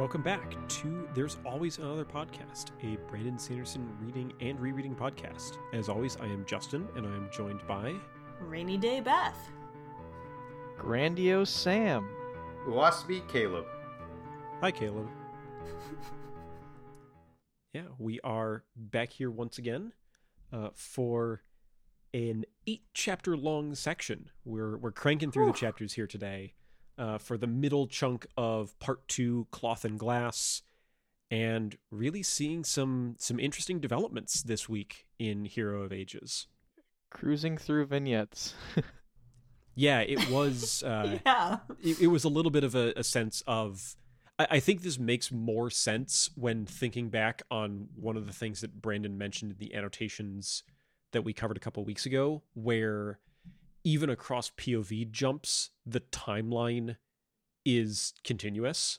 Welcome back to There's Always Another Podcast, a Brandon Sanderson reading and rereading podcast. As always, I am Justin, and I am joined by Rainy Day Beth. Grandiose Sam. Waspy Caleb. Hi, Caleb. yeah, we are back here once again uh, for an eight chapter long section. We're we're cranking through the chapters here today uh, for the middle chunk of part two, cloth and glass, and really seeing some some interesting developments this week in Hero of Ages. Cruising through vignettes. Yeah, it was. Uh, yeah. it, it was a little bit of a, a sense of I, I think this makes more sense when thinking back on one of the things that brandon mentioned in the annotations that we covered a couple weeks ago where even across pov jumps the timeline is continuous.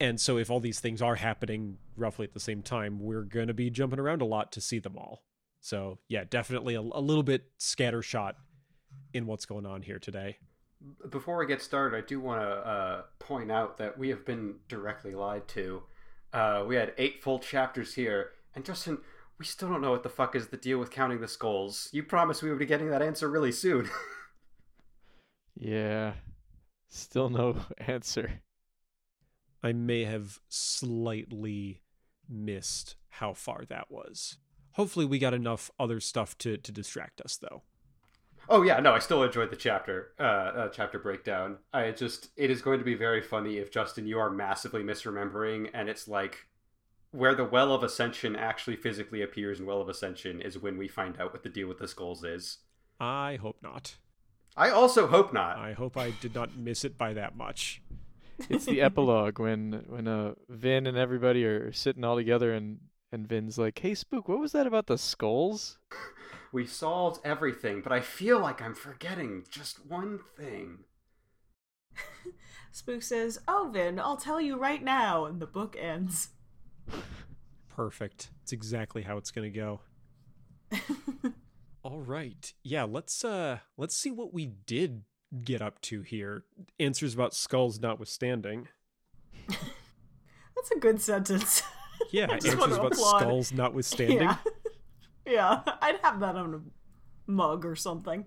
And so if all these things are happening roughly at the same time we're going to be jumping around a lot to see them all. So yeah definitely a, a little bit scattershot in what's going on here today. Before we get started, I do want to uh, point out that we have been directly lied to. Uh, we had eight full chapters here, and Justin, we still don't know what the fuck is the deal with counting the skulls. You promised we would be getting that answer really soon. yeah. Still no answer. I may have slightly missed how far that was. Hopefully, we got enough other stuff to, to distract us, though. oh yeah, no, I still enjoyed the chapter, uh, uh, chapter breakdown. I just, it is going to be very funny if Justin, you are massively misremembering, and it's like where the Well of Ascension actually physically appears in Well of Ascension is when we find out what the deal with the skulls is. I hope not. I also hope not. I hope I did not miss it by that much. It's the epilogue when when uh Vin and everybody are sitting all together and and Vin's like, "Hey Spook, what was that about the skulls?" We solved everything, but I feel like I'm forgetting just one thing. Spook says, Oh, Vin, I'll tell you right now. And the book ends. Perfect. It's exactly how it's going to go. All right. Yeah, let's uh let's see what we did get up to here. Answers about skulls notwithstanding. That's a good sentence. Yeah, answers about applaud. skulls notwithstanding. yeah. yeah. I'd have that on a mug or something.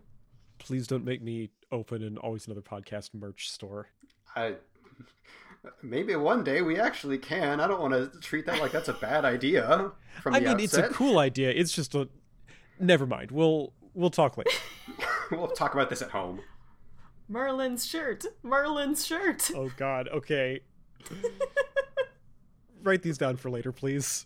Please don't make me open an always another podcast merch store. I maybe one day we actually can. I don't want to treat that like that's a bad idea from I the mean, it's a cool idea. It's just a never mind. We'll we'll talk later. we'll talk about this at home. Merlin's shirt. Merlin's shirt. oh god. Okay. Write these down for later, please.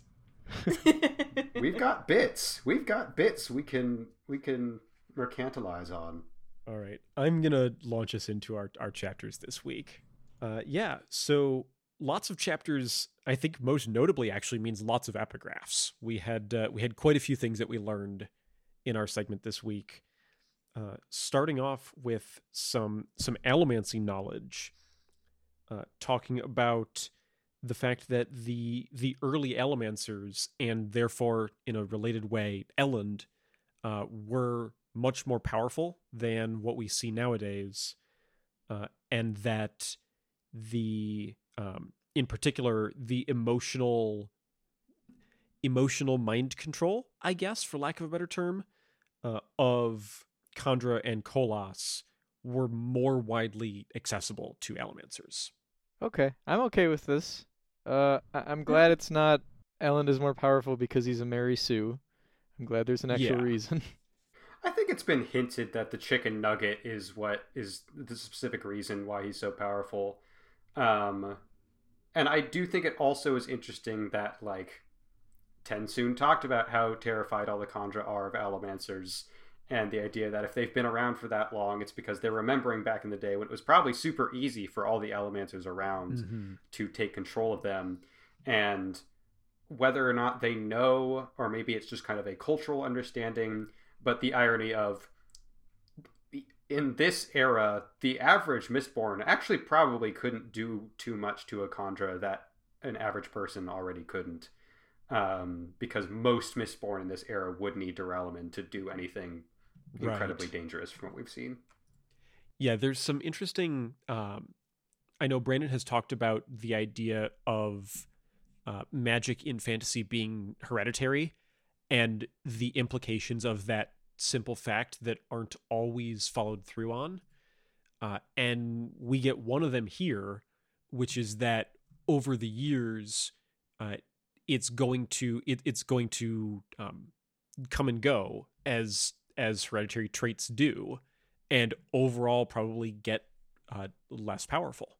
We've got bits. We've got bits we can we can mercantilize on. All right. I'm going to launch us into our, our chapters this week. Uh, yeah. So lots of chapters, I think most notably actually means lots of epigraphs. We had, uh, we had quite a few things that we learned in our segment this week. Uh, starting off with some, some allomancy knowledge, uh, talking about the fact that the, the early allomancers and therefore in a related way, Elend, uh, were much more powerful than what we see nowadays, uh, and that the um, in particular the emotional emotional mind control, I guess, for lack of a better term, uh, of Kandra and Koloss were more widely accessible to Allomancers. Okay, I'm okay with this. Uh, I- I'm glad it's not Elend is more powerful because he's a Mary Sue. I'm glad there's an actual Yeah. reason. I think it's been hinted that the chicken nugget is what is the specific reason why he's so powerful. Um, and I do think it also is interesting that like TenSoon talked about how terrified all the Kandra are of Allomancers, and the idea that if they've been around for that long, it's because they're remembering back in the day when it was probably super easy for all the Allomancers around to take control of them. And whether or not they know or maybe it's just kind of a cultural understanding but the irony of in this era the average mistborn actually probably couldn't do too much to a Kandra that an average person already couldn't um, because most mistborn in this era would need Duralumin to do anything incredibly Right. dangerous from what we've seen Yeah, there's some interesting um, I know Brandon has talked about the idea of uh, magic in fantasy being hereditary and the implications of that simple fact that aren't always followed through on. Uh, and we get one of them here, which is that over the years, uh, it's going to it, it's going to um, come and go as as hereditary traits do, and overall probably get uh, less powerful.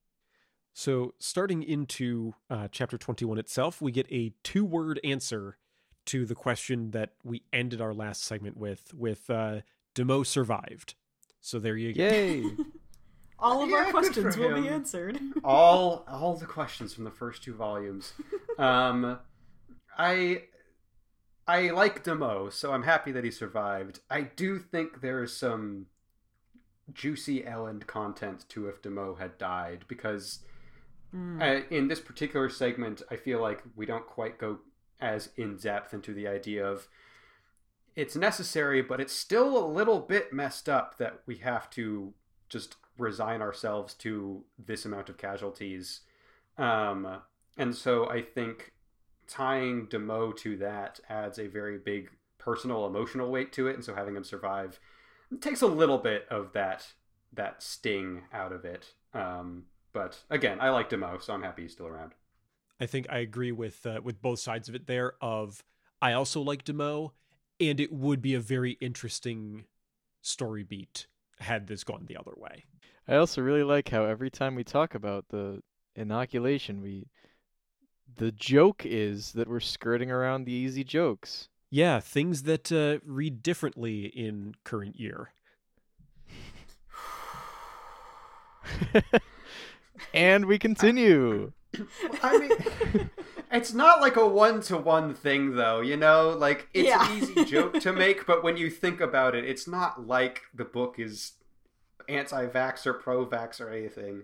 So, starting into uh, chapter 21 itself, we get a two word answer to the question that we ended our last segment with, with uh, Demoux survived. So, there you go. Yay! All of Yeah, our questions for will be answered. all all the questions from the first two volumes. Um, I I like Demoux, so I'm happy that he survived. I do think there is some juicy Elend content to if Demoux had died because Mm. uh, in this particular segment, I feel like we don't quite go as in depth into the idea of it's necessary, but it's still a little bit messed up that we have to just resign ourselves to this amount of casualties. Um, and so I think tying Demoux to that adds a very big personal, emotional weight to it, and so having him survive takes a little bit of that that sting out of it. Um, but again, I like Demoux, so I'm happy he's still around. I think I agree with uh, with both sides of it there of I also like Demoux and it would be a very interesting story beat had this gone the other way. I also really like how every time we talk about the inoculation, we the joke is that we're skirting around the easy jokes. Yeah, things that uh, read differently in current year. and we continue. I mean, it's not like a one to one thing, though. You know, like it's Yeah. an easy joke to make, but when you think about it, it's not like the book is anti-vax or pro-vax or anything.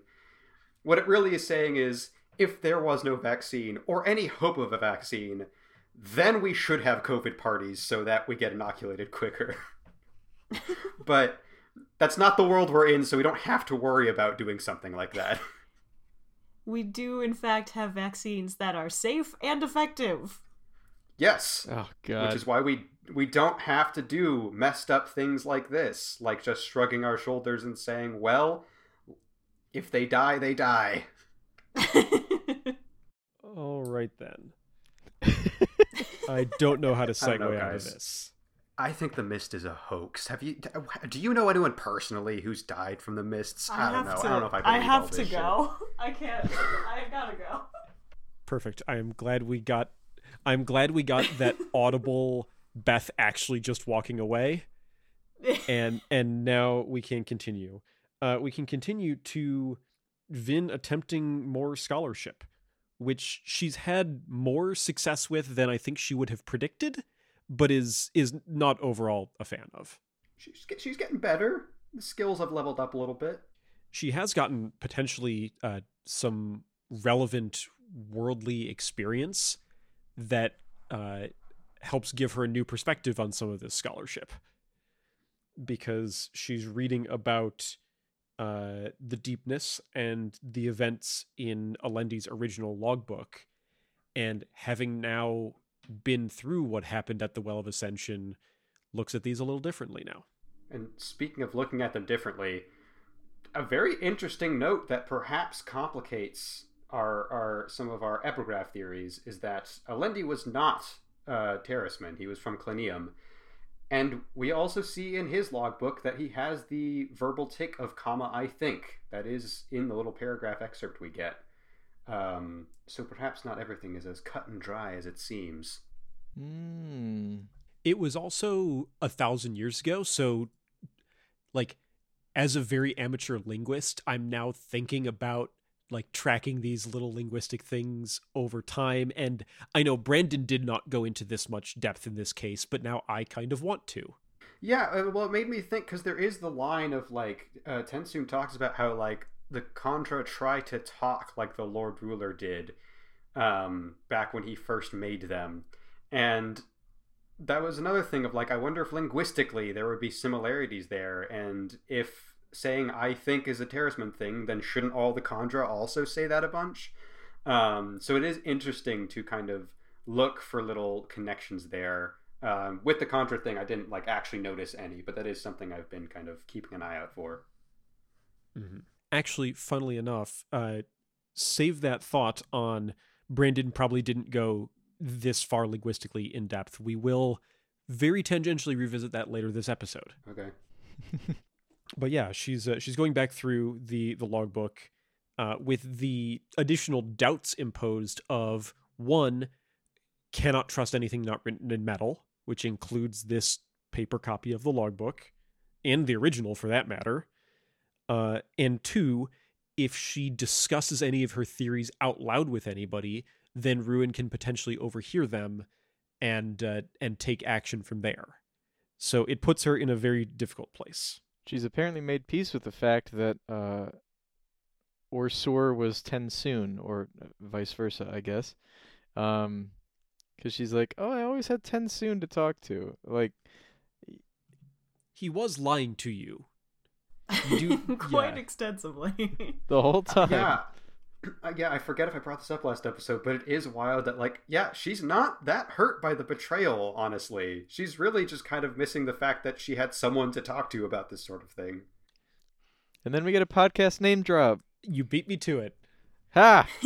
What it really is saying is, if there was no vaccine or any hope of a vaccine, then we should have COVID parties so that we get inoculated quicker. but that's not the world we're in, so we don't have to worry about doing something like that. We do, in fact, have vaccines that are safe and effective. Yes. Oh god. which is why we we don't have to do messed up things like this like just shrugging our shoulders and saying well if they die they die All right then. I don't know how to I don't know, segue out of this. I think the mist is a hoax have you do you know anyone personally who's died from the mists i, don't know have to. i don't know if i, I believe all have to this shit. go. I can't. I have gotta go. Perfect. I am glad we got I'm glad we got that audible Beth actually just walking away. and and now we can continue. Uh, we can continue to Vin attempting more scholarship, which she's had more success with than I think she would have predicted, but is is not overall a fan of. she's, get- she's getting better. The skills have leveled up a little bit. She has gotten potentially uh, some relevant worldly experience that uh, helps give her a new perspective on some of this scholarship. Because she's reading about uh, the deepness and the events in Alendi's original logbook, and having now been through what happened at the Well of Ascension, looks at these a little differently now. And speaking of looking at them differently, a very interesting note that perhaps complicates our, our some of our epigraph theories is that Alendi was not a Terrisman. He was from Khlennium. And we also see in his logbook that he has the verbal tick of comma I think. That is in the little paragraph excerpt we get. Um, so perhaps not everything is as cut and dry as it seems. Hmm. it was also a thousand years ago so like as a very amateur linguist i'm now thinking about like tracking these little linguistic things over time and i know brandon did not go into this much depth in this case but now i kind of want to Yeah, uh, well, it made me think because there is the line of like uh, TenSoon talks about how like the Kandra try to talk like the Lord Ruler did um, back when he first made them, and that was another thing of like I wonder if linguistically there would be similarities there, and if saying I think is a Terrisman thing, then shouldn't all the Kandra also say that a bunch? Um, so it is interesting to kind of look for little connections there. Um, with the Kandra thing, I didn't like actually notice any, but that is something I've been kind of keeping an eye out for. Mm-hmm. Actually, funnily enough, uh, save that thought on Brandon probably didn't go this far linguistically in depth. We will very tangentially revisit that later this episode. Okay. but yeah, she's uh, she's going back through the the logbook uh, with the additional doubts imposed of one cannot trust anything not written in metal, which includes this paper copy of the logbook and the original for that matter. Uh, and two, if she discusses any of her theories out loud with anybody, then Ruin can potentially overhear them and uh, and take action from there. So it puts her in a very difficult place. She's apparently made peace with the fact that uh, OreSeur was TenSoon, or uh, vice versa, I guess. Um, because she's like, "Oh, I always had TenSoon to talk to." Like, he was lying to you. You do, quite yeah. extensively the whole time. Yeah. Uh, yeah, I forget if I brought this up last episode, but it is wild that like, yeah, she's not that hurt by the betrayal. Honestly, she's really just kind of missing the fact that she had someone to talk to about this sort of thing. And then we get a podcast name drop. You beat me to it. Ha!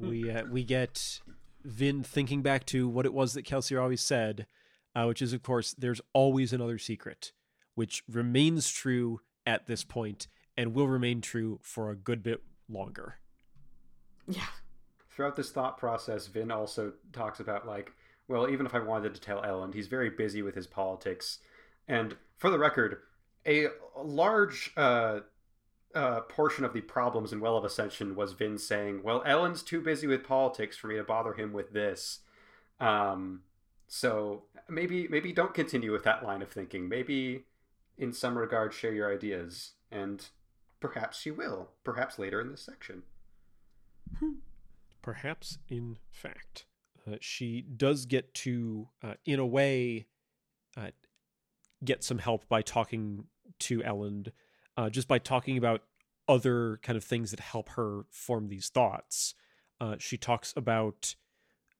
we uh, we get Vin thinking back to what it was that Kelsier always said, uh, which is, of course, there's always another secret, which remains true at this point and will remain true for a good bit longer. Yeah. Throughout this thought process, Vin also talks about like, well, even if I wanted to tell Elend, he's very busy with his politics. And for the record, a large uh, uh, portion of the problems in Well of Ascension was Vin saying, "Well, Elend's too busy with politics for me to bother him with this." Um, so maybe maybe don't continue with that line of thinking. Maybe in some regard share your ideas, and perhaps she will. Perhaps later in this section. Perhaps, in fact, uh, she does get to, uh, in a way, uh, get some help by talking to Elend, uh, just by talking about other kind of things that help her form these thoughts. Uh, she talks about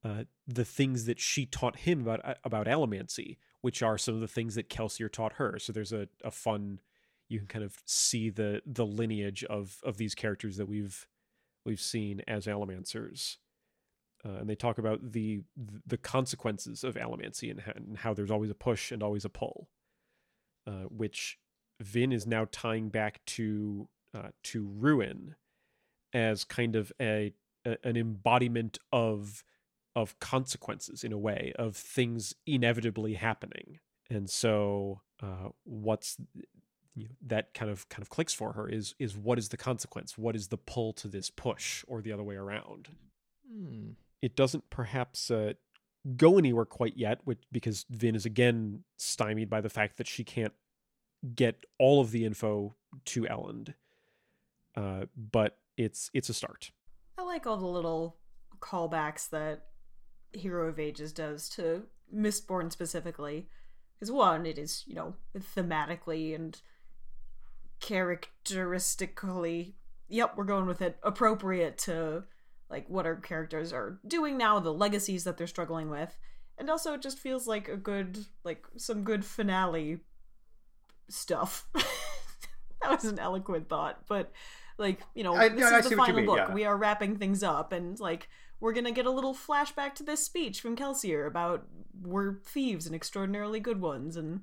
uh, the things that she taught him about about allomancy, which are some of the things that Kelsier taught her. So there's a, a fun you can kind of see the the lineage of of these characters that we've we've seen as allomancers. Uh, and they talk about the the consequences of allomancy and how, and how there's always a push and always a pull, uh, which Vin is now tying back to uh, to ruin as kind of a, a, an embodiment of of consequences in a way of things inevitably happening and so uh, what's you know, that kind of kind of clicks for her is is what is the consequence what is the pull to this push or the other way around hmm. it doesn't perhaps uh, go anywhere quite yet which, because vin is again stymied by the fact that she can't get all of the info to elend uh, but it's it's a start. I like all the little callbacks that Hero of Ages does to Mistborn specifically, because one, it is you know thematically and characteristically, yep, we're going with it, appropriate to like what our characters are doing now, the legacies that they're struggling with, and also it just feels like a good like some good finale stuff. that was an eloquent thought, but like you know I, this is I the final book yeah. we are wrapping things up and like we're gonna get a little flashback to this speech from kelsier about we're thieves and extraordinarily good ones and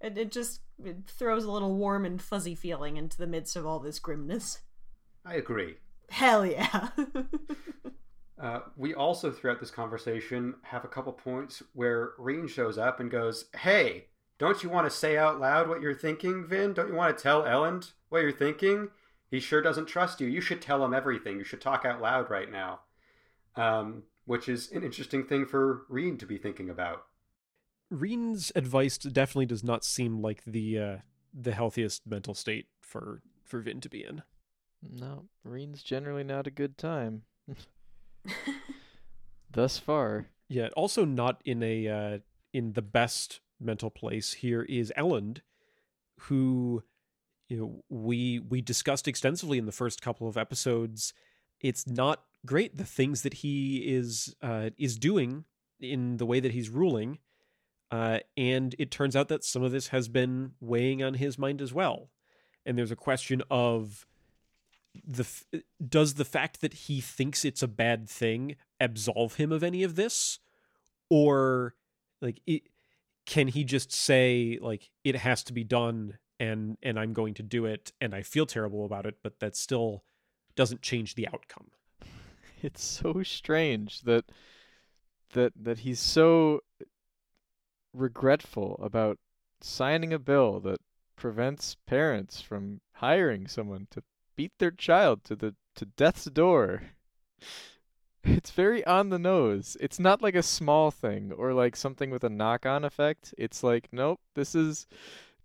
it, it just it throws a little warm and fuzzy feeling into the midst of all this grimness i agree hell yeah uh, we also throughout this conversation have a couple points where Reen shows up and goes hey don't you want to say out loud what you're thinking vin don't you want to tell Elend what you're thinking he sure doesn't trust you. You should tell him everything. You should talk out loud right now. Um, which is an interesting thing for Reen to be thinking about. Reen's advice definitely does not seem like the uh, the healthiest mental state for for Vin to be in. No, Reen's generally not a good time. Thus far. Yeah, also not in a uh, in the best mental place here is Elend, who you know we we discussed extensively in the first couple of episodes it's not great the things that he is uh, is doing in the way that he's ruling uh, and it turns out that some of this has been weighing on his mind as well. And there's a question of the f- does the fact that he thinks it's a bad thing absolve him of any of this? Or like it, can he just say like it has to be done and and I'm going to do it and I feel terrible about it but that still doesn't change the outcome It's so strange that that that he's so regretful about signing a bill that prevents parents from hiring someone to beat their child to the to death's door. It's very on the nose. It's not like a small thing or like something with a knock-on effect. It's like, nope, this is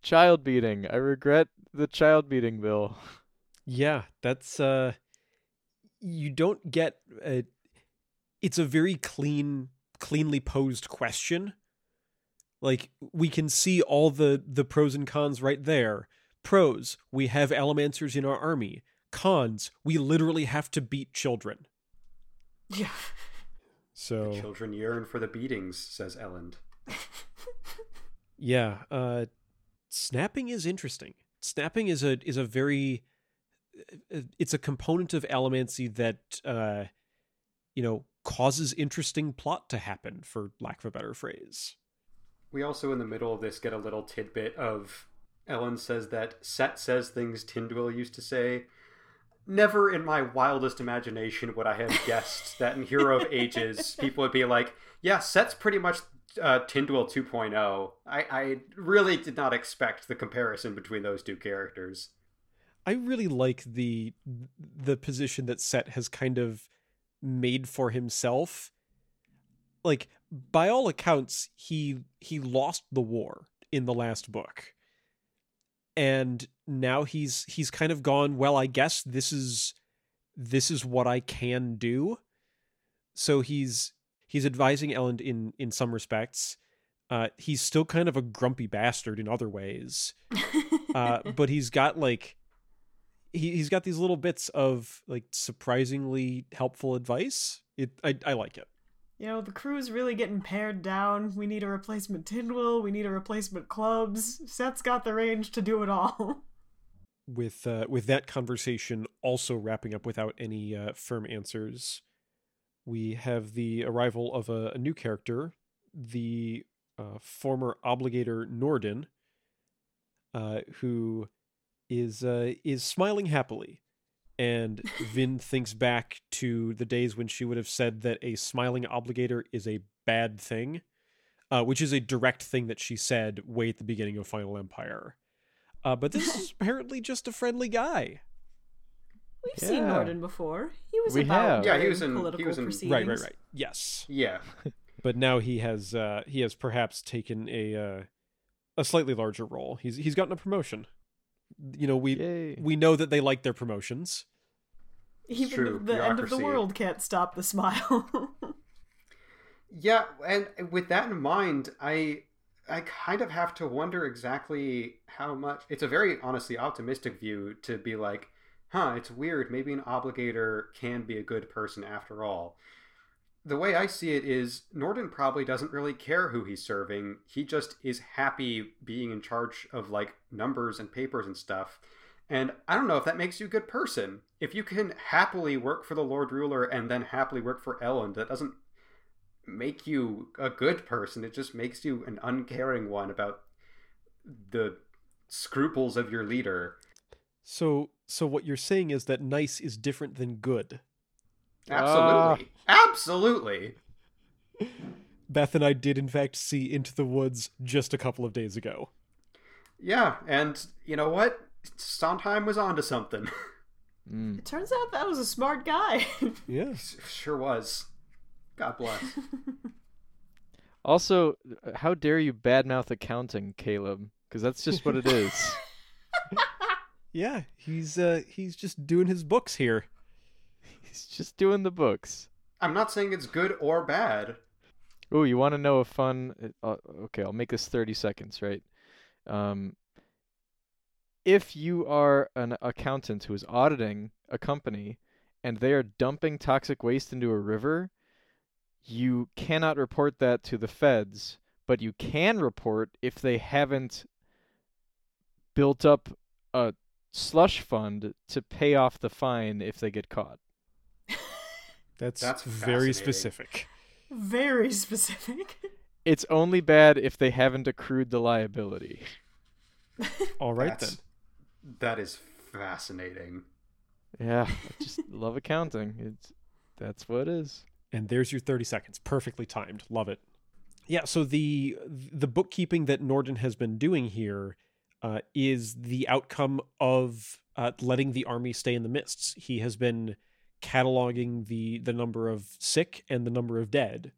child beating. I regret the child beating bill. yeah that's uh you don't get a it's a very clean cleanly posed question like we can see all the the pros and cons right there pros we have allomancers in our army cons we literally have to beat children Yeah. so The children yearn for the beatings, says Elend. Yeah, uh snapping is interesting. Snapping is a is a very it's a component of allomancy that uh you know causes interesting plot to happen for lack of a better phrase. We also, in the middle of this, get a little tidbit of Elend says that Cett says things Tindwyl used to say. Never in my wildest imagination would I have guessed that in Hero of Ages, people would be like, yeah, Cett's pretty much uh, Tindwyl 2.0. I, I really did not expect the comparison between those two characters. I really like the the position that Cett has kind of made for himself. Like by all accounts, he he lost the war in the last book. And now he's he's kind of gone, well, I guess this is this is what I can do. So he's he's advising Elend in in some respects. Uh, he's still kind of a grumpy bastard in other ways. Uh, but he's got like he, he's got these little bits of like surprisingly helpful advice. It I, I like it. you know, the crew's really getting pared down. We need a replacement Tindwyl. We need a replacement clubs. Cett's got the range to do it all. With uh, with that conversation also wrapping up without any uh, firm answers, we have the arrival of a, a new character, the uh, former obligator Noorden, uh, who is uh, is smiling happily. And Vin thinks back to the days when she would have said that a smiling obligator is a bad thing, uh, which is a direct thing that she said way at the beginning of Final Empire. Uh, but this is apparently just a friendly guy. We've seen Noorden before. He was We about have. Yeah, he was in- he political was in- proceedings. Right, right, right. Yes, Yeah. but now he has uh, he has perhaps taken a uh, a slightly larger role. He's he's gotten a promotion. You know, we Yay. we know that they like their promotions. Even true, the end of the world can't stop the smile. Yeah, and with that in mind, I I kind of have to wonder exactly how much. It's a very honestly optimistic view to be like, huh, it's weird. Maybe an obligator can be a good person after all. The way I see it is, Noorden probably doesn't really care who he's serving. He just is happy being in charge of like numbers and papers and stuff. And I don't know if that makes you a good person. If you can happily work for the Lord Ruler and then happily work for Elend, that doesn't make you a good person. It just makes you an uncaring one about the scruples of your leader. So so what you're saying is that nice is different than good. Absolutely. Absolutely. Beth and I did in fact see Into the Woods just a couple of days ago. Yeah, and you know what? Sondheim was onto something. Mm. it turns out that was a smart guy. Yeah. sure was. God bless. Also, uh, how dare you badmouth accounting, Caleb? Because that's just what it is. Yeah, he's uh he's just doing his books here. He's just doing the books. I'm not saying it's good or bad. Oh, you want to know a fun? Uh, okay, I'll make this 30 seconds, right? Um, if you are an accountant who is auditing a company and they are dumping toxic waste into a river, you cannot report that to the feds, but you can report if they haven't built up a slush fund to pay off the fine if they get caught. That's, That's very specific. Very specific. It's only bad if they haven't accrued the liability. All right That's- That is fascinating. Yeah, I just love accounting. It's that's what it is. And there's your 30 seconds. Perfectly timed. Love it. Yeah, so the the bookkeeping that Noorden has been doing here uh, is the outcome of uh, letting the army stay in the mists. He has been cataloging the the number of sick and the number of dead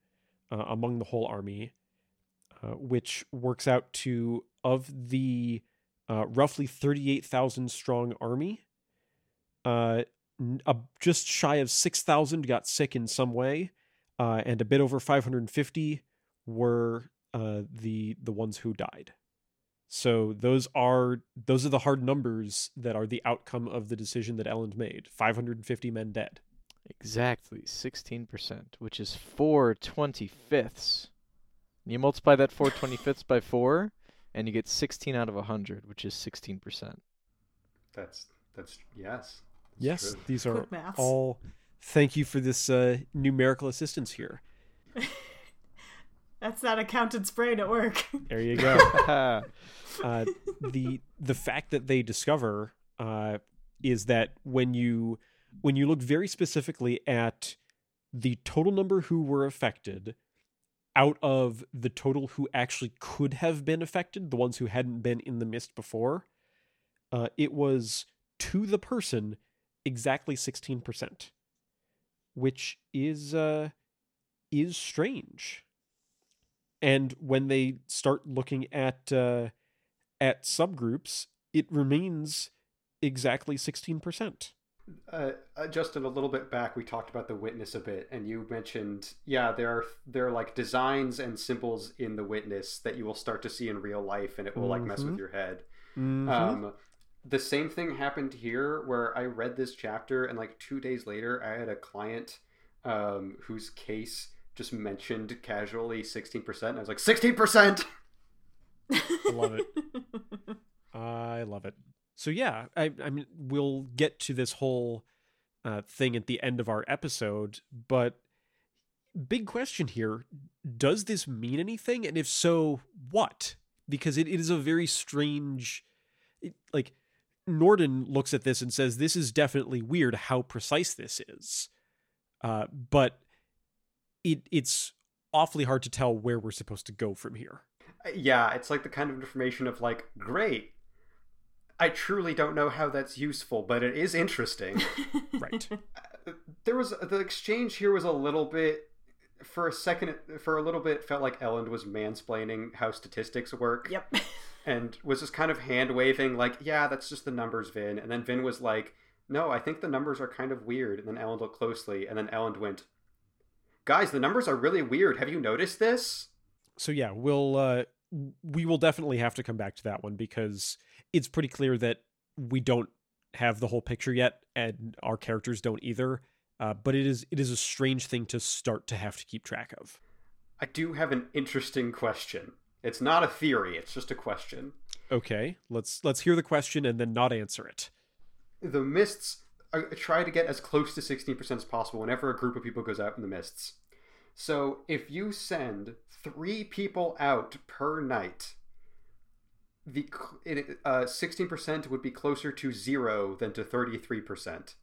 uh, among the whole army, uh, which works out to of the uh, roughly thirty eight thousand strong army. Uh, just shy of six thousand got sick in some way, uh, and a bit over five hundred and fifty were uh, the the ones who died. So those are those are the hard numbers that are the outcome of the decision that Elend made. 550 men dead. Exactly, 16%, which is 4 25ths. You multiply that 4 25ths by 4, and you get 16 out of 100, which is 16%. That's that's yes. That's yes, true. these are all. Thank you for this uh, numerical assistance here. That's that accountant's brain at work. There you go. Uh, the the fact that they discover uh, is that when you when you look very specifically at the total number who were affected out of the total who actually could have been affected, the ones who hadn't been in the mist before, uh, it was to the person exactly sixteen percent, which is uh, is strange. And when they start looking at uh, at subgroups, it remains exactly 16%. Uh, uh, Justin, a little bit back, we talked about the witness a bit, and you mentioned, yeah, there are there are like designs and symbols in the witness that you will start to see in real life, and it will like mess with Mhm. your head. Mhm. Um, the same thing happened here, where I read this chapter, and like two days later, I had a client um, whose case just mentioned casually sixteen percent. I was like, sixteen percent. I love it. I love it. So yeah, I, I mean, we'll get to this whole uh, thing at the end of our episode, but big question here: Does this mean anything? And if so, what? Because it, it is a very strange, it, like Noorden looks at this and says, "This is definitely weird. How precise this is," uh, but it it's awfully hard to tell where we're supposed to go from here. Uh, yeah, it's like the kind of information of like, great. I truly don't know how that's useful, but it is interesting. Right. Uh, there was the exchange here was a little bit for a second for a little bit felt like Elend was mansplaining how statistics work Yep. and was just kind of hand waving like yeah that's just the numbers Vin and then Vin was like no I think the numbers are kind of weird and then Elend looked closely and then Elend went guys the numbers are really weird have you noticed this so yeah, we'll uh we will definitely have to come back to that one because it's pretty clear that we don't have the whole picture yet and our characters don't either. Uh, but it is it is a strange thing to start to have to keep track of. I do have an interesting question it's not a theory it's just a question Okay, let's let's hear the question and then not answer it. the mists try to get as close to 16% as possible whenever a group of people goes out in the mists. So if you send three people out per night, the uh, 16% would be closer to zero than to 33%.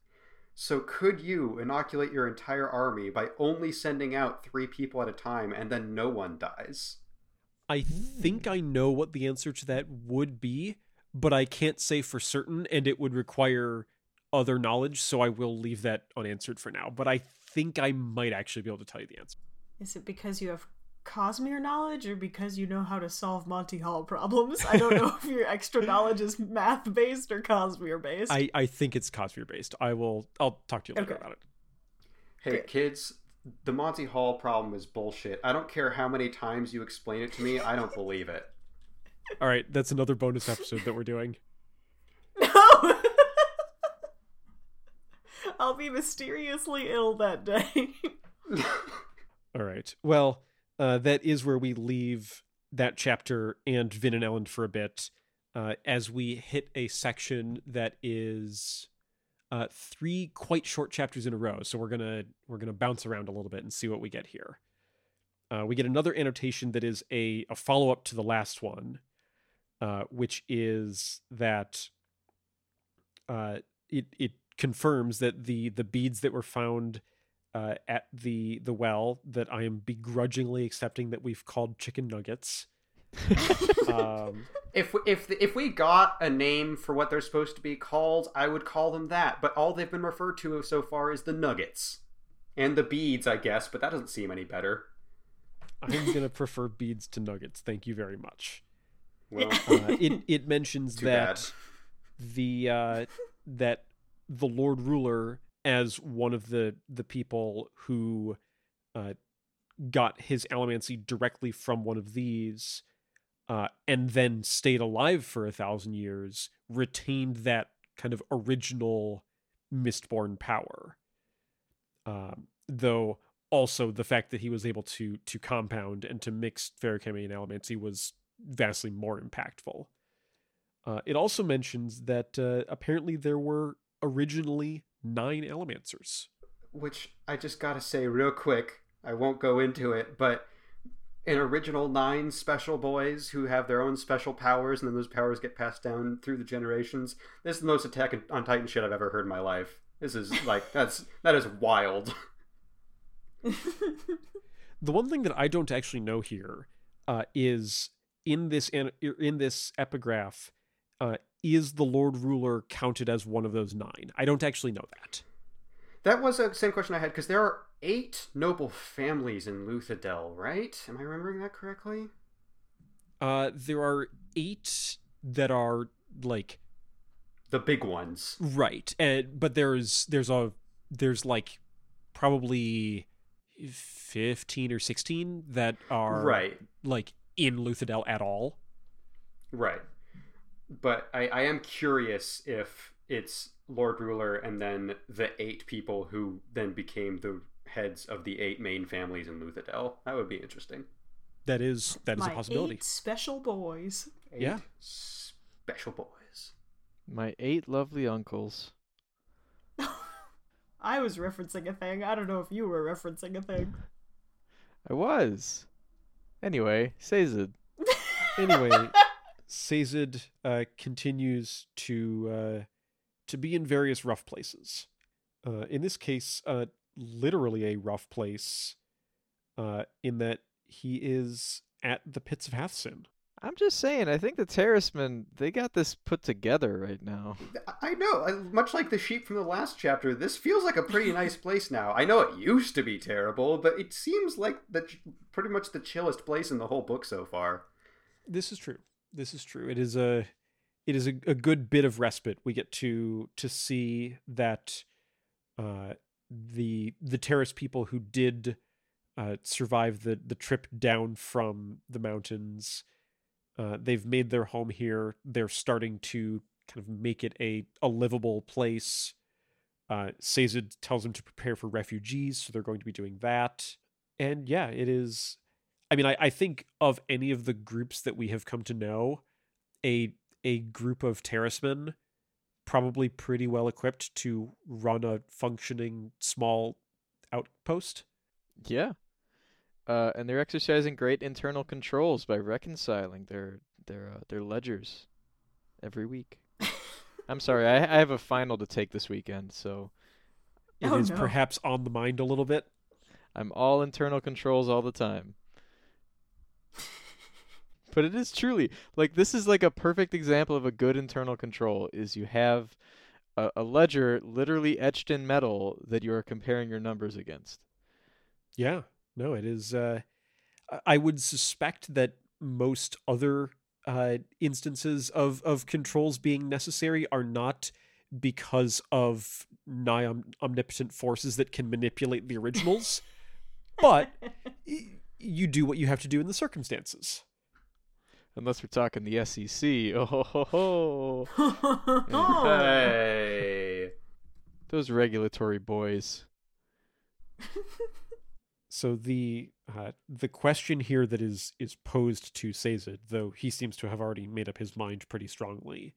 So could you inoculate your entire army by only sending out three people at a time and then no one dies? I think I know what the answer to that would be, but I can't say for certain, and it would require other knowledge, so I will leave that unanswered for now. But I think I might actually be able to tell you the answer. Is it because you have Cosmere knowledge or because you know how to solve Monty Hall problems? I don't know if your extra knowledge is math based or Cosmere based. I, I think it's Cosmere based. I will I'll talk to you later Okay. about it. Hey Great. kids, the Monty Hall problem is bullshit. I don't care how many times you explain it to me, I don't believe it. All right, that's another bonus episode that we're doing. I'll be mysteriously ill that day. All right. Well, uh, that is where we leave that chapter and Vin and Elend for a bit, uh, as we hit a section that is uh, three quite short chapters in a row. So we're gonna we're gonna bounce around a little bit and see what we get here. Uh, we get another annotation that is a, a follow up to the last one, uh, which is that uh, it it confirms that the the beads that were found uh, at the the well that I am begrudgingly accepting that we've called chicken nuggets. um, If if if we got a name for what they're supposed to be called, I would call them that. But all they've been referred to so far is the nuggets and the beads, I guess. But that doesn't seem any better. I'm gonna prefer beads to nuggets. Thank you very much. Well, Uh, it it mentions that bad. the uh, that the Lord Ruler, as one of the the people who uh, got his allomancy directly from one of these, uh, and then stayed alive for a thousand years, retained that kind of original Mistborn power. Um, though also the fact that he was able to to compound and to mix feruchemy and allomancy was vastly more impactful. Uh, it also mentions that uh, apparently there were originally nine Allomancers. which I just gotta say real quick. I won't go into it, but an original nine special boys who have their own special powers, and then those powers get passed down through the generations. This is the most Attack on Titan shit I've ever heard in my life. This is like that's that is wild. The one thing that I don't actually know here uh, is in this in this epigraph, uh, is the Lord Ruler counted as one of those nine? I don't actually know that. That was the same question I had because there are eight noble families in Luthadel, right? Am I remembering that correctly? Uh, there are eight that are like The big ones. right, and but there's there's a there's like probably fifteen or sixteen that are Right. like in Luthadel at all. Right. But I, I am curious if it's Lord Ruler and then the eight people who then became the heads of the eight main families in Luthadel. That would be interesting. That is that is My a possibility. eight special boys. Eight Yeah. Special boys. My eight lovely uncles. I was referencing a thing. I don't know if you were referencing a thing. I was. Anyway, Sazed. Anyway, Sazed uh, continues to uh, to be in various rough places. Uh, in this case, uh, literally a rough place, uh, in that he is at the pits of Hathsin. I'm just saying, I think the Terrismen, they got this put together right now. I- I know. Much like the sheep from the last chapter, this feels like a pretty nice place now. I know it used to be terrible, but it seems like the pretty much the chillest place in the whole book so far. This is true. This is true. It is a it is a, a good bit of respite. We get to to see that uh, the the Terris people who did uh, survive the the trip down from the mountains, uh, they've made their home here. They're starting to kind of make it a a livable place. Uh, Sazed tells them to prepare for refugees, so they're going to be doing that. And yeah, it is. I mean, I, I think of any of the groups that we have come to know, a a group of terrismen probably pretty well equipped to run a functioning small outpost. Yeah. Uh, and they're exercising great internal controls by reconciling their their uh, their ledgers every week. I'm sorry, I, I have a final to take this weekend, so It is Oh, no. perhaps on the mind a little bit. I'm all internal controls all the time. But it is truly like this is like a perfect example of a good internal control is you have a, a ledger literally etched in metal that you are comparing your numbers against. Yeah, no, it is. Uh, I- would suspect that most other uh, instances of of controls being necessary are not because of nigh omnipotent forces that can manipulate the originals, but you do what you have to do in the circumstances. Unless we're talking the SEC. Oh ho ho ho. Oh. Hey. Those regulatory boys. So the uh, the question here that is is posed to Sazed, though he seems to have already made up his mind pretty strongly.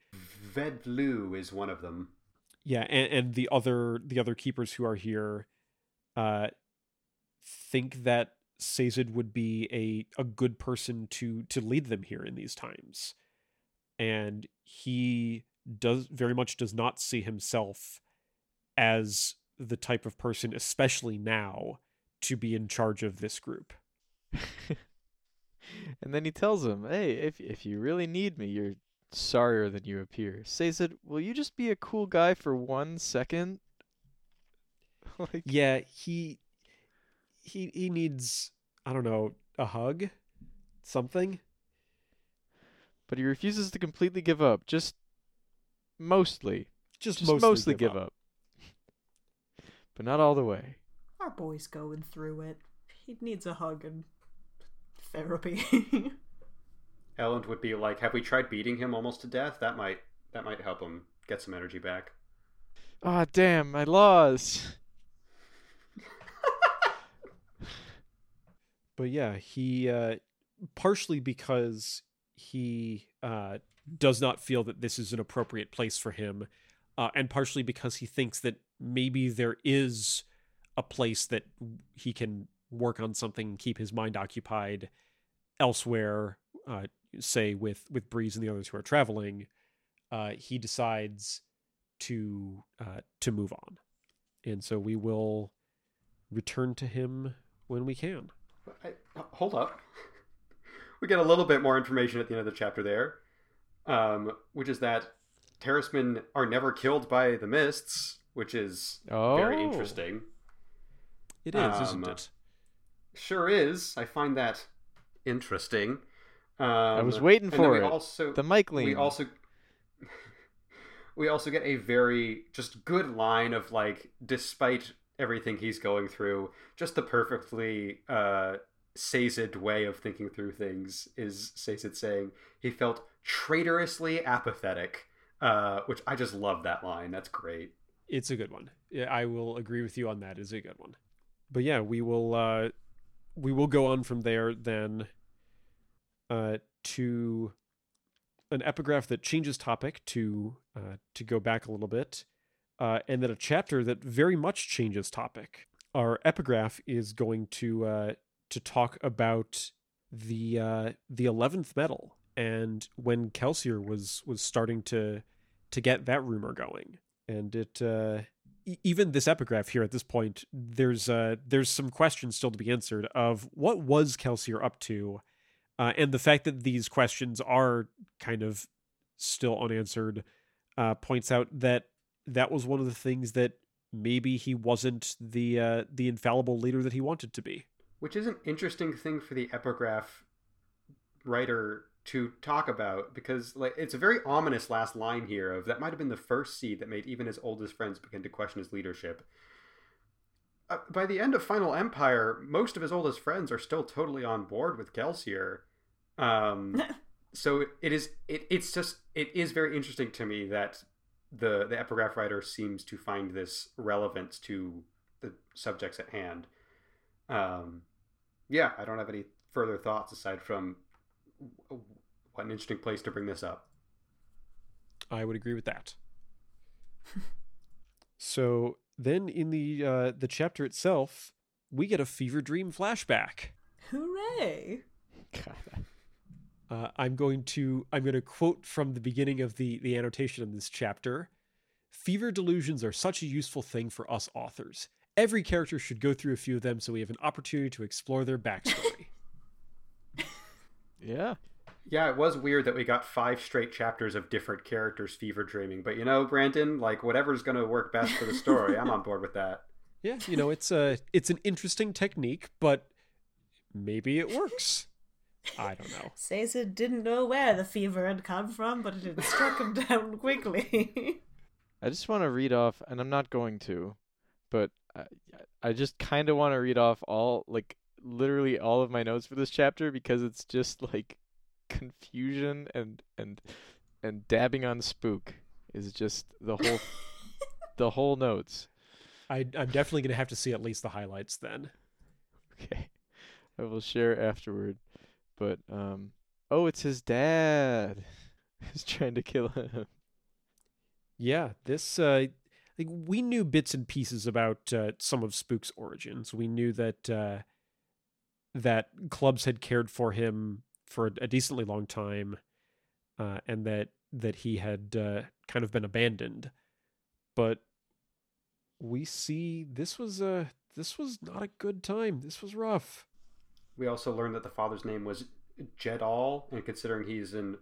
Vedlew is one of them. Yeah, and, and the other the other keepers who are here, uh, think that Sazed would be a a good person to to lead them here in these times, and he does very much does not see himself as the type of person, especially now, to be in charge of this group. and then he tells him, "Hey, if if you really need me, you're sorrier than you appear." Sazed, will you just be a cool guy for one second? like, Yeah, he he he needs I don't know a hug, something. but he refuses to completely give up. Just mostly, Just, just mostly, give, up. but not all the way. Our boy's going through it. He needs a hug and therapy. Elend would be like, "Have we tried beating him almost to death? That might that might help him get some energy back." Ah, damn, my laws. But yeah, he uh, partially because he uh, does not feel that this is an appropriate place for him, uh, and partially because he thinks that maybe there is a place that he can work on something keep his mind occupied elsewhere. Uh, say with with Breeze and the others who are traveling, uh, he decides to uh, to move on, and so we will return to him when we can. I, hold up. We get a little bit more information at the end of the chapter there, um, which is that terrismen are never killed by the mists, which is Oh, very interesting. It is, isn't Um, it? Sure is. I find that interesting. Um, I was waiting for it. Also, The mic lean. we also we also get a very just good line of like, despite everything he's going through, just the perfectly uh, Sazed way of thinking through things is Sazed saying he felt traitorously apathetic, uh, which I just love that line. That's great. It's a good one. Yeah, I will agree with you on that. It's a good one. But yeah, we will uh we will go on from there then uh to an epigraph that changes topic to uh to go back a little bit. Uh and then a chapter that very much changes topic. Our epigraph is going to uh to talk about the uh the 11th metal and when Kelsier was was starting to to get that rumor going and it uh e- even this epigraph here at this point there's uh there's some questions still to be answered of what was kelsier up to uh and the fact that these questions are kind of still unanswered uh points out that that was one of the things that maybe he wasn't the uh the infallible leader that he wanted to be Which is an interesting thing for the epigraph writer to talk about because like it's a very ominous last line here of that might have been the first seed that made even his oldest friends begin to question his leadership. Uh, by the end of Final Empire, most of his oldest friends are still totally on board with Kelsier. Um, so it is it, it's just it is very interesting to me that the the epigraph writer seems to find this relevance to the subjects at hand. Um, yeah, I don't have any further thoughts aside from what an interesting place to bring this up. I would agree with that. so then in the uh the chapter itself, we get a fever dream flashback. Hooray! God. Uh, I'm going to I'm going to quote from the beginning of the the annotation in this chapter. Fever delusions are such a useful thing for us authors. Every character should go through a few of them so we have an opportunity to explore their backstory. Yeah. Yeah, it was weird that we got five straight chapters of different characters fever dreaming, but you know, Brandon, like whatever's going to work best for the story, I'm on board with that. yeah, you know, it's a it's an interesting technique, but maybe it works. I don't know. Caesar didn't know where the fever had come from, but it had struck him down quickly. I just want to read off, and I'm not going to, but I, I just kind of want to read off all, like, literally all of my notes for this chapter because it's just like confusion and and and dabbing on spook is just the whole the whole notes. I, I'm definitely gonna have to see at least the highlights then. Okay. I will share afterward. But um oh, it's his dad. Who's trying to kill him. Yeah, this uh like we knew bits and pieces about uh, some of Spook's origins. We knew that uh that clubs had cared for him for a, decently long time uh and that that he had uh, kind of been abandoned. But we see this was a this was not a good time. This was rough. We also learned that the father's name was Jedal, and considering he's an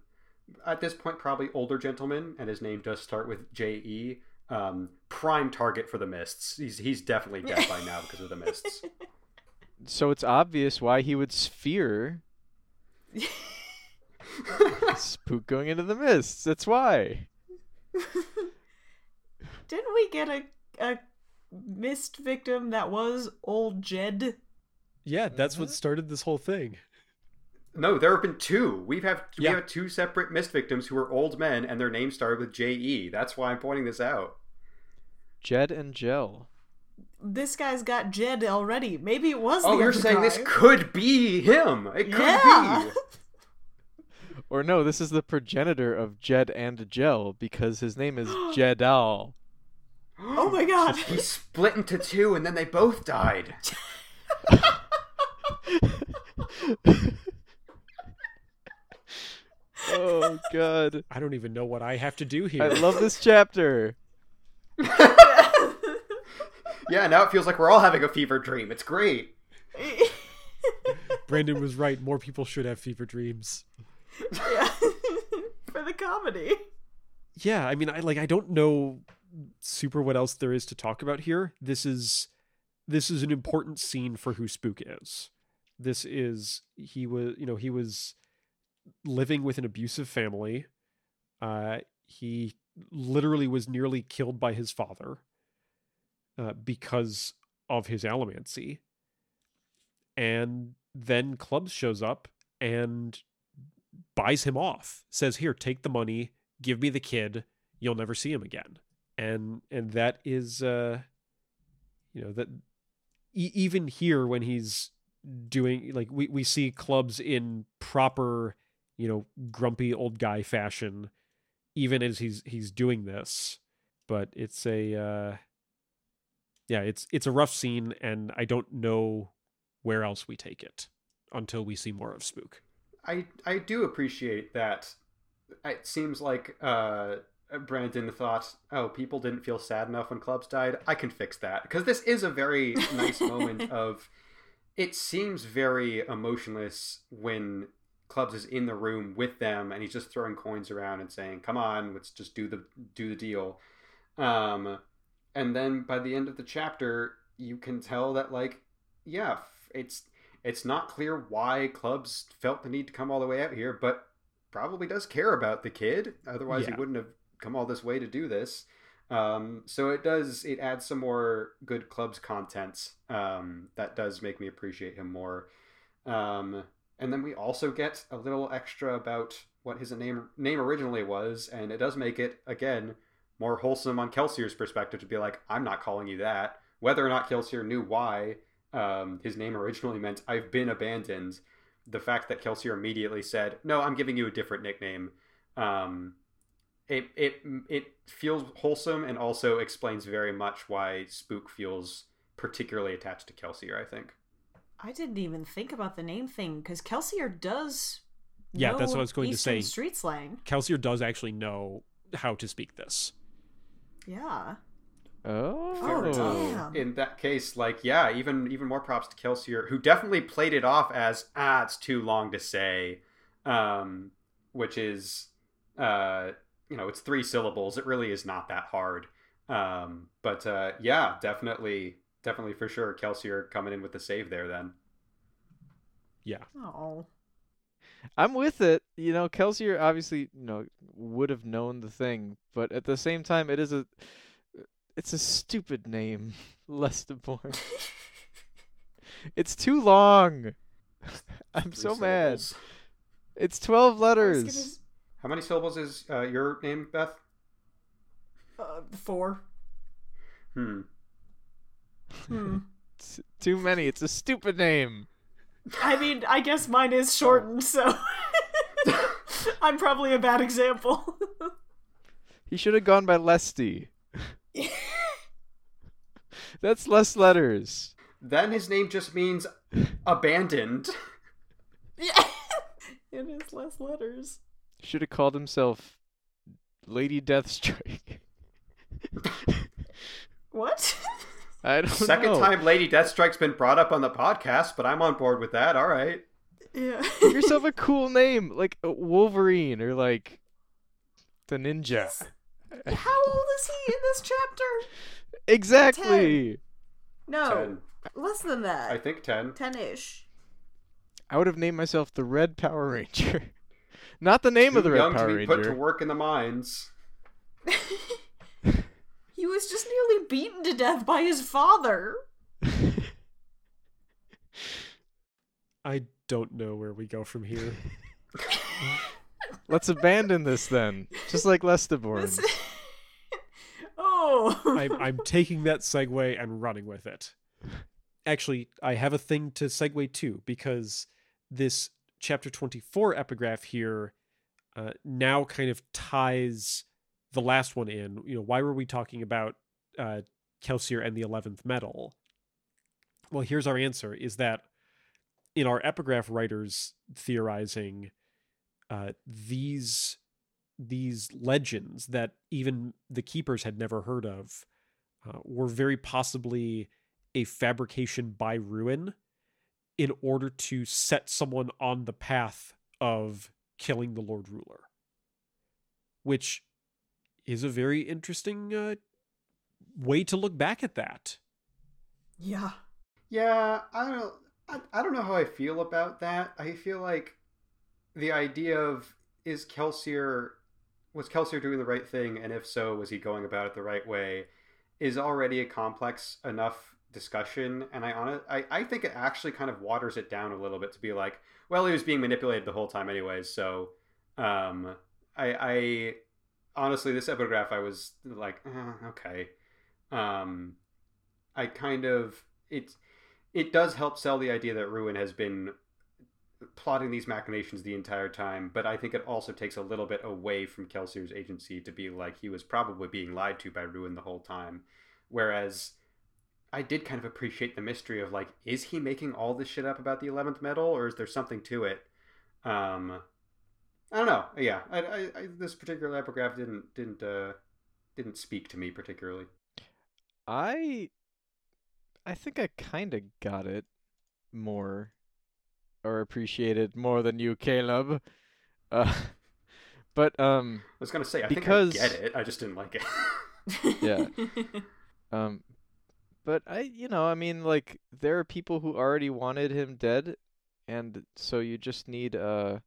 at this point probably older gentleman, and his name does start with J E. Um, prime target for the mists. He's he's definitely dead by now because of the mists. So it's obvious why he would sphere spook going into the mists. That's why. Didn't we get a a mist victim that was old Jed? Yeah, that's what Mhm. started this whole thing. No, there have been two. We've have we have two separate mist victims who are old men, and their names started with J E. That's why I'm pointing this out. Jed and Gel. This guy's got Jed already. Maybe it was. Oh, the you're other saying this could be him? It could Yeah. be. Or no, this is the progenitor of Jed and Gel because his name is Jedal. Oh my god. He split into two, and then they both died. oh god. I don't even know what I have to do here. I love this chapter. Yeah, now it feels like we're all having a fever dream. It's great. Brandon was right. More people should have fever dreams. yeah. For the comedy. Yeah, I mean, I like I don't know super what else there is to talk about here. This is this is an important scene for who Spook is. This is he was, you know, he was living with an abusive family. Uh he literally was nearly killed by his father uh, because of his allomancy. And then Clubs shows up and buys him off. Says, "Here, take the money, give me the kid. You'll never see him again." And and that is uh you know that e- even here when he's doing like we we see Clubs in proper, you know, grumpy old guy fashion even as he's he's doing this. But it's a uh yeah, it's it's a rough scene and I don't know where else we take it until we see more of Spook. I I do appreciate that. It seems like uh, Brandon thought, "Oh, people didn't feel sad enough when clubs died. I can fix that." Because this is a very nice moment of. It seems very emotionless when clubs is in the room with them and he's just throwing coins around and saying, "Come on, let's just do the do the deal." Um, and then by the end of the chapter, you can tell that like, yeah, it's it's not clear why clubs felt the need to come all the way out here, but probably does care about the kid. Otherwise, Yeah. he wouldn't have come all this way to do this. Um, so it does it adds some more good clubs content um, that does make me appreciate him more. Um, and then we also get a little extra about what his name name originally was, and it does make it again more wholesome on Kelsier's perspective to be like, I'm not calling you that. Whether or not Kelsier knew why um, his name originally meant I've been abandoned, the fact that Kelsier immediately said, No, I'm giving you a different nickname. Um, it it it feels wholesome and also explains very much why Spook feels particularly attached to Kelsier. I think. I didn't even think about the name thing because Kelsier does. Yeah, that's what I was going to say. Street slang. Kelsier does actually know how to speak this. Yeah. Oh. Oh, damn. In that case, like yeah, even even more props to Kelsier, who definitely played it off as ah, it's too long to say, um, which is uh, you know, it's three syllables. It really is not that hard. Um, but uh, yeah, definitely, definitely for sure, Kelsier coming in with the save there. Then Yeah. Oh. I'm with it. You know, Kelsier obviously, you know, would have known the thing, but at the same time, it is a, it's a stupid name, Lestibournes. it's too long. I'm Three so mad. It's twelve I was letters. How many syllables is uh, your name, Beth? uh, four. Hmm. Hmm. Too many. It's a stupid name. I mean, I guess mine is shortened, so I'm probably a bad example. He should have gone by Lesty. That's less letters. Then his name just means abandoned. yeah. It is less letters. Should have called himself Lady Deathstrike. What? I don't Second know. time Lady Deathstrike's been brought up on the podcast, but I'm on board with that. All right. yeah. Give yourself a cool name, like uh, Wolverine or like the Ninja. How old is he in this chapter? Exactly. Ten. No, Ten. less than that. I think ten. Ten-ish. I would have named myself the Red Power Ranger. Not the name of Too the Red young Power to be put to work in the mines. he was just nearly beaten to death by his father. I don't know where we go from here. Let's abandon this then, just like Lestibournes. This- oh. I'm, I'm taking that segue and running with it. Actually, I have a thing to segue to because this chapter 24 epigraph here uh, now kind of ties the last one in. You know, why were we talking about uh, Kelsier and the 11th metal? Well, here's our answer is that in our epigraph writers theorizing, uh, these these legends that even the keepers had never heard of uh, were very possibly a fabrication by Ruin in order to set someone on the path of killing the Lord Ruler, which is a very interesting uh, way to look back at that. yeah. Yeah, I don't. I, I don't know how I feel about that. I feel like the idea of is Kelsier was Kelsier doing the right thing, and if so, was he going about it the right way? Is already a complex enough discussion, and I on I, I think it actually kind of waters it down a little bit to be like, well, he was being manipulated the whole time anyways. So, um, I, I honestly, this epigraph, I was like, eh, okay. Um, I kind of it it does help sell the idea that Ruin has been plotting these machinations the entire time, but I think it also takes a little bit away from Kelsier's agency to be like he was probably being lied to by Ruin the whole time. Whereas I did kind of appreciate the mystery of like, is he making all this shit up about the eleventh metal, or is there something to it? Um, I don't know. Yeah, I, I, I this particular epigraph didn't didn't uh, didn't speak to me particularly. I I think I kind of got it more or appreciated more than you, Caleb. Uh, but um I was gonna say I Because- think I get it. I just didn't like it. Yeah. um but I you know, I mean like there are people who already wanted him dead and so you just need uh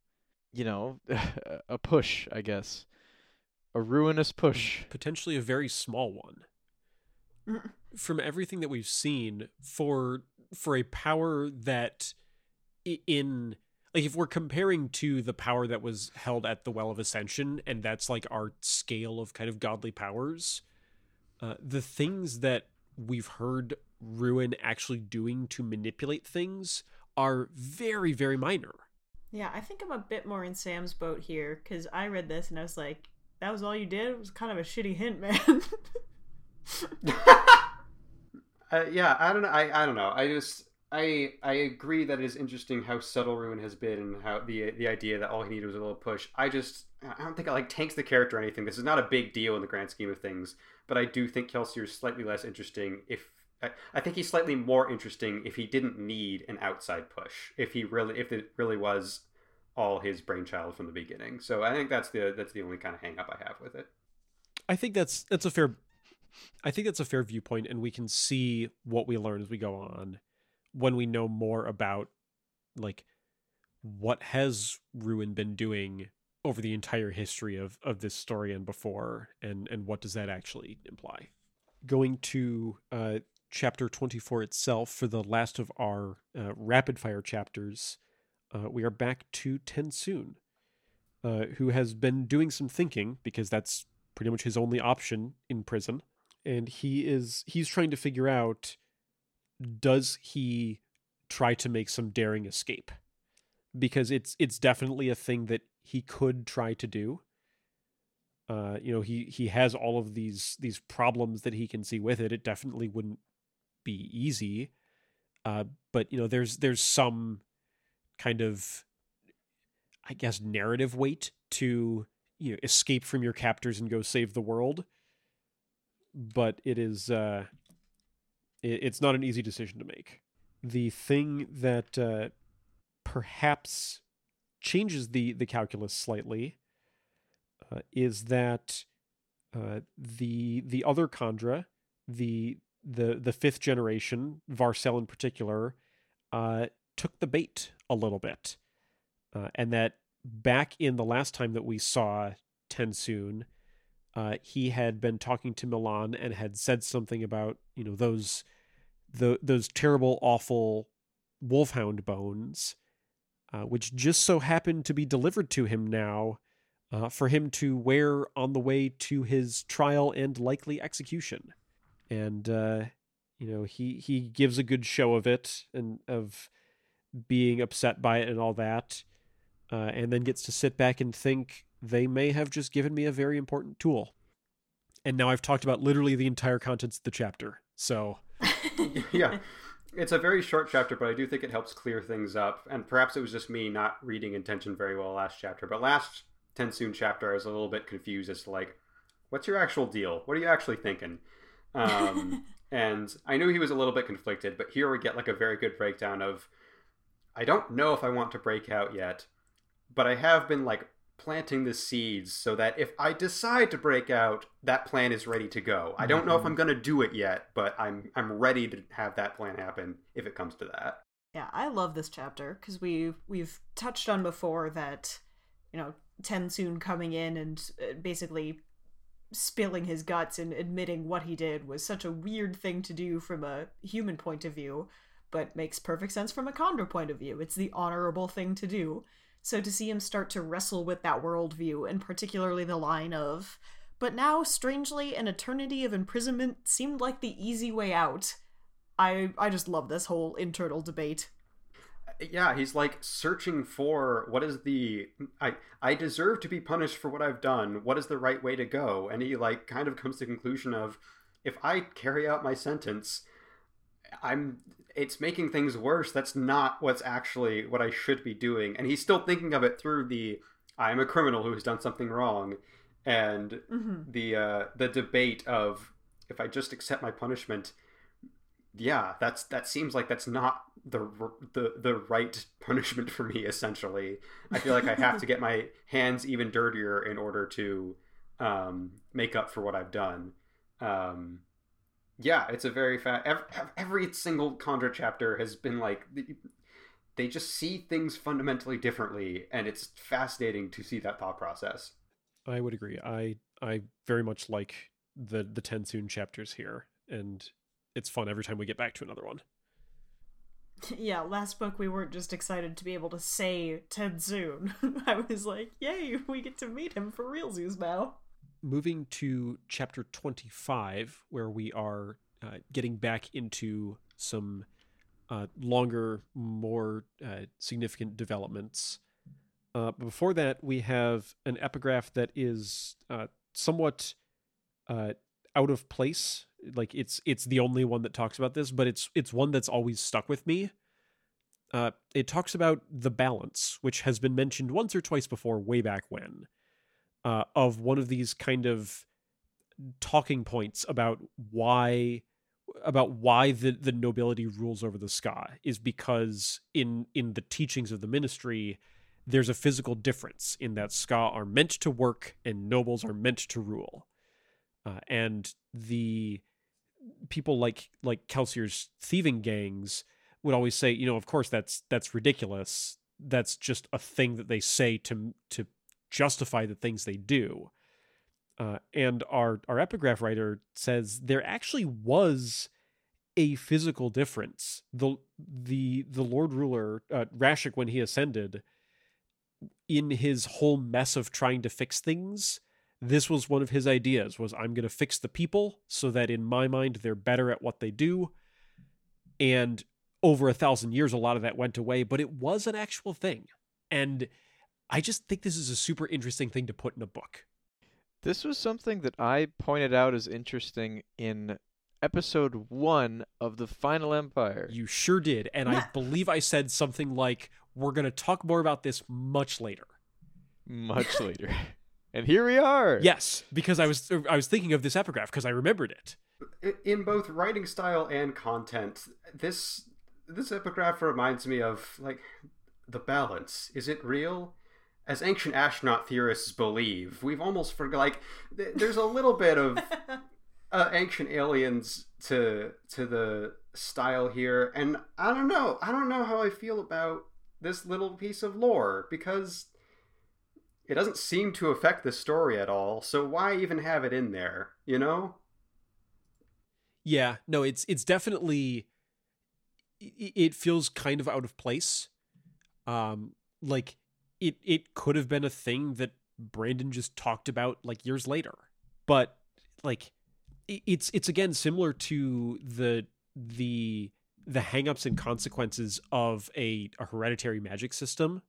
you know, a push, I guess. A ruinous push. potentially a very small one. Mm. From everything that we've seen, for for a power that in like if we're comparing to the power that was held at the Well of Ascension, and that's like our scale of kind of godly powers, uh, the things that we've heard Ruin actually doing to manipulate things are very, very minor. Yeah, I think I'm a bit more in Sam's boat here because I read this and I was like, "That was all you did? It was kind of a shitty hint, man." uh, yeah, I don't know. I, I don't know. I just I I agree that it is interesting how subtle Ruin has been and how the the idea that all he needed was a little push. I just I don't think I like tanks the character or anything. This is not a big deal in the grand scheme of things, but I do think Kelsier is slightly less interesting if. I, I think he's slightly more interesting if he didn't need an outside push. If he really, if it really was all his brainchild from the beginning. So I think that's the that's the only kind of hang up I have with it. I think that's that's a fair I think that's a fair viewpoint and we can see what we learn as we go on when we know more about like what has Ruin been doing over the entire history of of this story and before and and what does that actually imply. Going to uh chapter 24 itself for the last of our uh, rapid fire chapters uh, we are back to Tensoon uh, who has been doing some thinking because that's pretty much his only option in prison. and he is he's trying to figure out does he try to make some daring escape? Because it's it's definitely a thing that he could try to do. Uh you know he he has all of these these problems that he can see with it. It definitely wouldn't be easy. Uh but you know there's there's some kind of i guess narrative weight to you know escape from your captors and go save the world. But it is uh it, it's not an easy decision to make. The thing that uh perhaps changes the the calculus slightly uh, is that uh, the the other Kandra, the the the fifth generation, Varcel in particular, uh, took the bait a little bit, uh, and that back in the last time that we saw TenSoon, uh, he had been talking to MeLaan and had said something about you know those the those terrible, awful wolfhound bones, uh, which just so happened to be delivered to him now uh, for him to wear on the way to his trial and likely execution. And uh, you know, he he gives a good show of it and of being upset by it and all that, uh, and then gets to sit back and think they may have just given me a very important tool. And now I've talked about literally the entire contents of the chapter. So yeah. It's a very short chapter, but I do think it helps clear things up. And perhaps it was just me not reading intention very well last chapter. But last TenSoon chapter, I was a little bit confused as to like, what's your actual deal? What are you actually thinking? Um, and I knew he was a little bit conflicted, but here we get like a very good breakdown of, I don't know if I want to break out yet, but I have been like planting the seeds so that if I decide to break out, that plan is ready to go. I don't know if I'm going to do it yet, but I'm I'm ready to have that plan happen if it comes to that. Yeah, I love this chapter because we we've touched on before that you know TenSoon coming in and uh, basically spilling his guts and admitting what he did was such a weird thing to do from a human point of view, but makes perfect sense from a Kandra point of view. It's the honorable thing to do. So to see him start to wrestle with that worldview, and particularly the line of, but now, strangely, an eternity of imprisonment seemed like the easy way out. I I just love this whole internal debate. Yeah, he's like searching for what is the I I deserve to be punished for what I've done. What is the right way to go? And he like kind of comes to the conclusion of if I carry out my sentence, I'm it's making things worse. That's not what's actually what I should be doing. And he's still thinking of it through the I'm a criminal who has done something wrong and Mm-hmm. the uh the debate of if I just accept my punishment, yeah, that's that seems like that's not the the the right punishment for me essentially. I feel like I have to get my hands even dirtier in order to um make up for what I've done. Um yeah, it's a very fat. Every, every single Kandra chapter has been like they just see things fundamentally differently, and it's fascinating to see that thought process. I would agree. I I very much like the the TenSoon chapters here, and it's fun every time we get back to another one. Yeah, last book we weren't just excited to be able to say TenSoon. I was like, yay, we get to meet him for realsies now. Moving to chapter 25, where we are uh, getting back into some uh, longer, more uh, significant developments. Uh, before that, we have an epigraph that is uh, somewhat uh, out of place. Like it's it's the only one that talks about this, but it's it's one that's always stuck with me. It talks about the balance, which has been mentioned once or twice before, way back when, uh, of one of these kind of talking points about why about why the, the nobility rules over the skaa is because in in the teachings of the ministry there's a physical difference in that skaa are meant to work and nobles are meant to rule. Uh, and the people like like Kelsier's thieving gangs would always say you know of course that's that's ridiculous. That's just a thing that they say to to justify the things they do uh, and our our epigraph writer says there actually was a physical difference. The the the Lord Ruler uh, Rashek when he ascended, in his whole mess of trying to fix things, this was one of his ideas was I'm going to fix the people so that in my mind they're better at what they do. And over a thousand years, a lot of that went away, but it was an actual thing. And I just think this is a super interesting thing to put in a book. This was something that I pointed out as interesting in episode one of The Final Empire. You sure did. And I believe I said something like, we're going to talk more about this much later. Much later. and here we are. Yes, because I was I was thinking of this epigraph because I remembered it. In both writing style and content, this this epigraph reminds me of like the balance. Is it real? As ancient astronaut theorists believe, we've almost forgot. Like, th- there's a little bit of uh, ancient aliens to to the style here, and I don't know. I don't know how I feel about this little piece of lore because it doesn't seem to affect the story at all. So why even have it in there? You know? Yeah, no, it's it's definitely it feels kind of out of place. Um like it it could have been a thing that Brandon just talked about like years later. But like it's it's again similar to the the the hangups and consequences of a, a hereditary magic system.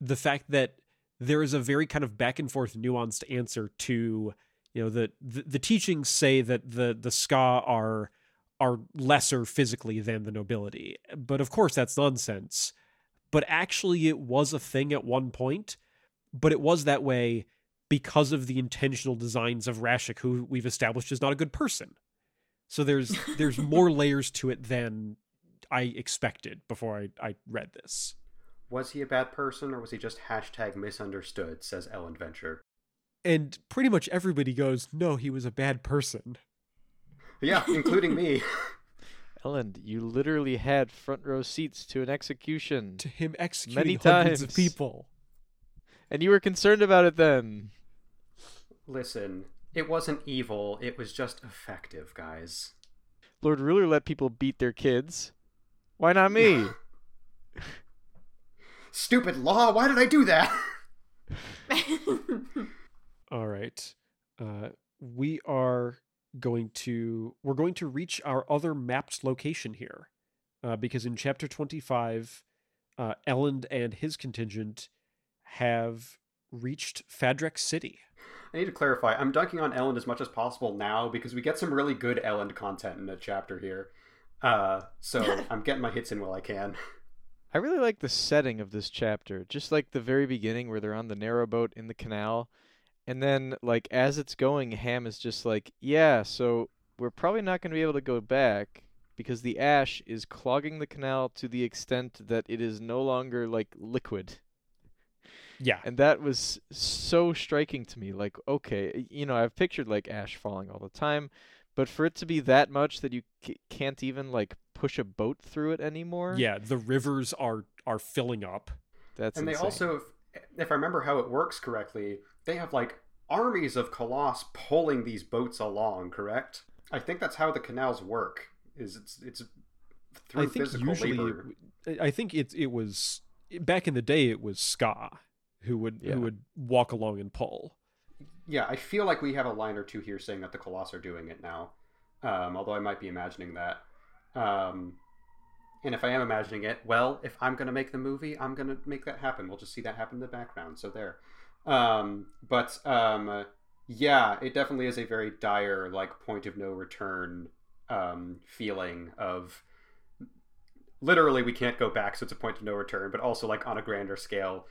The fact that there is a very kind of back and forth nuanced answer to you know the, the the, teachings say that the the skaa are are lesser physically than the nobility but of course that's nonsense but actually it was a thing at one point but it was that way because of the intentional designs of Rashek who we've established is not a good person. So there's there's more layers to it than I expected before I, I read this. Was he a bad person or was he just hashtag misunderstood says Elend Venture. And pretty much everybody goes no he was a bad person. Yeah including me Elend you literally had front row seats to an execution to him executing many hundreds times. of people. And you were concerned about it then. Listen it wasn't evil. It was just effective guys. Lord ruler let people beat their kids. Why not me? Stupid law! Why did I do that? All right. Uh, we are going to we're going to reach our other mapped location here, uh, because in chapter twenty five, uh, Elend and his contingent have reached Fadrex City. I need to clarify. I'm dunking on Elend as much as possible now because we get some really good Elend content in the chapter here. Uh, so I'm getting my hits in while I can. I really like the setting of this chapter. Just like the very beginning where they're on the narrowboat in the canal. And then like as it's going, Ham is just like, "Yeah, so we're probably not going to be able to go back because the ash is clogging the canal to the extent that it is no longer like liquid." Yeah. And that was so striking to me. Like, okay, you know, I've pictured like ash falling all the time, but for it to be that much that you c- can't even like push a boat through it anymore. Yeah, the rivers are are filling up. That's and insane. they also, if, if I remember how it works correctly, they have like armies of koloss pulling these boats along. Correct? I think that's how the canals work. Is it's it's through I think physical usually, labor. it- I think it it was back in the day. It was Skaa who would Yeah. who would walk along and pull. Yeah, I feel like we have a line or two here saying that the Colossus are doing it now. Um, although I might be imagining that. Um, and if I am imagining it, well, if I'm going to make the movie, I'm going to make that happen. We'll just see that happen in the background. So there. Um, but um, yeah, it definitely is a very dire, like, point of no return um, feeling of literally we can't go back, so it's a point of no return, but also, like, on a grander scale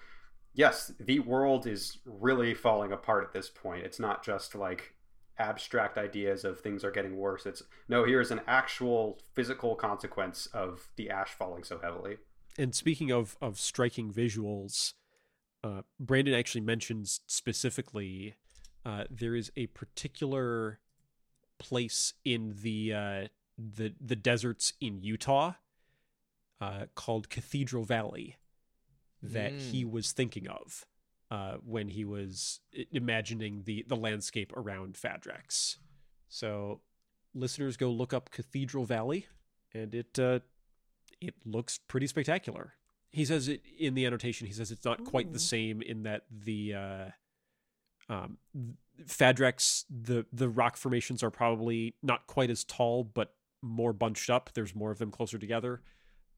yes, the world is really falling apart at this point. It's not just like abstract ideas of things are getting worse. It's no, here's an actual physical consequence of the ash falling so heavily. And speaking of of striking visuals, uh, Brandon actually mentions specifically uh, there is a particular place in the uh, the the deserts in Utah uh, called Cathedral Valley that he was thinking of uh, when he was imagining the the landscape around Fadrex. So, listeners, go look up Cathedral Valley, and it uh, it looks pretty spectacular. He says it in the annotation. He says it's not quite the same in that the uh, Um, Fadrex, the the rock formations are probably not quite as tall, but more bunched up. There's more of them closer together.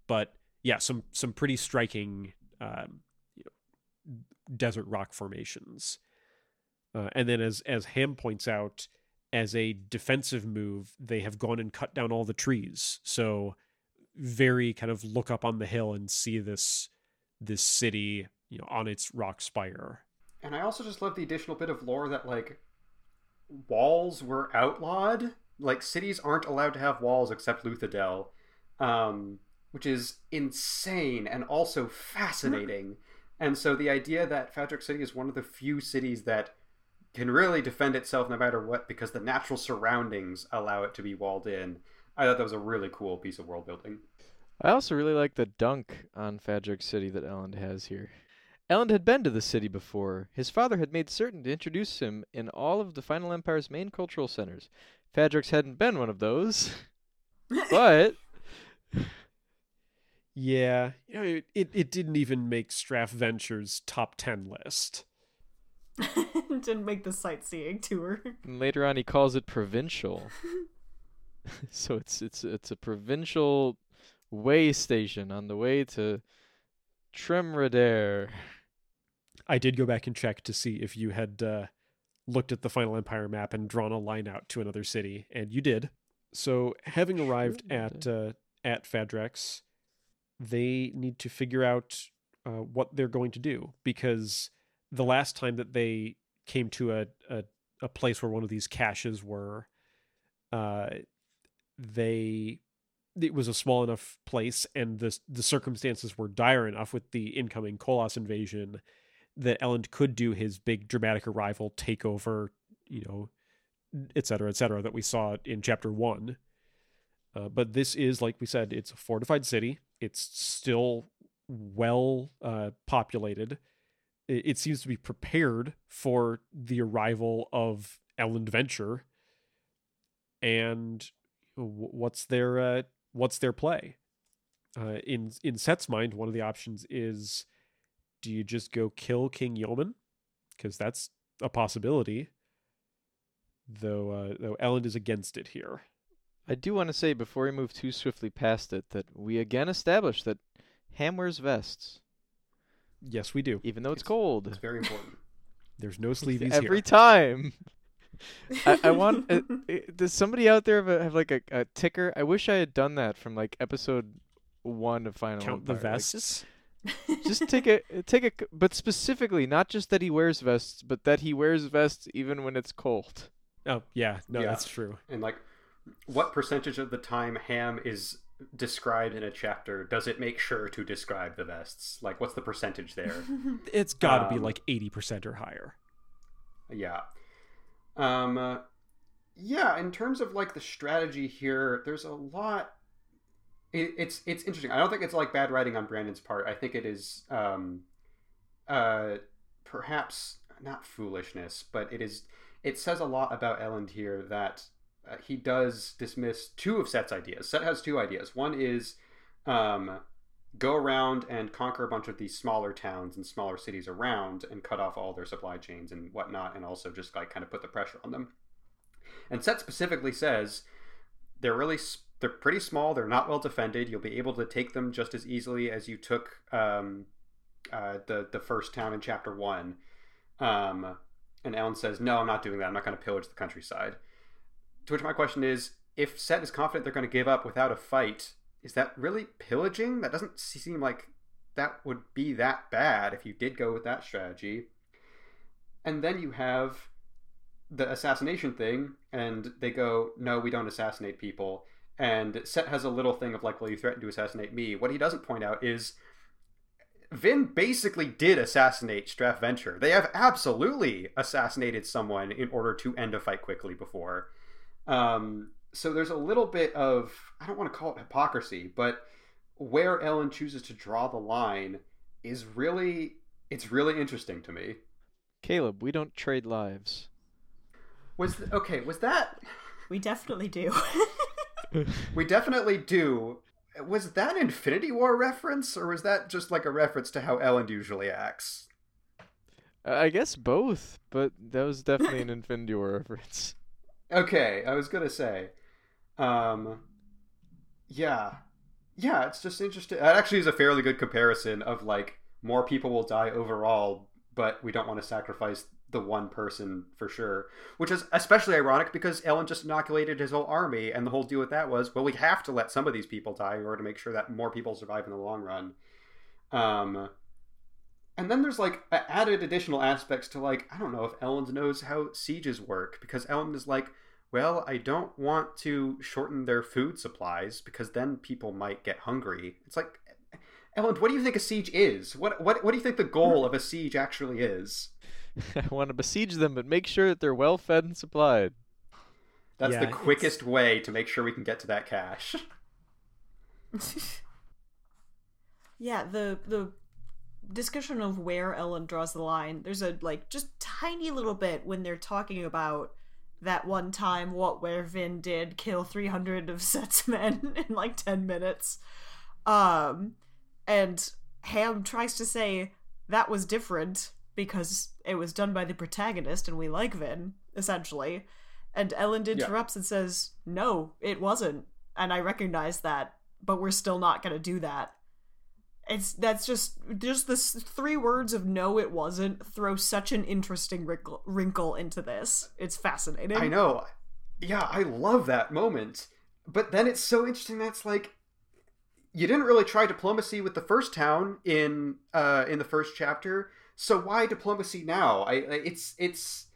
But yeah, some some pretty striking um, you know, desert rock formations. Uh, and then, as as Ham points out, as a defensive move, they have gone and cut down all the trees. So very kind of look up on the hill and see this this city, you know, on its rock spire. And I also just love the additional bit of lore that like walls were outlawed. Like cities aren't allowed to have walls except Luthadel, um, which is insane and also fascinating. and so the idea that Fadrex City is one of the few cities that can really defend itself no matter what because the natural surroundings allow it to be walled in. I thought that was a really cool piece of world building. I also really like the dunk on Fadrex City that Elend has here. Elend had been to the city before. His father had made certain to introduce him in all of the Final Empire's main cultural centers. Fadrex hadn't been one of those, but yeah, you know, it, it, it didn't even make Straff Venture's top ten list. Didn't make the sightseeing tour. And later on, he calls it provincial. so it's it's it's a provincial way station on the way to Tremredare. I did go back and check to see if you had uh, looked at the Final Empire map and drawn a line out to another city, and you did. So, having arrived at uh, at Fadrex, they need to figure out uh, what they're going to do because the last time that they came to a, a, a place where one of these caches were, uh, they it was a small enough place and the the circumstances were dire enough with the incoming Koloss invasion that Elend could do his big dramatic arrival takeover, you know, et cetera, et cetera, that we saw in chapter one. Uh, but this is, like we said, it's a fortified city. It's still well uh, populated it, it seems to be prepared for the arrival of Elend Venture. And what's their uh, what's their play? Uh, in in Cett's mind, one of the options is: do you just go kill King Yomen? Because that's a possibility. Though uh, though Elend is against it here. I do want to say before we move too swiftly past it that we again established that Ham wears vests. Yes, we do. Even though it's, It's- cold. It's very important. There's no sleeveys Every here. time. I, I want. Uh, uh, does somebody out there have, a, have like a, a ticker? I wish I had done that from like episode one of Final Count the Empire. Like, just, vests. just take a take a, c- but specifically not just that he wears vests, but that he wears vests even when it's cold. oh yeah, no, Yeah. that's true. And like, what percentage of the time Ham is described in a chapter does it make sure to describe the vests? Like, what's the percentage there? It's got to be Um, like eighty percent or higher. Yeah. Um uh, yeah, in terms of like the strategy here, there's a lot it, it's it's interesting. I don't think it's like bad writing on Brandon's part. I think it is um uh perhaps not foolishness, but it is it says a lot about Elend here that uh, he does dismiss two of Cett's ideas. Cett has two ideas. One is um go around and conquer a bunch of these smaller towns and smaller cities around and cut off all their supply chains and whatnot, and also just like kind of put the pressure on them. And Cett specifically says they're really they're pretty small. They're not well defended. You'll be able to take them just as easily as you took um, uh, the the first town in chapter one. Um, and Elend says, "No, I'm not doing that. I'm not going to pillage the countryside." To which my question is, if Cett is confident they're going to give up without a fight, is that really pillaging? That doesn't seem like that would be that bad if you did go with that strategy. And then you have the assassination thing, and they go, "No, we don't assassinate people." And Cett has a little thing of like, "Well, you threatened to assassinate me." What he doesn't point out is Vin basically did assassinate Straff Venture. They have absolutely assassinated someone in order to end a fight quickly before. Um, so there's a little bit of I don't want to call it hypocrisy, but where Elend chooses to draw the line is really it's really interesting to me. Caleb, we don't trade lives. Was th- okay? Was that we definitely do. we definitely do? Was that Infinity War reference, or was that just like a reference to how Elend usually acts? I guess both, but that was definitely an Infinity War reference. Okay, I was gonna say, um, yeah, yeah, it's just interesting. That actually is a fairly good comparison of like more people will die overall, but we don't want to sacrifice the one person for sure. Which is especially ironic because Elend just inoculated his whole army, and the whole deal with that was, well, we have to let some of these people die in order to make sure that more people survive in the long run. Um, and then there's like added additional aspects to like I don't know if Elend knows how sieges work because Elend is like, well, I don't want to shorten their food supplies because then people might get hungry. It's like, Elend, what do you think a siege is? What what what do you think the goal of a siege actually is? I want to besiege them, but make sure that they're well fed and supplied. That's Yeah, the it's- quickest way to make sure we can get to that cash. yeah, the the discussion of where Elend draws the line. There's a like just tiny little bit when they're talking about that one time what where Vin did kill 300 of Cett's men in like 10 minutes. Um and Ham tries to say that was different because it was done by the protagonist and we like Vin essentially. And Elend interrupts and says, "No, it wasn't." And I recognize that, but we're still not going to do that it's that's just just this three words of no it wasn't throw such an interesting wrinkle, wrinkle into this it's fascinating I know. Yeah, I love that moment. But then it's so interesting that's like you didn't really try diplomacy with the first town in uh in the first chapter. So why diplomacy now? I I- it's it's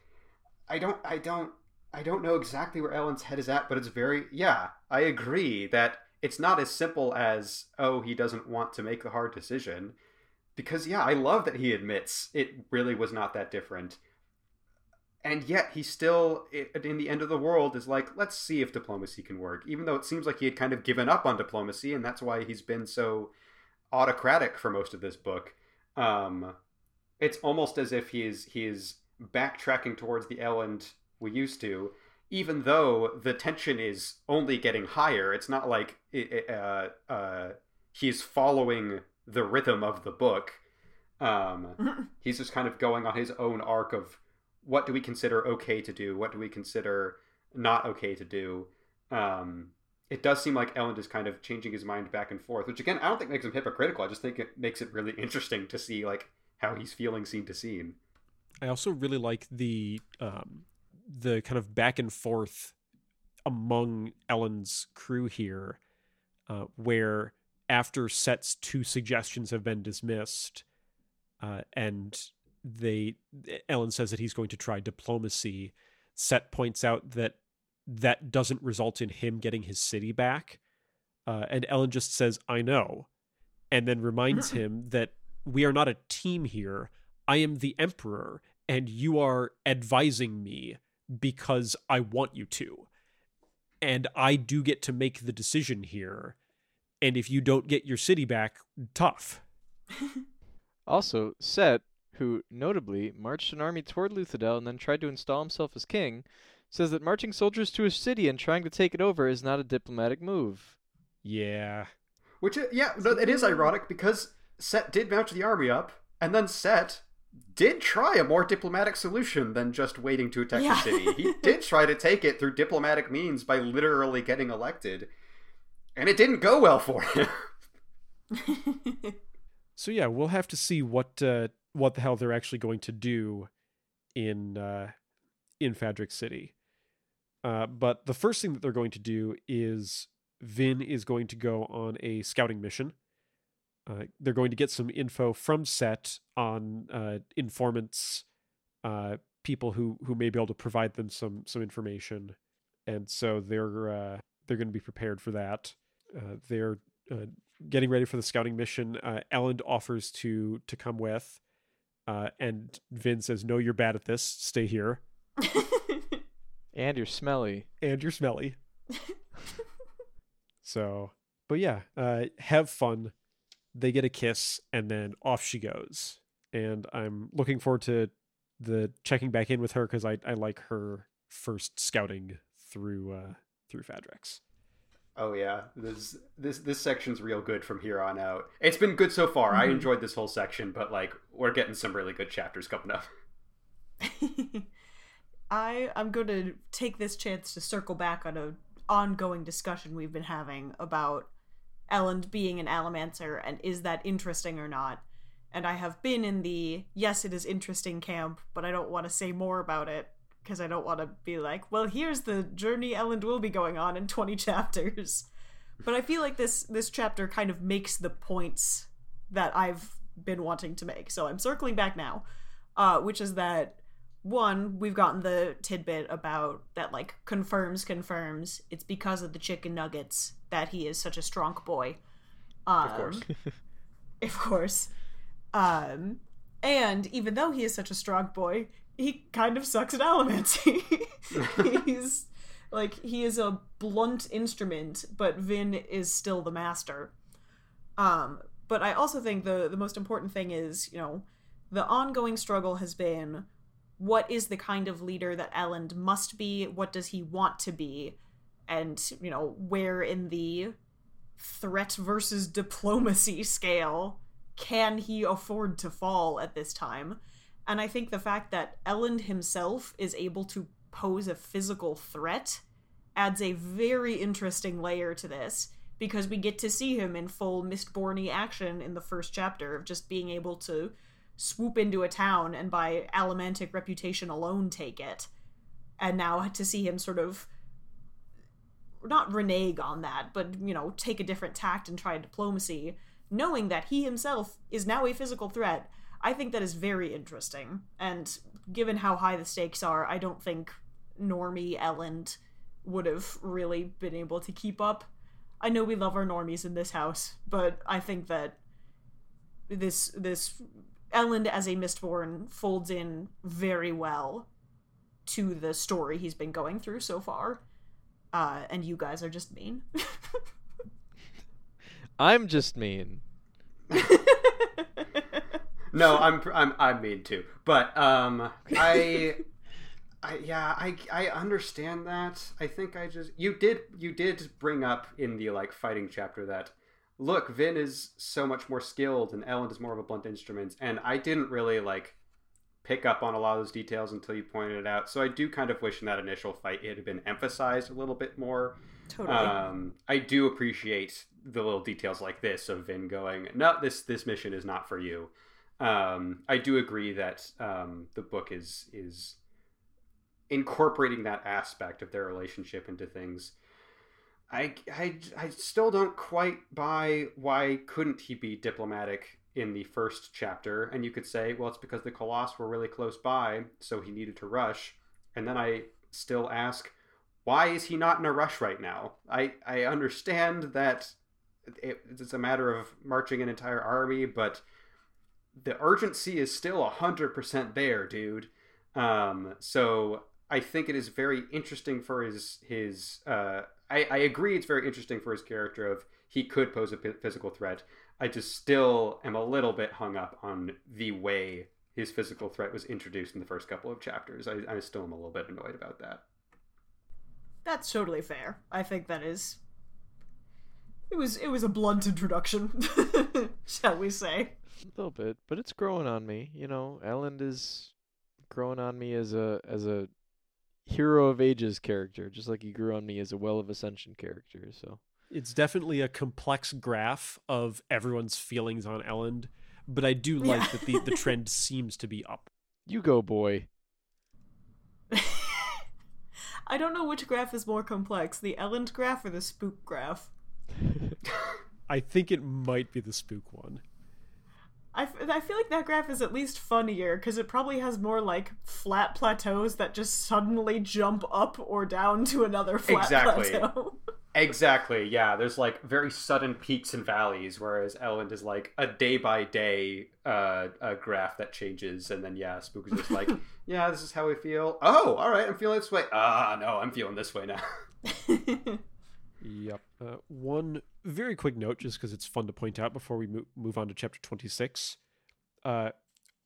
I don't I don't I don't know exactly where Elend's head is at, but it's very yeah, I agree that it's not as simple as oh, he doesn't want to make the hard decision. Because yeah, I love that he admits it really was not that different and yet he still in the end of the world is like let's see if diplomacy can work even though it seems like he had kind of given up on diplomacy and that's why he's been so autocratic for most of this book um it's almost as if he is he is backtracking towards the Elend we used to even though the tension is only getting higher it's not like it, it, uh, uh, he's following the rhythm of the book. Um he's just kind of going on his own arc of what do we consider okay to do? What do we consider not okay to do? Um it does seem like Elend is kind of changing his mind back and forth which again i don't think makes him hypocritical. I just think it makes it really interesting to see like how he's feeling scene to scene. I also really like the um, the kind of back and forth among Elend's crew here, uh, where after Cett's two suggestions have been dismissed, uh, and they Elend says that he's going to try diplomacy. Cett points out that that doesn't result in him getting his city back, uh, and Elend just says, "I know," and then reminds him that we are not a team here. I am the emperor and you are advising me because I want you to. And I do get to make the decision here. And if you don't get your city back, tough. Also, Cett, who notably marched an army toward Luthadel and then tried to install himself as king, says that marching soldiers to a city and trying to take it over is not a diplomatic move. Yeah. which yeah it is ironic because Cett did mount the army up and then Cett did try a more diplomatic solution than just waiting to attack Yeah. the city he did try to take it through diplomatic means by literally getting elected and it didn't go well for him So yeah, we'll have to see what uh, what the hell they're actually going to do in uh, in Fadrex City. Uh, but the first thing that they're going to do is Vin is going to go on a scouting mission. Uh, they're going to get some info from Cett on uh, informants, uh, people who who may be able to provide them some some information, and so they're uh, they're going to be prepared for that. Uh, they're uh, getting ready for the scouting mission. Uh, Elend offers to to come with, uh, and Vin says, "No, you're bad at this. Stay here, And you're smelly. and you're smelly." so, but yeah, uh, have fun. They get a kiss, and then off she goes. And I'm looking forward to the checking back in with her because I I like her first scouting through uh, through Fadrex. oh yeah this this this section's real good from here on out it's been good so far i Mhm. enjoyed this whole section but like we're getting some really good chapters coming up I I'm going to take this chance to circle back on a ongoing discussion we've been having about Elend being an Allomancer and is that interesting or not. And I have been in the yes, it is interesting camp, but I don't want to say more about it because I don't want to be like, well, here's the journey Elend will be going on in 20 chapters. But I feel like this this chapter kind of makes the points that I've been wanting to make. So I'm circling back now, uh, which is that one, we've gotten the tidbit about that like confirms confirms it's because of the chicken nuggets that he is such a strong boy. Um, Of course. of course. Um, and even though he is such a strong boy, he kind of sucks at allomancy. He's like he is a blunt instrument, but Vin is still the master. Um, but I also think the the most important thing is, you know, the ongoing struggle has been what is the kind of leader that Elend must be? What does he want to be? And, you know, where in the threat versus diplomacy scale can he afford to fall at this time? And I think the fact that Elend himself is able to pose a physical threat adds a very interesting layer to this because we get to see him in full Mistborny action in the first chapter of just being able to swoop into a town and by allomantic reputation alone take it. And now to see him sort of not renege on that, but you know, take a different tact and try diplomacy, knowing that he himself is now a physical threat, I think that is very interesting. And given how high the stakes are, I don't think Normie Elend would have really been able to keep up. I know we love our normies in this house, but I think that this this Elend as a Mistborn folds in very well to the story he's been going through so far. Uh, and you guys are just mean. I'm just mean. no, I'm I'm I'm mean too. But um, I, I yeah, I I understand that. I think I just you did you did bring up in the like fighting chapter that look, Vin is so much more skilled and Elend is more of a blunt instrument, and I didn't really like pick up on a lot of those details until you pointed it out. So I do kind of wish in that initial fight it had been emphasized a little bit more. totally. Um, I do appreciate the little details like this of Vin going, "No, this this mission is not for you." Um, I do agree that um, the book is is incorporating that aspect of their relationship into things. I, I, I still don't quite buy why couldn't he be diplomatic in the first chapter and you could say well it's because the Koloss were really close by so he needed to rush. And then I still ask why is he not in a rush right now? I, I understand that it, it's a matter of marching an entire army but the urgency is still 100% there dude. Um, so I think it is very interesting for his his uh, I, I agree it's very interesting for his character of he could pose a physical threat. I just still am a little bit hung up on the way his physical threat was introduced in the first couple of chapters. I, I still am a little bit annoyed about that. That's totally fair. I think that is. It was it was a blunt introduction, shall we say? A little bit, but it's growing on me. You know, Elend is growing on me as a as a hero of ages character, just like he grew on me as a Well of Ascension character. So It's definitely a complex graph of everyone's feelings on Elend, but I do like Yeah. that the, the trend seems to be up. you go, boy. I don't know which graph is more complex, the Elend graph or the spook graph. I think it might be the spook one. I, f- I feel like that graph is at least funnier because it probably has more like flat plateaus that just suddenly jump up or down to another flat Exactly. plateau. Exactly. Yeah, there's like very sudden peaks and valleys, whereas Elend is like a day by day uh a graph that changes, and then yeah, Spook is just like, yeah, this is how we feel. Oh, all right, I'm feeling this way. Ah, no, I'm feeling this way now. Yep. Uh, one very quick note, just because it's fun to point out before we mo- move on to chapter 26. Uh,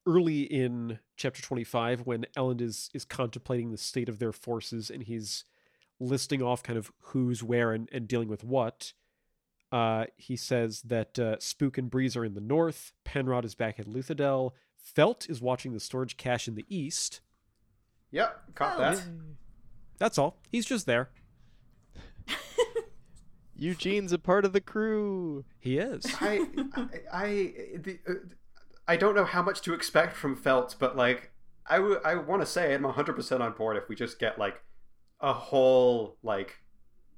early in chapter 25, when Elend is, is contemplating the state of their forces and he's listing off kind of who's where and, and dealing with what, uh, he says that uh, Spook and Breeze are in the north, Penrod is back at Luthadel, Felt is watching the storage cache in the east, Yep, caught Oh, that. it's- That's all. He's just there. Eugene's a part of the crew. He is. I, I, I, the, uh, I don't know how much to expect from Felt, but like, I, w- I want to say I'm 100% on board if we just get like a whole like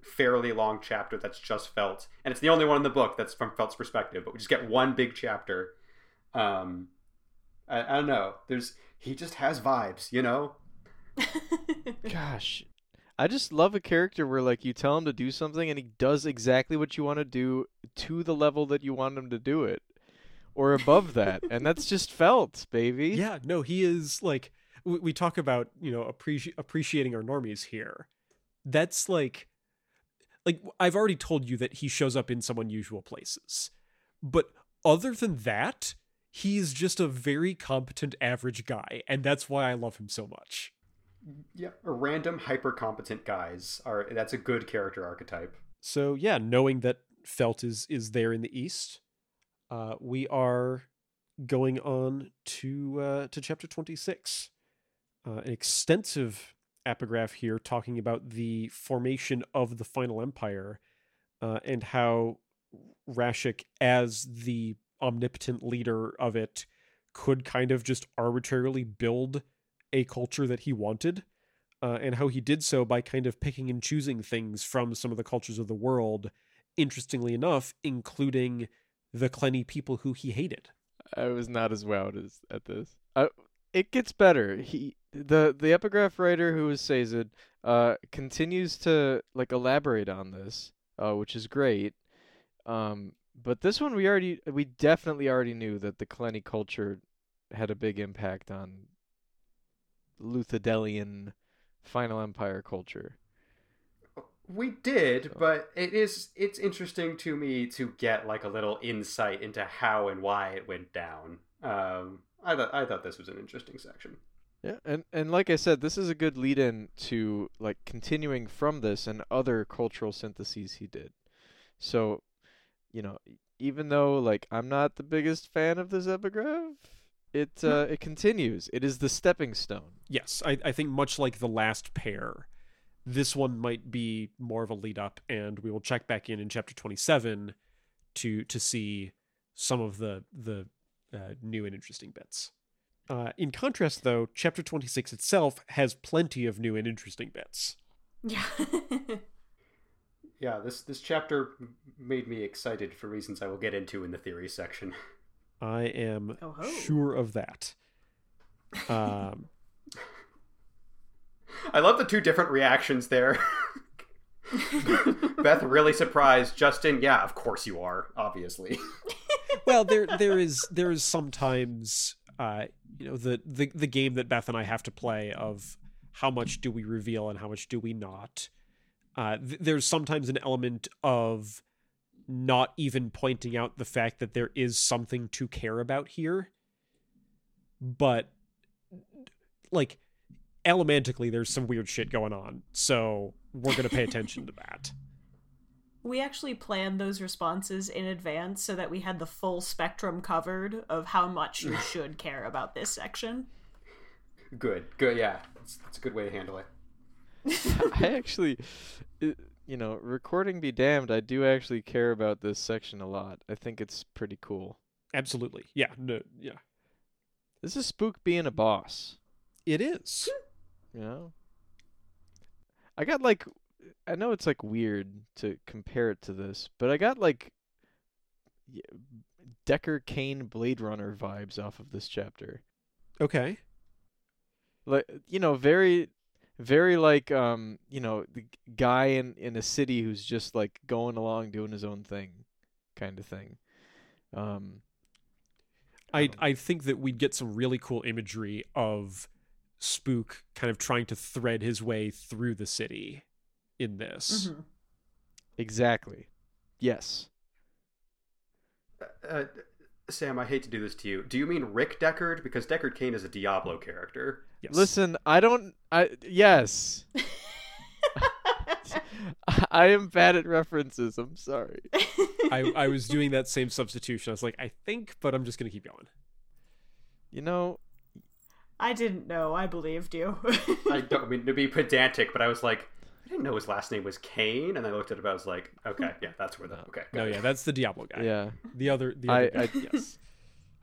fairly long chapter that's just Felt, and it's the only one in the book that's from Felt's perspective. But we just get one big chapter. Um, I, I don't know. There's he just has vibes, you know. Gosh, I just love a character where like you tell him to do something and he does exactly what you want to do to the level that you want him to do it, or above that, and that's just felt, baby. Yeah, no, he is like we, we talk about, you know, appreci- appreciating our normies here. That's like like I've already told you that he shows up in some unusual places. But other than that, he's just a very competent average guy, and that's why I love him so much. Yeah, random hyper competent guys are that's a good character archetype. So yeah, knowing that Felt is is there in the east, uh, we are going on to uh, to chapter twenty six. Uh, an extensive epigraph here talking about the formation of the final empire uh, and how Rashek, as the omnipotent leader of it, could kind of just arbitrarily build a culture that he wanted uh, and how he did so by kind of picking and choosing things from some of the cultures of the world, interestingly enough, including the Khlenni people who he hated. I was not as wowed as at this. Uh, it gets better. He the the epigraph writer who is Sazed uh continues to like elaborate on this, uh, which is great. Um, but this one we already we definitely already knew that the Khlenni culture had a big impact on Luthadelian Final Empire culture. We did, but it is it's interesting to me to get like a little insight into how and why it went down. Um, I thought I thought this was an interesting section. Yeah, and and like I said, this is a good lead in to like continuing from this and other cultural syntheses he did. So, you know, even though like I'm not the biggest fan of this epigraph, it uh, it continues. It is the stepping stone. Yes, I, I think much like the last pair, this one might be more of a lead up, and we will check back in in chapter 27 to to see some of the the uh, new and interesting bits. Uh, in contrast, though, chapter 26 itself has plenty of new and interesting bits. yeah. Yeah, this this chapter made me excited for reasons I will get into in the theory section. I am Oh ho. sure of that. Um, I love the two different reactions there. Beth really surprised. Justin, yeah, of course you are, obviously. well, there there is there is sometimes uh, you know the, the the game that Beth and I have to play of how much do we reveal and how much do we not. Uh, th- there's sometimes an element of not even pointing out the fact that there is something to care about here, but like allomantically, there's some weird shit going on, so we're gonna pay attention to that. We actually planned those responses in advance so that we had the full spectrum covered of how much you should care about this section. Good, good, yeah. That's, that's a good way to handle it. I actually, you know, recording be damned, I do actually care about this section a lot. I think it's pretty cool. Absolutely, yeah, no, yeah, This is Spook being a boss. it is. You know? I got like I know it's like weird to compare it to this, but I got like Decker Kane Blade Runner vibes off of this chapter. Okay. Like you know, very very like um, you know, the guy in in a city who's just like going along doing his own thing kind of thing. Um I don't- I think that we'd get some really cool imagery of Spook kind of trying to thread his way through the city in this. Mhm. exactly. Yes. Uh, Sam, I hate to do this to you. Do you mean Rick Deckard? Because Deckard Cain is a Diablo character. Yes. Listen, I don't I yes. I am bad at references. I'm sorry. I I was doing that same substitution. I was like, I think, but I'm just gonna keep going. You know, I didn't know. I believed you. I don't mean to be pedantic, but I was like, I didn't know his last name was Kane, and I looked at it. I was like, okay, yeah, that's where the okay. No, it. yeah, that's the Diablo guy. Yeah. The other, the I- other guy, I- yes.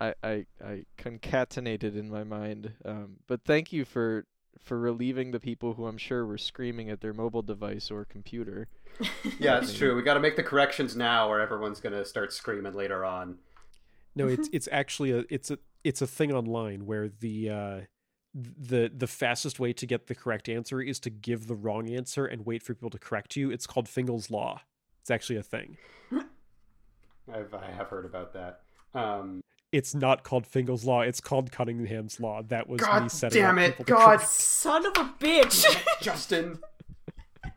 I, I, I concatenated in my mind. Um, but thank you for for relieving the people who I'm sure were screaming at their mobile device or computer. yeah, it's true. We got to make the corrections now, or everyone's gonna start screaming later on. No, it's it's actually a it's a it's a thing online where the uh the the fastest way to get the correct answer is to give the wrong answer and wait for people to correct you. It's called Fingal's law. It's actually a thing. I've I have heard about that. Um, It's not called Fingal's law. It's called Cunningham's law. That was me God setting damn up it! people God, correct- Son of a bitch. Justin. I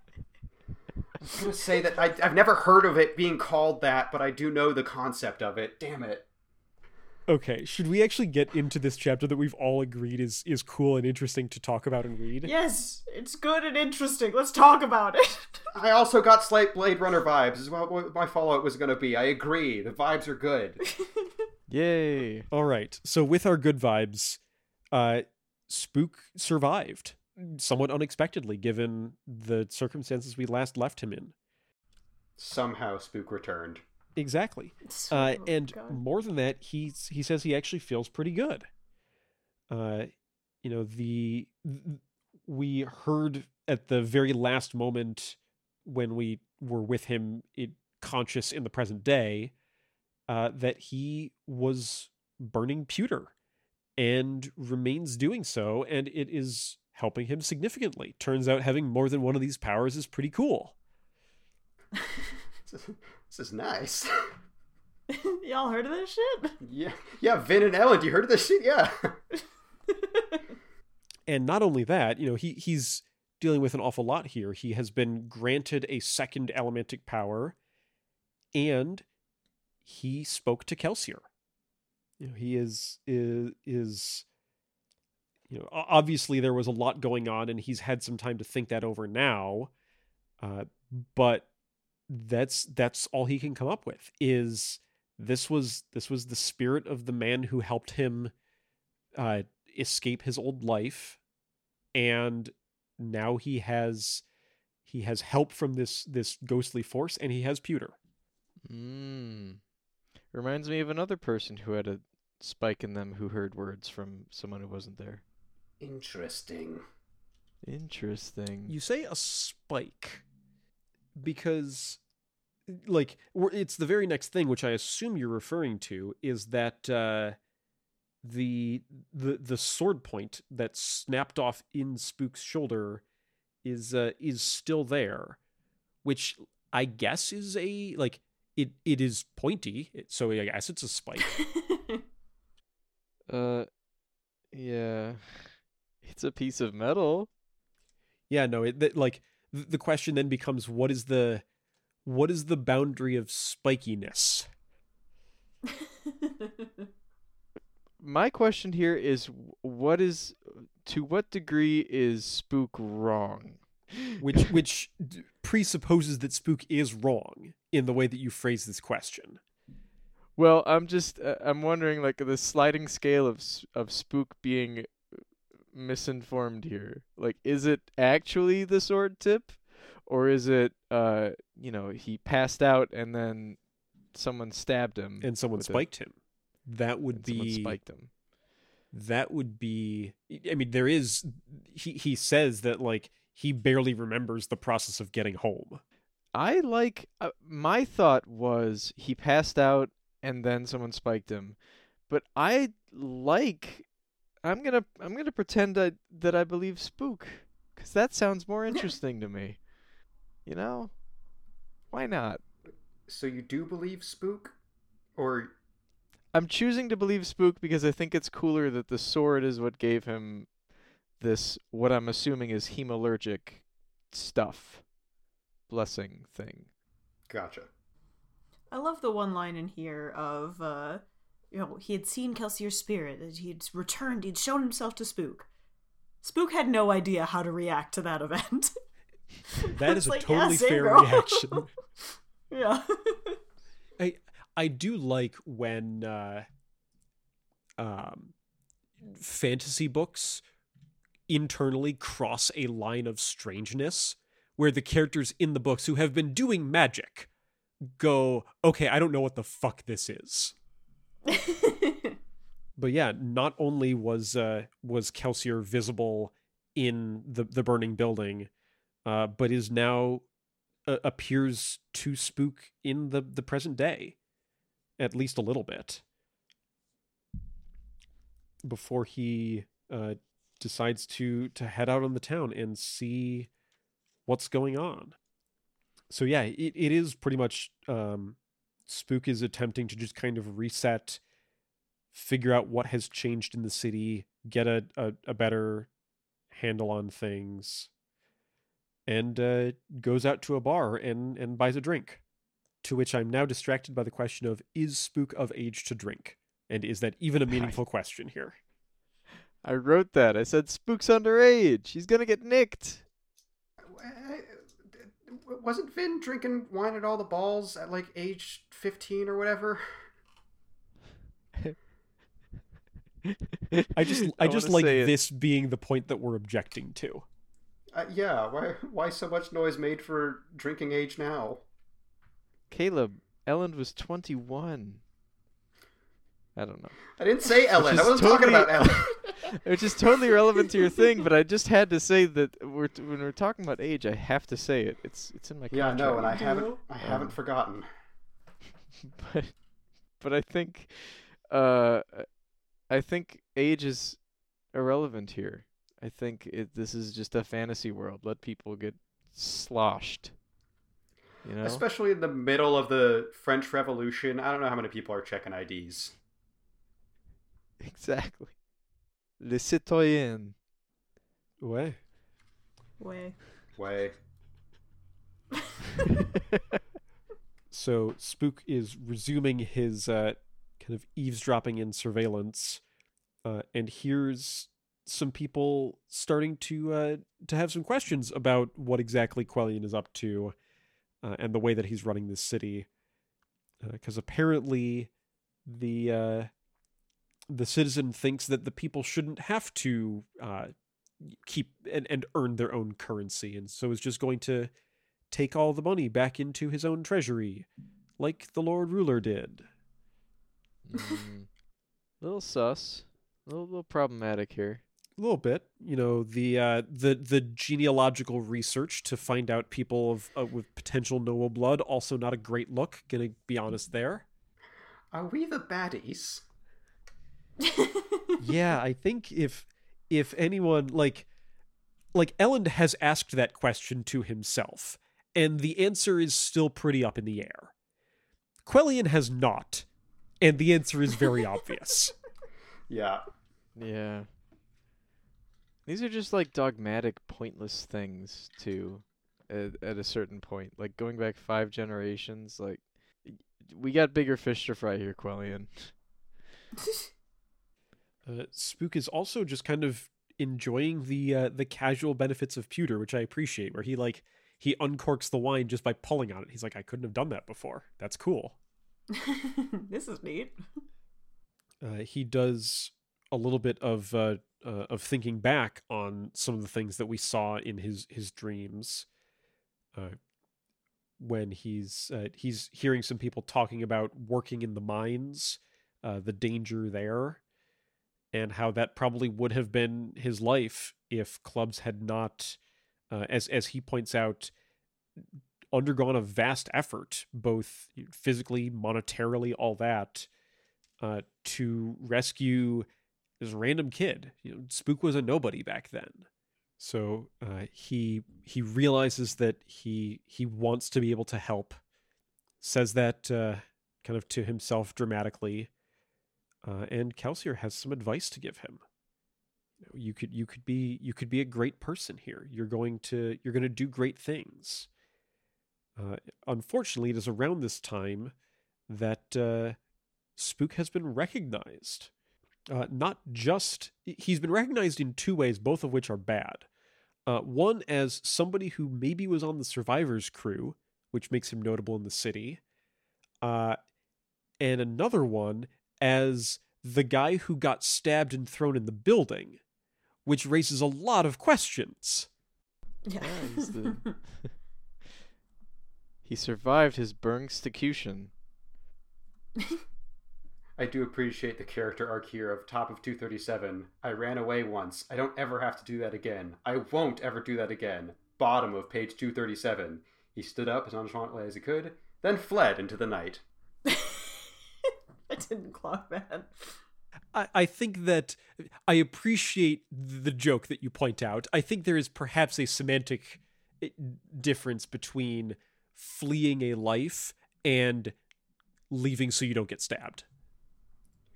was gonna say that I, I've never heard of it being called that, but I do know the concept of it. Damn it! Okay, should we actually get into this chapter that we've all agreed is is cool and interesting to talk about and read? yes, it's good and interesting. Let's talk about it. I also got slight Blade Runner vibes. Is what what my follow-up was gonna be. I agree. The vibes are good. Yay! All right. So with our good vibes, uh Spook survived somewhat unexpectedly given the circumstances we last left him in. Somehow, Spook returned. Exactly. Uh, of and God. more than that, he he says he actually feels pretty good. Uh, you know the th- we heard at the very last moment when we were with him, it, conscious in the present day, uh, that he was burning pewter, and remains doing so, and it is helping him significantly. Turns out having more than one of these powers is pretty cool. This is nice. Y'all heard of this shit? yeah, yeah. Vin and Elend, you heard of this shit? Yeah. and not only that, you know, he he's dealing with an awful lot here. He has been granted a second allomantic power, and he spoke to Kelsier. You know, he is is is you know, obviously there was a lot going on, and he's had some time to think that over now. Uh, but that's that's all he can come up with is this was this was the spirit of the man who helped him uh escape his old life and now he has he has help from this this ghostly force and he has pewter Mm. Reminds me of another person who had a spike in them who heard words from someone who wasn't there. Interesting. Interesting. you say a spike because like it's the very next thing which i assume you're referring to is that uh the the the sword point that snapped off in spook's shoulder is uh is still there which i guess is a like it it is pointy so i guess it's a spike Uh, yeah. It's a piece of metal. Yeah, no, it that, like th- the question then becomes what is the what is the boundary of spikiness? My question here is what is to what degree is spook wrong? Which which presupposes that spook is wrong in the way that you phrase this question. Well, I'm just uh, I'm wondering like the sliding scale of s- of spook being misinformed here. Like is it actually the sword tip or is it uh you know, he passed out and then someone stabbed him And someone with it, spiked him. That would and someone be spiked him. that would be I mean there is he he says that like he barely remembers the process of getting home. I like uh, my thought was he passed out and then someone spiked him. But I like I'm going to I'm going to pretend I, that I believe spook cuz that sounds more interesting to me. You know? Why not? So you do believe Spook, or I'm choosing to believe spook because I think it's cooler that the sword is what gave him this what I'm assuming is hemalurgic stuff blessing thing. gotcha. I love the one line in here of, uh, you know, he had seen Kelsier's spirit, that he'd returned, he'd shown himself to Spook. Spook had no idea how to react to that event. that is a like, yeah, totally same fair girl. reaction. yeah. I I do like when uh um fantasy books internally cross a line of strangeness where the characters in the books who have been doing magic go, okay, I don't know what the fuck this is. But yeah, not only was uh, was Kelsier visible in the the burning building, uh, but is now uh, appears to spook in the the present day, at least a little bit. Before he uh, decides to to head out on the town and see what's going on. So yeah, it, it is pretty much um, Spook is attempting to just kind of reset, figure out what has changed in the city, get a a, a better handle on things, and uh, goes out to a bar and and buys a drink. To which I'm now distracted by the question of is Spook of age to drink, and is that even a meaningful question here? I wrote that. I said Spook's underage. He's gonna get nicked. Wasn't Vin drinking wine at all the balls at like age 15 or whatever? I just I, just like say it. this being the point that we're objecting to. Uh, yeah, why why so much noise made for drinking age now? Caleb, Elend was 21. I don't know. I didn't say Elend. I is wasn't talking about Elend. Which is totally relevant to your thing, but I just had to say that we're when we're talking about age, I have to say it. It's it's in my yeah, contract. no, and I haven't? I haven't Um, forgotten. but but I think uh I think age is irrelevant here. I think it, this is just a fantasy world. Let people get sloshed. You know? Especially in the middle of the French Revolution. I don't know how many people are checking IDs. exactly. Les citoyens. Way. Way. Way. So Spook is resuming his uh, kind of eavesdropping and surveillance, uh, and hears some people starting to uh, to have some questions about what exactly Quellion is up to, uh, and the way that he's running this city, because apparently the uh, the citizen thinks that the people shouldn't have to uh, keep and, and earn their own currency, and so is just going to take all the money back into his own treasury, like the Lord Ruler did. Mm. little sus. A little, little problematic here. A little bit, you know, the uh, the the genealogical research to find out people of uh, with potential noble blood also not a great look. Gonna be honest there. Are we the baddies? Yeah, I think if if anyone like like Elend has asked that question to himself, and the answer is still pretty up in the air. Quellion has not, and the answer is very obvious. Yeah. Yeah. These are just like dogmatic, pointless things too. At, at a certain point, like going back five generations, like we got bigger fish to fry here, Quellion. Uh, Spook is also just kind of enjoying the uh, the casual benefits of pewter, which I appreciate. Where he like he uncorks the wine just by pulling on it. He's like, I couldn't have done that before. That's cool. this is neat. Uh, he does a little bit of uh, uh, of thinking back on some of the things that we saw in his his dreams. Uh, when he's uh, he's hearing some people talking about working in the mines, uh, the danger there, and how that probably would have been his life if clubs had not, uh, as as he points out, undergone a vast effort, both physically, monetarily, all that, uh, to rescue this random kid. You know, Spook was a nobody back then. So uh, he he realizes that he he wants to be able to help. Says that uh, kind of to himself dramatically, uh, and Kelsier has some advice to give him. You, could you could be you could be a great person here. You're going to you're going to do great things. Uh, unfortunately, it is around this time that uh, Spook has been recognized. Uh, not just he's been recognized in two ways, both of which are bad. Uh, one as somebody who maybe was on the survivors crew, which makes him notable in the city, uh, and another one as the guy who got stabbed and thrown in the building, which raises a lot of questions. Yeah. Yeah, he's the- He survived his execution. I do appreciate the character arc here of top of 237. I ran away once. I don't ever have to do that again. I won't ever do that again. Bottom of page 237. He stood up as nonchalantly as he could, then fled into the night. I didn't clock that. I, I think that I appreciate the joke that you point out. I think there is perhaps a semantic eh, difference between fleeing a life and leaving so you don't get stabbed.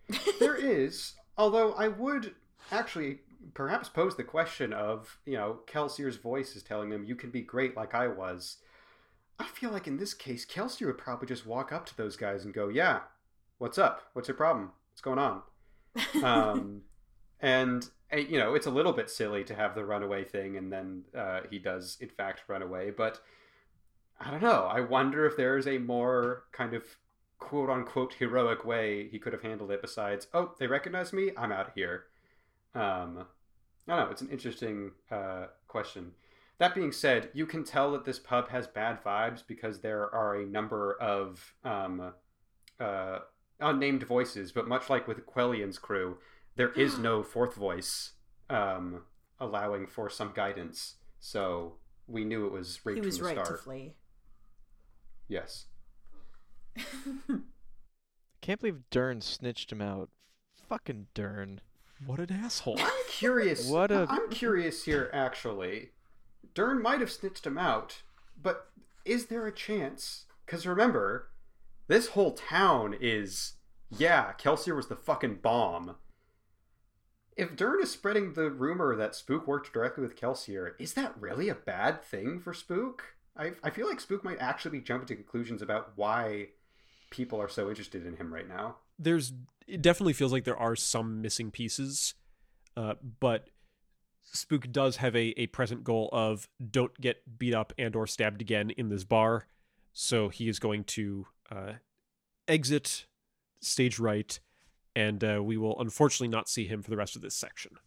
there is, although I would actually perhaps pose the question of, you know, Kelsier's voice is telling him, you can be great like I was. I feel like in this case, Kelsier would probably just walk up to those guys and go, yeah, what's up? What's your problem? What's going on? um, and uh, you know it's a little bit silly to have the runaway thing and then uh, he does in fact run away but i don't know i wonder if there's a more kind of quote unquote heroic way he could have handled it besides oh they recognize me i'm out of here um, i don't know it's an interesting uh, question that being said you can tell that this pub has bad vibes because there are a number of um, uh, unnamed voices, but much like with Quellion's crew, there is no fourth voice um, allowing for some guidance. So we knew it was raped he was from the right to start. flee. Yes. Can't believe Dern snitched him out. Fucking Dern. What an asshole. I'm curious. What a- I'm curious here, actually. Dern might have snitched him out, but is there a chance? Because remember, this whole town is, yeah, Kelsier was the fucking bomb. If Dern is spreading the rumor that Spook worked directly with Kelsier, is that really a bad thing for Spook? I, I feel like Spook might actually be jumping to conclusions about why people are so interested in him right now. there's it definitely feels like there are some missing pieces uh, but spook does have a, a present goal of don't get beat up and or stabbed again in this bar so he is going to uh, exit stage right and uh, we will unfortunately not see him for the rest of this section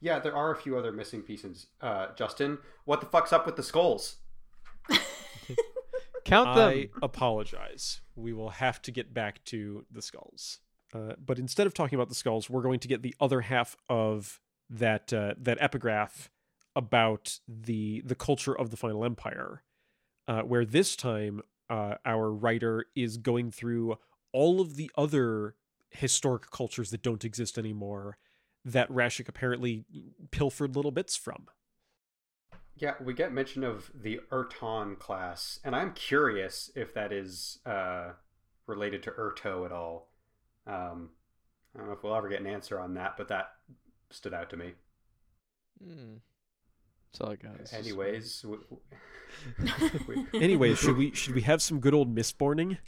Yeah, there are a few other missing pieces. Uh, Justin, what the fuck's up with the skulls? Count them. I apologize. We will have to get back to the skulls. Uh, but instead of talking about the skulls, we're going to get the other half of that uh, that epigraph about the the culture of the final empire, uh, where this time uh, our writer is going through all of the other historic cultures that don't exist anymore that Rashek apparently pilfered little bits from. Yeah, we get mention of the Erton class, and I'm curious if that is uh, related to Urteau at all. Um, I don't know if we'll ever get an answer on that, but that stood out to me. Hmm. That's all I got. It's Anyways, w- w- we, Anyway, should we should we have some good old mistborning?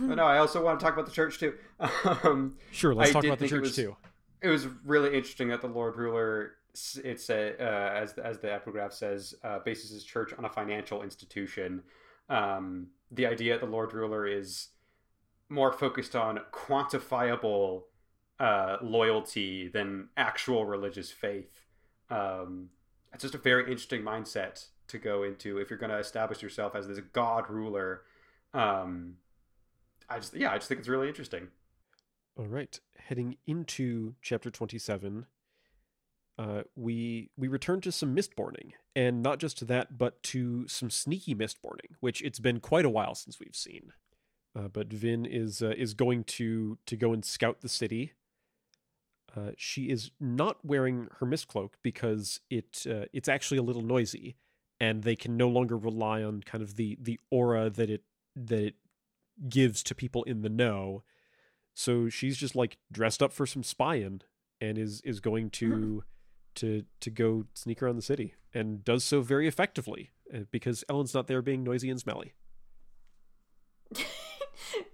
but no, I also want to talk about the church too. Um, Sure, let's I talk about the think it church was- too. it was really interesting that the Lord Ruler, s- it's a, uh, as as the epigraph says, uh, bases his church on a financial institution. Um, the idea that the Lord Ruler is more focused on quantifiable uh, loyalty than actual religious faith. Um, it's just a very interesting mindset to go into if you're going to establish yourself as this god ruler. Um, I just yeah, I just think it's really interesting. All right, heading into chapter 27, uh, we we return to some mistborning, and not just to that, but to some sneaky mistborning, which it's been quite a while since we've seen. Uh, but Vin is uh, is going to to go and scout the city. Uh, she is not wearing her mist cloak because it uh, it's actually a little noisy, and they can no longer rely on kind of the the aura that it that it gives to people in the know. So she's just like dressed up for some spying and is is going to to to go sneak around the city and does so very effectively uh, because Elend's not there being noisy and smelly.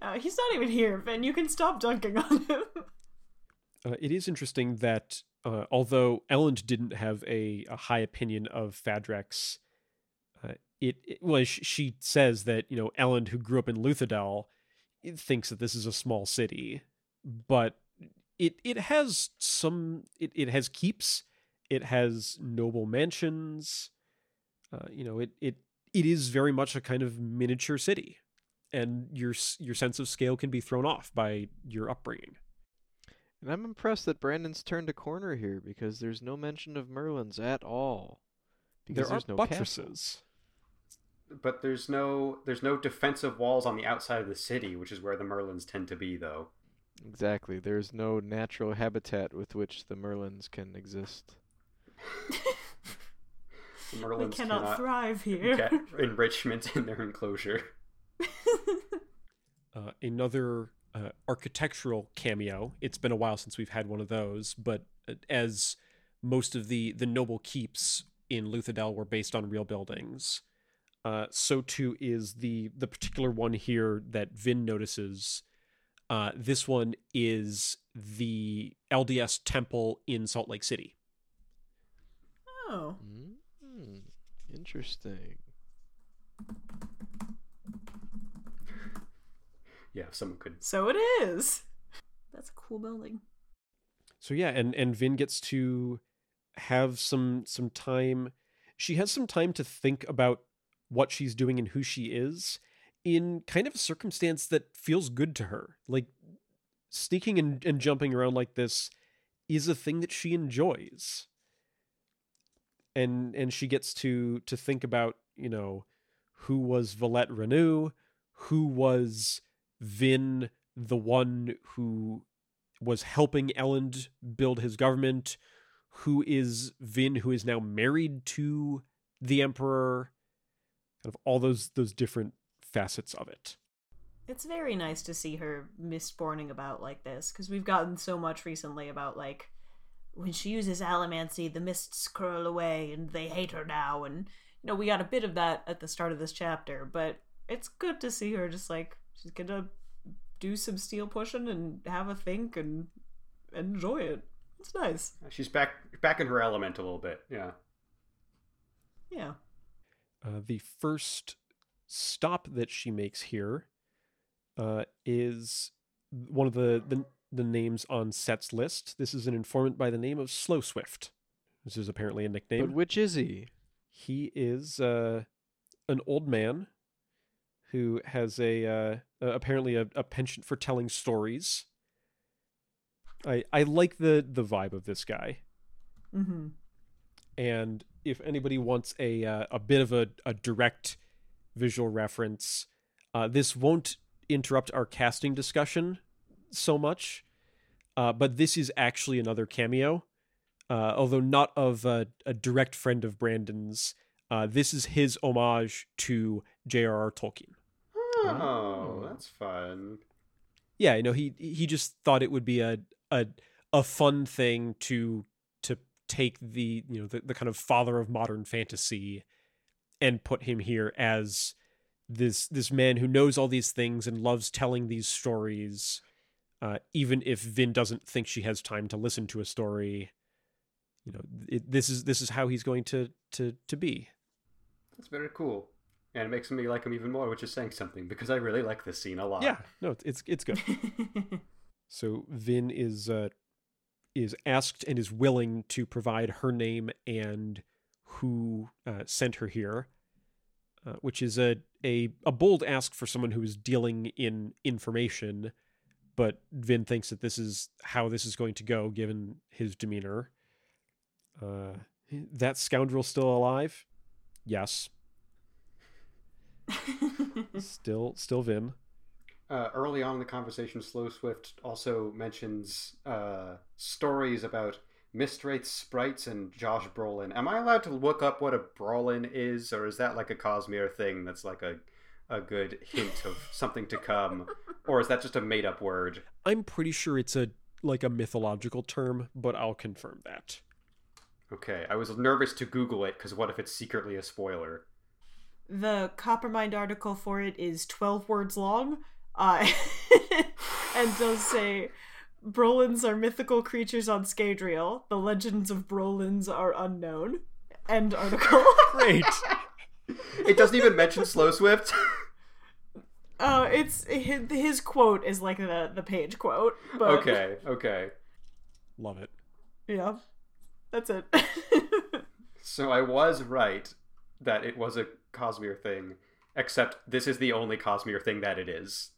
uh, he's not even here, Ben. You can stop dunking on him. Uh, it is interesting that uh, although Elend didn't have a, a high opinion of Fadrex, uh, it, it well sh- she says that you know Elend, who grew up in Luthadel, thinks that this is a small city, but it it has some it, it has keeps it has noble mansions uh, you know it it it is very much a kind of miniature city and your your sense of scale can be thrown off by your upbringing And I'm impressed that Brandon's turned a corner here because there's no mention of merlons at all. Because there are there's no castle. buttresses But there's no there's no defensive walls on the outside of the city, which is where the merlons tend to be, though. Exactly. There's no natural habitat with which the merlons can exist. The we merlons cannot thrive here. get enrichment in their enclosure. uh, another uh, architectural cameo. It's been a while since we've had one of those, but uh, as most of the the noble keeps in Luthadel were based on real buildings, uh, so too is the the particular one here that Vin notices. Uh, this one is the LDS temple in Salt Lake City. oh. Mm, interesting. Yeah, if someone could. So it is. That's a cool building. So yeah, and and Vin gets to have some some time. She has some time to think about what she's doing and who she is in kind of a circumstance that feels good to her. Like sneaking and, and jumping around like this is a thing that she enjoys. And and she gets to to think about, you know, who was Valette Renoux, who was Vin the one who was helping Elend build his government, who is Vin, who is now married to the Emperor, kind of all those those different facets of it. It's very nice to see her misborning about like this because we've gotten so much recently about like when she uses allomancy, the mists curl away and they hate her now, and you know we got a bit of that at the start of this chapter, but it's good to see her just like she's gonna do some steel pushing and have a think and enjoy it. It's nice. She's back back in her element a little bit. Yeah. Yeah. Uh, the first stop that she makes here uh, is one of the, the the names on Cett's list. This is an informant by the name of Slow Swift. This is apparently a nickname. But which is he? he is uh, an old man who has a uh, apparently a, a penchant for telling stories. I I like the the vibe of this guy, Mm-hmm. and if anybody wants a uh, a bit of a, a direct visual reference, uh, this won't interrupt our casting discussion so much, uh, but this is actually another cameo, uh, although not of a, a direct friend of Brandon's. Uh, this is his homage to J.R.R. Tolkien. Oh, that's fun. Yeah, you know, he he just thought it would be a a a fun thing to to take the you know the, the kind of father of modern fantasy and put him here as this this man who knows all these things and loves telling these stories uh, even if Vin doesn't think she has time to listen to a story you know it, this is this is how he's going to to to be That's very cool. And it makes me like him even more, which is saying something because I really like this scene a lot. yeah no it's it's good So Vin is uh, is asked and is willing to provide her name and who uh, sent her here, uh, which is a, a a bold ask for someone who is dealing in information. But Vin thinks that this is how this is going to go, given his demeanor. Uh, that scoundrel still alive? Yes, still still Vin. Uh, early on in the conversation, Slow Swift also mentions uh, stories about Mistwraith's sprites and Josh Brolin. Am I allowed to look up what a Brolin is, or is that like a Cosmere thing that's like a a good hint of something to come, or is that just a made up word? I'm pretty sure it's a like a mythological term, but I'll confirm that. Okay, I was nervous to Google it because what if it's secretly a spoiler? The Coppermind article for it is 12 words long uh, and does say Brolins are mythical creatures on Scadrial. The legends of Brolins are unknown. End article. Great. It doesn't even mention Slow Swift. Uh, it's his, his quote is like the the page quote. But Okay, okay. Love it. yeah, that's it. So I was right that it was a Cosmere thing, except this is the only Cosmere thing that it is.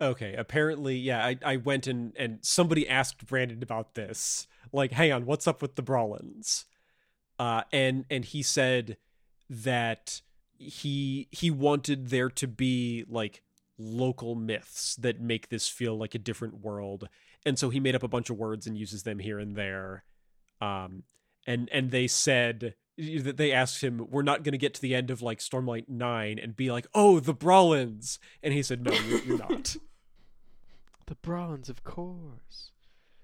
Okay, apparently, yeah, I, I went and, and somebody asked Brandon about this. Like, hang on, what's up with the Brolins? Uh, and and he said that he he wanted there to be like local myths that make this feel like a different world. And so he made up a bunch of words and uses them here and there. Um and and they said that they asked him, "We're not going to get to the end of like Stormlight Nine and be like, oh, the Brolins," and he said, "No, you're, you're not." The bronze, of course.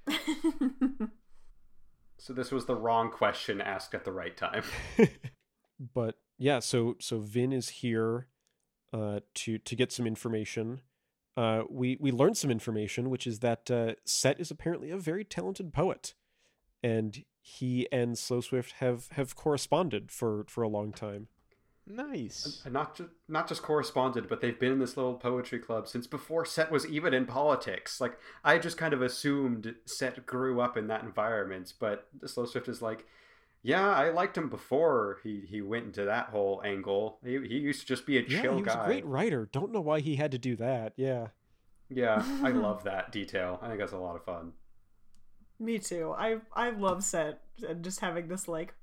So this was the wrong question asked at the right time. but yeah, so so Vin is here uh, to to get some information. Uh, we we learned some information, which is that uh, Cett is apparently a very talented poet, and he and Slow Swift have have corresponded for for a long time. Nice. And not just not just corresponded, but they've been in this little poetry club since before Cett was even in politics. Like I just kind of assumed Cett grew up in that environment, but Slow Swift is like, yeah, I liked him before he he went into that whole angle. He he used to just be a Yeah, chill he was guy. a great writer. Don't know why he had to do that. Yeah. Yeah, I love that detail. I think that's a lot of fun. Me too. I I love Cett and just having this like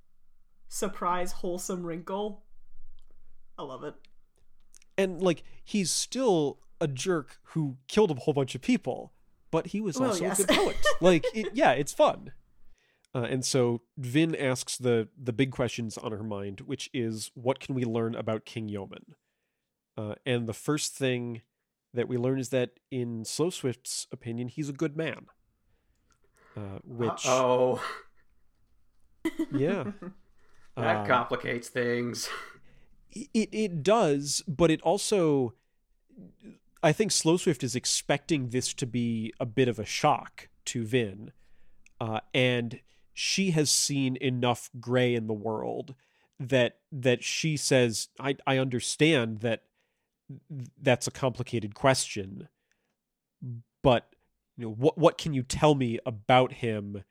surprise wholesome wrinkle. I love it. and like he's still a jerk who killed a whole bunch of people but he was Well, also yes. a good poet like it, yeah it's fun uh, and so vin asks the the big questions on her mind which is what can we learn about king Yomen uh, and the first thing that we learn is that in slow swift's opinion he's a good man uh, which oh, yeah that Um, complicates things. it it does, but it also I think Slow Swift is expecting this to be a bit of a shock to Vin. Uh, and she has seen enough gray in the world that that she says I I understand that that's a complicated question but you know what what can you tell me about him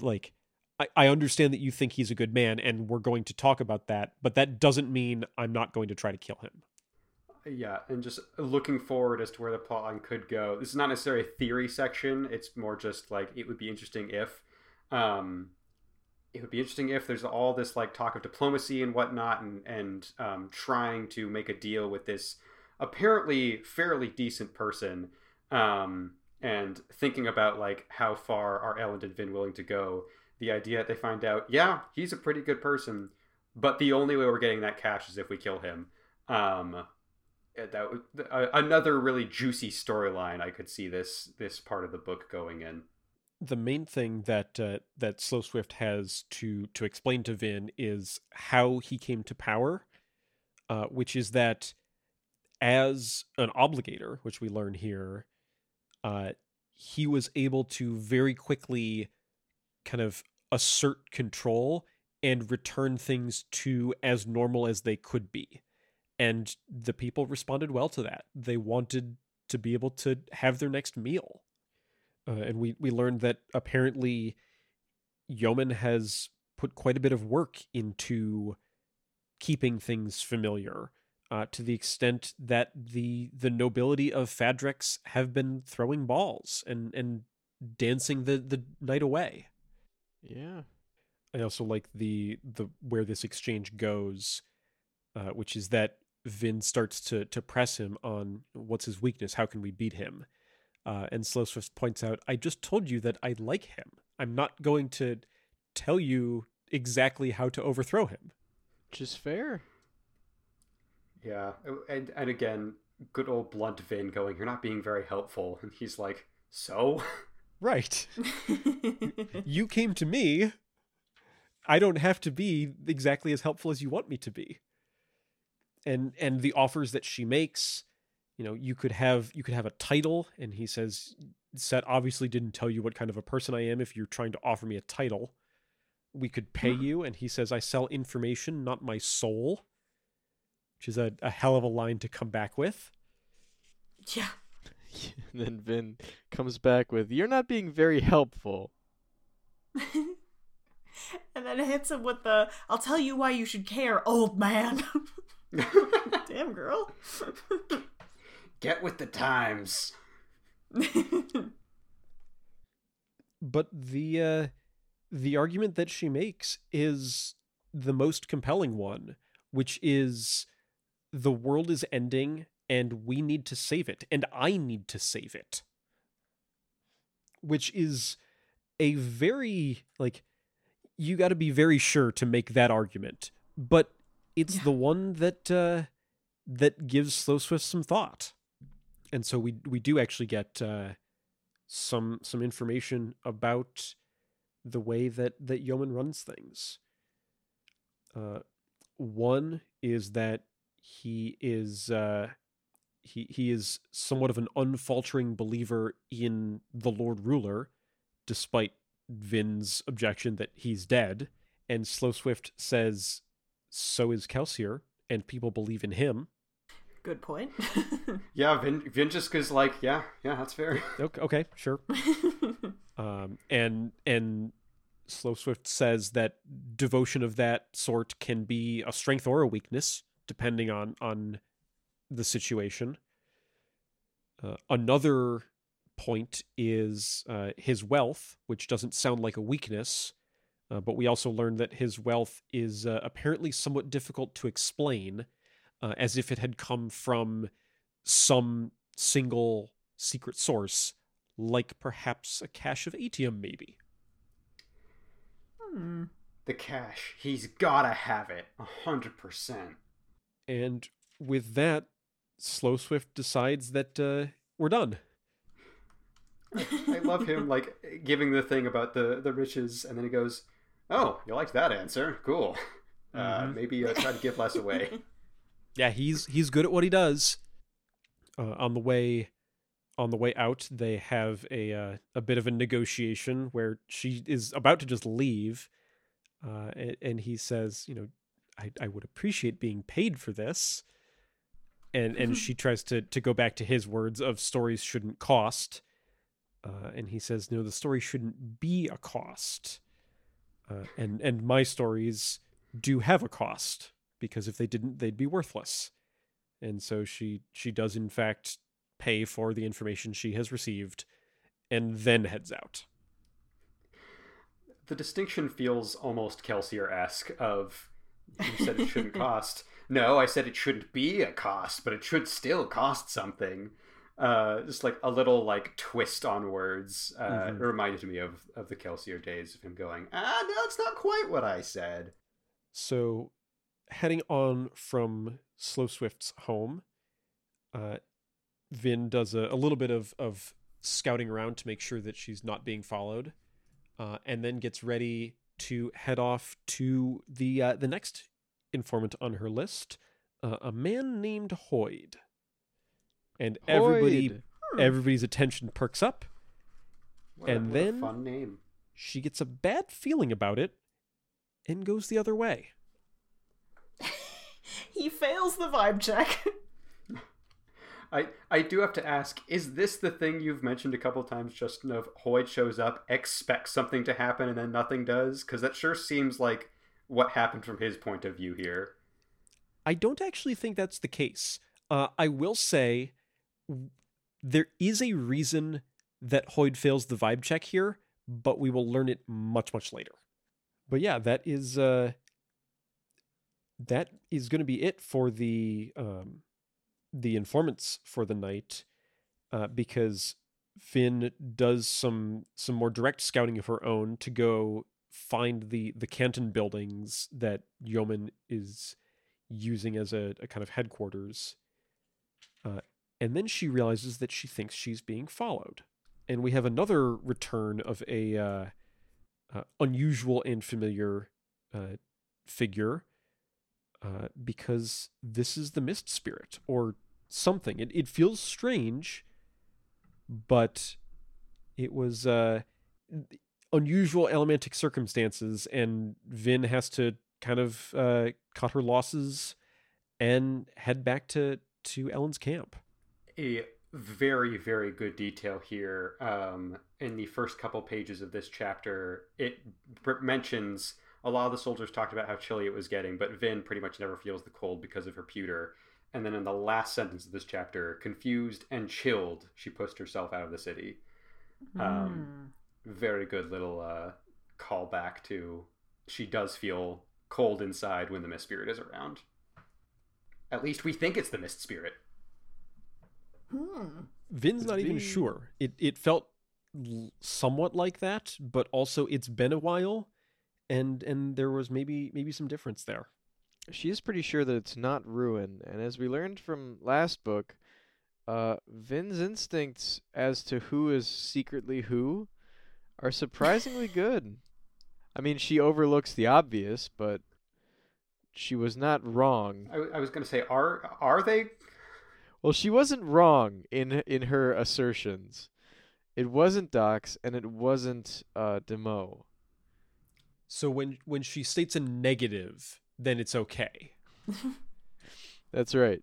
like I, I understand that you think he's a good man and we're going to talk about that, but that doesn't mean I'm not going to try to kill him. Yeah, and just looking forward as to where the plotline could go. This is not necessarily a theory section. It's more just like it would be interesting if, um, it would be interesting if there's all this like talk of diplomacy and whatnot, and and um, trying to make a deal with this apparently fairly decent person, um, and thinking about like how far are Elend and Vin willing to go. The idea that they find out, yeah, he's a pretty good person, but the only way we're getting that cache is if we kill him. Um, that was uh, another really juicy storyline. I could see this this part of the book going in. The main thing that uh, that Slow Swift has to to explain to Vin is how he came to power, uh, which is that as an obligator, which we learn here, uh, he was able to very quickly kind of assert control and return things to as normal as they could be. And the people responded well to that. They wanted to be able to have their next meal. Uh, and we, we learned that apparently Yomen has put quite a bit of work into keeping things familiar uh, to the extent that the the nobility of Fadrex have been throwing balls and, and dancing the, the night away. Yeah. I also like the the where this exchange goes, uh, which is that Vin starts to to press him on what's his weakness, how can we beat him, uh, and Slow Swift points out, I just told you that I like him. I'm not going to tell you exactly how to overthrow him. Which is fair. Yeah, and and again, good old blunt Vin going, "You're not being very helpful," and he's like, "So." Right. you came to me. I don't have to be exactly as helpful as you want me to be. And and the offers that she makes, you know, you could have you could have a title and he says Cett obviously didn't tell you what kind of a person I am if you're trying to offer me a title. We could pay hmm. you and he says I sell information, not my soul. Which is a, a hell of a line to come back with. Yeah. and then Vin comes back with, "You're not being very helpful." and then it hits him with the I'll tell you why you should care, old man. Damn girl. Get with the times. But the uh, the argument that she makes is the most compelling one, which is the world is ending and we need to save it, and I need to save it. Which is a very like you got to be very sure to make that argument, but it's Yeah. the one that uh, that gives Slow Swift some thought, and so we we do actually get uh, some some information about the way that that Yomen runs things. Uh, one is that he is uh, he he is somewhat of an unfaltering believer in the Lord Ruler, despite Vin's objection that he's dead. And Slow Swift says, so is Kelsier, and people believe in him. Good point. Yeah, Vin, Vin just is like, yeah, yeah, that's fair. Okay, okay sure. Um, and and Slow Swift says that devotion of that sort can be a strength or a weakness, depending on on the situation. Uh, another point is uh, his wealth, which doesn't sound like a weakness, uh, but we also learned that his wealth is uh, apparently somewhat difficult to explain, uh, as if it had come from some single secret source, like perhaps a cache of atium, maybe. Hmm. The cache, he's gotta have it, a hundred percent. And with that, Slow Swift decides that uh, we're done. I love him like giving the thing about the the riches, and then he goes, "Oh, you liked that answer? Cool. Uh, Mhm. maybe uh, try to give less away." Yeah, he's he's good at what he does. Uh, on the way, on the way out, they have a uh, a bit of a negotiation where she is about to just leave, uh, and, and he says, "You know, I I would appreciate being paid for this." And and she tries to to go back to his words of stories shouldn't cost, uh, and he says, "No, the story shouldn't be a cost." Uh, and and my stories do have a cost because if they didn't they'd be worthless and so she she does in fact pay for the information she has received and then heads out the distinction feels almost Kelsier-esque of you said it shouldn't cost. No, I said it shouldn't be a cost, but it should still cost something. Uh, just like a little like twist on words. Uh, Mhm. It reminded me of of the Kelsier days of him going, ah, no, it's not quite what I said. so heading on from slow swift's home uh vin does a, a little bit of of scouting around to make sure that she's not being followed uh and then gets ready to head off to the uh, the next informant on her list uh, a man named Hoid and everybody Hmm. everybody's attention perks up What a- And what a then- fun name. she gets a bad feeling about it and goes the other way he fails the vibe check. I I do have to ask: Is this the thing you've mentioned a couple times? Justin of Hoid shows up, expects something to happen, and then nothing does? Because that sure seems like what happened from his point of view here. I don't actually think that's the case. Uh, I will say there is a reason that Hoid fails the vibe check here, but we will learn it much, much later. But yeah, that is uh, that is going to be it for the um, the informants for the night, uh, because Vin does some some more direct scouting of her own to go find the the Canton buildings that Yomen is using as a, a kind of headquarters. Uh, and then she realizes that she thinks she's being followed. And we have another return of a uh, uh, unusual and familiar uh, figure uh, because this is the mist spirit or something. It, it feels strange, but it was uh, unusual allomantic circumstances, and Vin has to kind of uh, cut her losses and head back to to Elend's camp. A very very good detail here. Um, in the first couple pages of this chapter, it mentions a lot of the soldiers talked about how chilly it was getting, but Vin pretty much never feels the cold because of her pewter. And then in the last sentence of this chapter, confused and chilled, she pushed herself out of the city. Um, Hmm. very good little uh, callback to she does feel cold inside when the mist spirit is around. At least we think it's the mist spirit. Hmm. Vin's Could not even sure. It it felt l- somewhat like that, but also it's been a while, and and there was maybe maybe some difference there. She is pretty sure that it's not ruin, and as we learned from last book, uh, Vin's instincts as to who is secretly who are surprisingly good. I mean, she overlooks the obvious, but she was not wrong. I, I was going to say, are are they? Well, she wasn't wrong in in her assertions. It wasn't Dox, and it wasn't uh, Demoux. So when when she states a negative, then it's okay. That's right.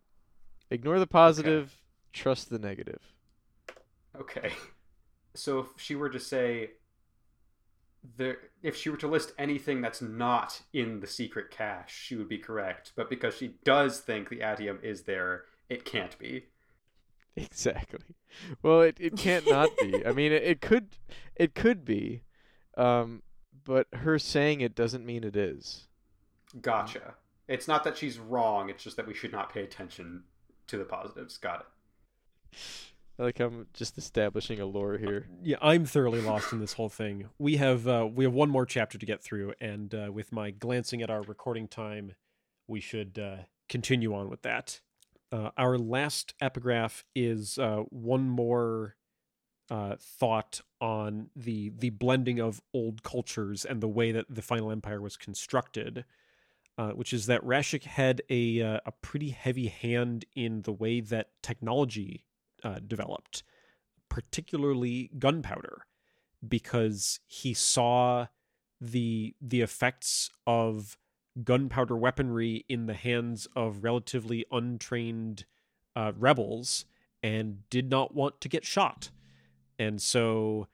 Ignore the positive, trust the negative. Okay. So if she were to say, there, if she were to list anything that's not in the secret cache, she would be correct. But because she does think the atium is there, it can't be. Exactly. Well, it, it can't not be. I mean, it, it could it could be, um, but her saying it doesn't mean it is. Gotcha. It's not that she's wrong. It's just that we should not pay attention to the positives. Got it. Like I'm just establishing a lore here. Yeah, I'm thoroughly lost in this whole thing. We have uh, we have one more chapter to get through, and uh, with my glancing at our recording time, we should uh, continue on with that. Uh, our last epigraph is uh, one more uh, thought on the the blending of old cultures and the way that the Final Empire was constructed, uh, which is that Rashek had a uh, a pretty heavy hand in the way that technology uh, developed, particularly gunpowder, because he saw the the effects of gunpowder weaponry in the hands of relatively untrained uh, rebels and did not want to get shot, and so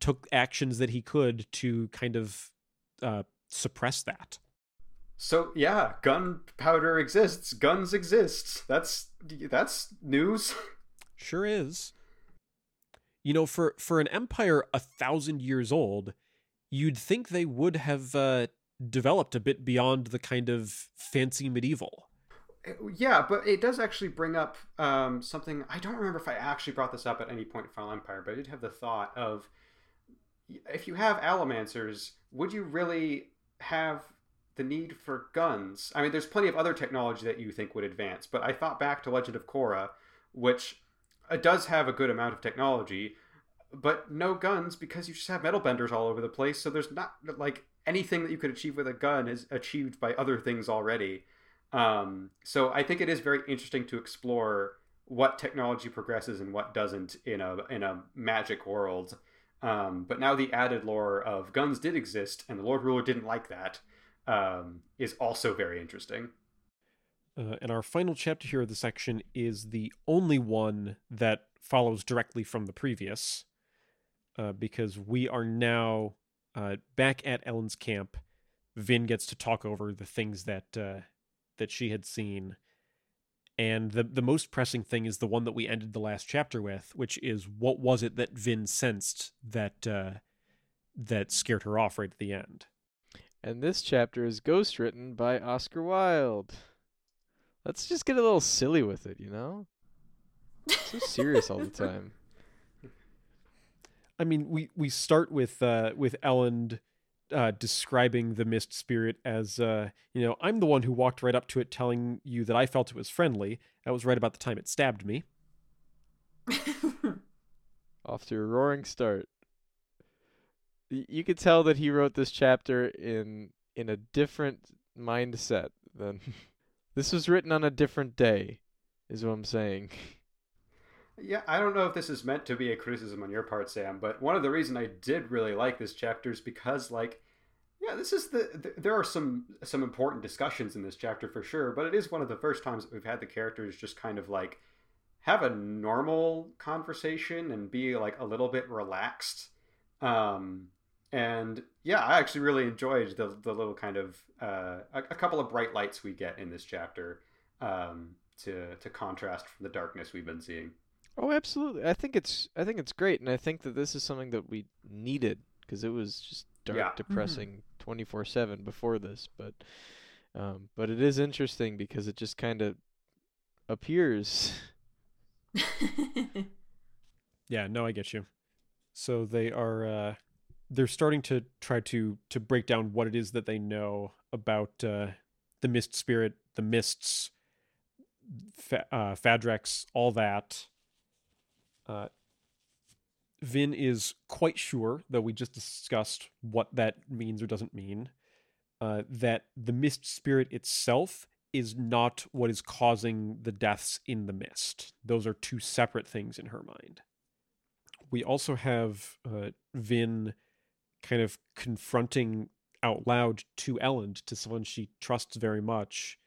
took actions that he could to kind of uh, suppress that. So yeah, gunpowder exists. Guns exist. That's that's news. Sure is. You know, for for an empire a thousand years old, you'd think they would have uh, developed a bit beyond the kind of fancy medieval. Yeah, but it does actually bring up um, something. I don't remember if I actually brought this up at any point in Final Empire, but I did have the thought of if you have Allomancers, would you really have the need for guns? I mean, there's plenty of other technology that you think would advance, but I thought back to Legend of Korra, which uh, does have a good amount of technology, but no guns because you just have metal benders all over the place. So there's not like anything that you could achieve with a gun is achieved by other things already. Um, so I think it is very interesting to explore what technology progresses and what doesn't in a in a magic world. Um, but now the added lore of guns did exist, and the Lord Ruler didn't like that, um, is also very interesting. Uh, and our final chapter here of the section is the only one that follows directly from the previous, uh, because we are now uh, back at Elend's camp. Vin gets to talk over the things that uh, that she had seen, and the the most pressing thing is the one that we ended the last chapter with, which is what was it that Vin sensed that uh, that scared her off right at the end. And this chapter is ghost written by Oscar Wilde. Let's just get a little silly with it, you know? So serious all the time. I mean, we we start with uh, with Elend uh, describing the mist spirit as, uh, you know, I'm the one who walked right up to it, telling you that I felt it was friendly. That was right about the time it stabbed me. Off to a roaring start. Y- You could tell that he wrote this chapter in in a different mindset than this was written on a different day, is what I'm saying. Yeah, I don't know if this is meant to be a criticism on your part, Sam, but one of the reasons I did really like this chapter is because, like, Yeah, this is the, th there are some some important discussions in this chapter for sure, but it is one of the first times that we've had the characters just kind of like have a normal conversation and be like a little bit relaxed. Um and yeah, I actually really enjoyed the the little kind of uh, a, a couple of bright lights we get in this chapter um, to to contrast from the darkness we've been seeing. Oh, absolutely. I think it's I think it's great, and I think that this is something that we needed because it was just dark, Yeah. depressing, twenty four seven before this. But um, but it is interesting because it just kind of appears. Yeah, no, I get you. So they are uh they're starting to try to to break down what it is that they know about uh the mist spirit, the mists, fa- uh Fadrex, all that. Uh Vin is quite sure, though we just discussed what that means or doesn't mean, uh, that the mist spirit itself is not what is causing the deaths in the mist. Those are two separate things in her mind we also have uh, Vin kind of confronting out loud to Elend, to someone she trusts very much,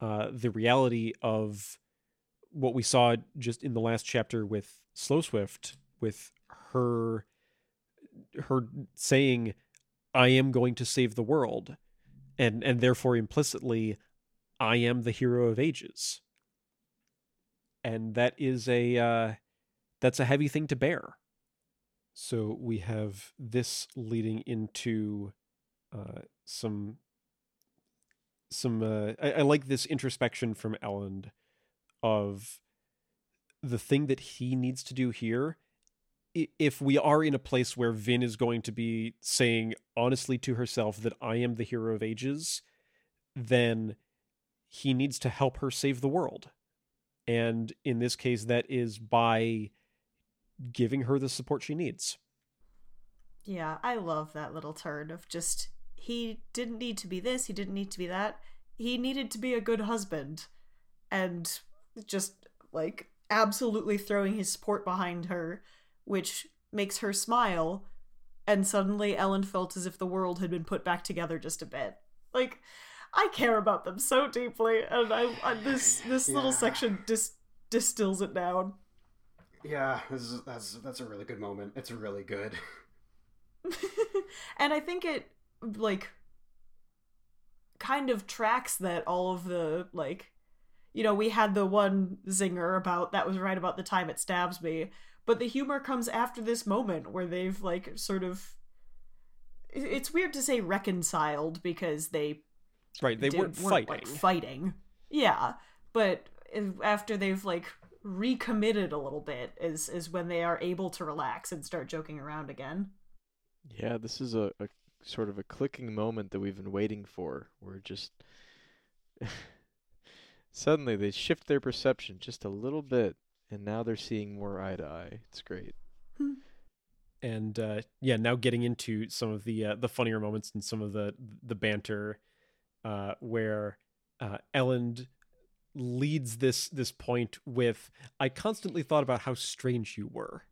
uh, the reality of what we saw just in the last chapter with Slow Swift, with her her saying, "I am going to save the world," and and therefore implicitly, I am the hero of ages, and that is a. Uh, that's a heavy thing to bear. So we have this leading into uh, some some. Uh, I, I like this introspection from Elend of the thing that he needs to do here. If we are in a place where Vin is going to be saying honestly to herself that I am the hero of ages, then he needs to help her save the world. And in this case, that is by giving her the support she needs. Yeah, I love that little turn of just he didn't need to be this, he didn't need to be that. He needed to be a good husband and just like absolutely throwing his support behind her, which makes her smile. And suddenly Elend felt as if the world had been put back together just a bit. Like I care about them so deeply, and I, I this this little section dis- distills it down. Yeah, this is that's that's a really good moment. It's really good. and I think it like kind of tracks that all of the like you know, we had the one zinger about that was right about the time it stabs me, but the humor comes after this moment where they've like sort of it's weird to say reconciled because they Right? They did- weren't fighting. like fighting. Yeah, but after they've like recommitted a little bit is is when they are able to relax and start joking around again. Yeah, this is a, a sort of a clicking moment that we've been waiting for. We're just suddenly they shift their perception just a little bit, and now they're seeing more eye to eye. It's great. and uh, yeah, now getting into some of the uh, the funnier moments and some of the the banter, uh, where uh, Elend leads this this point with, "I constantly thought about how strange you were,"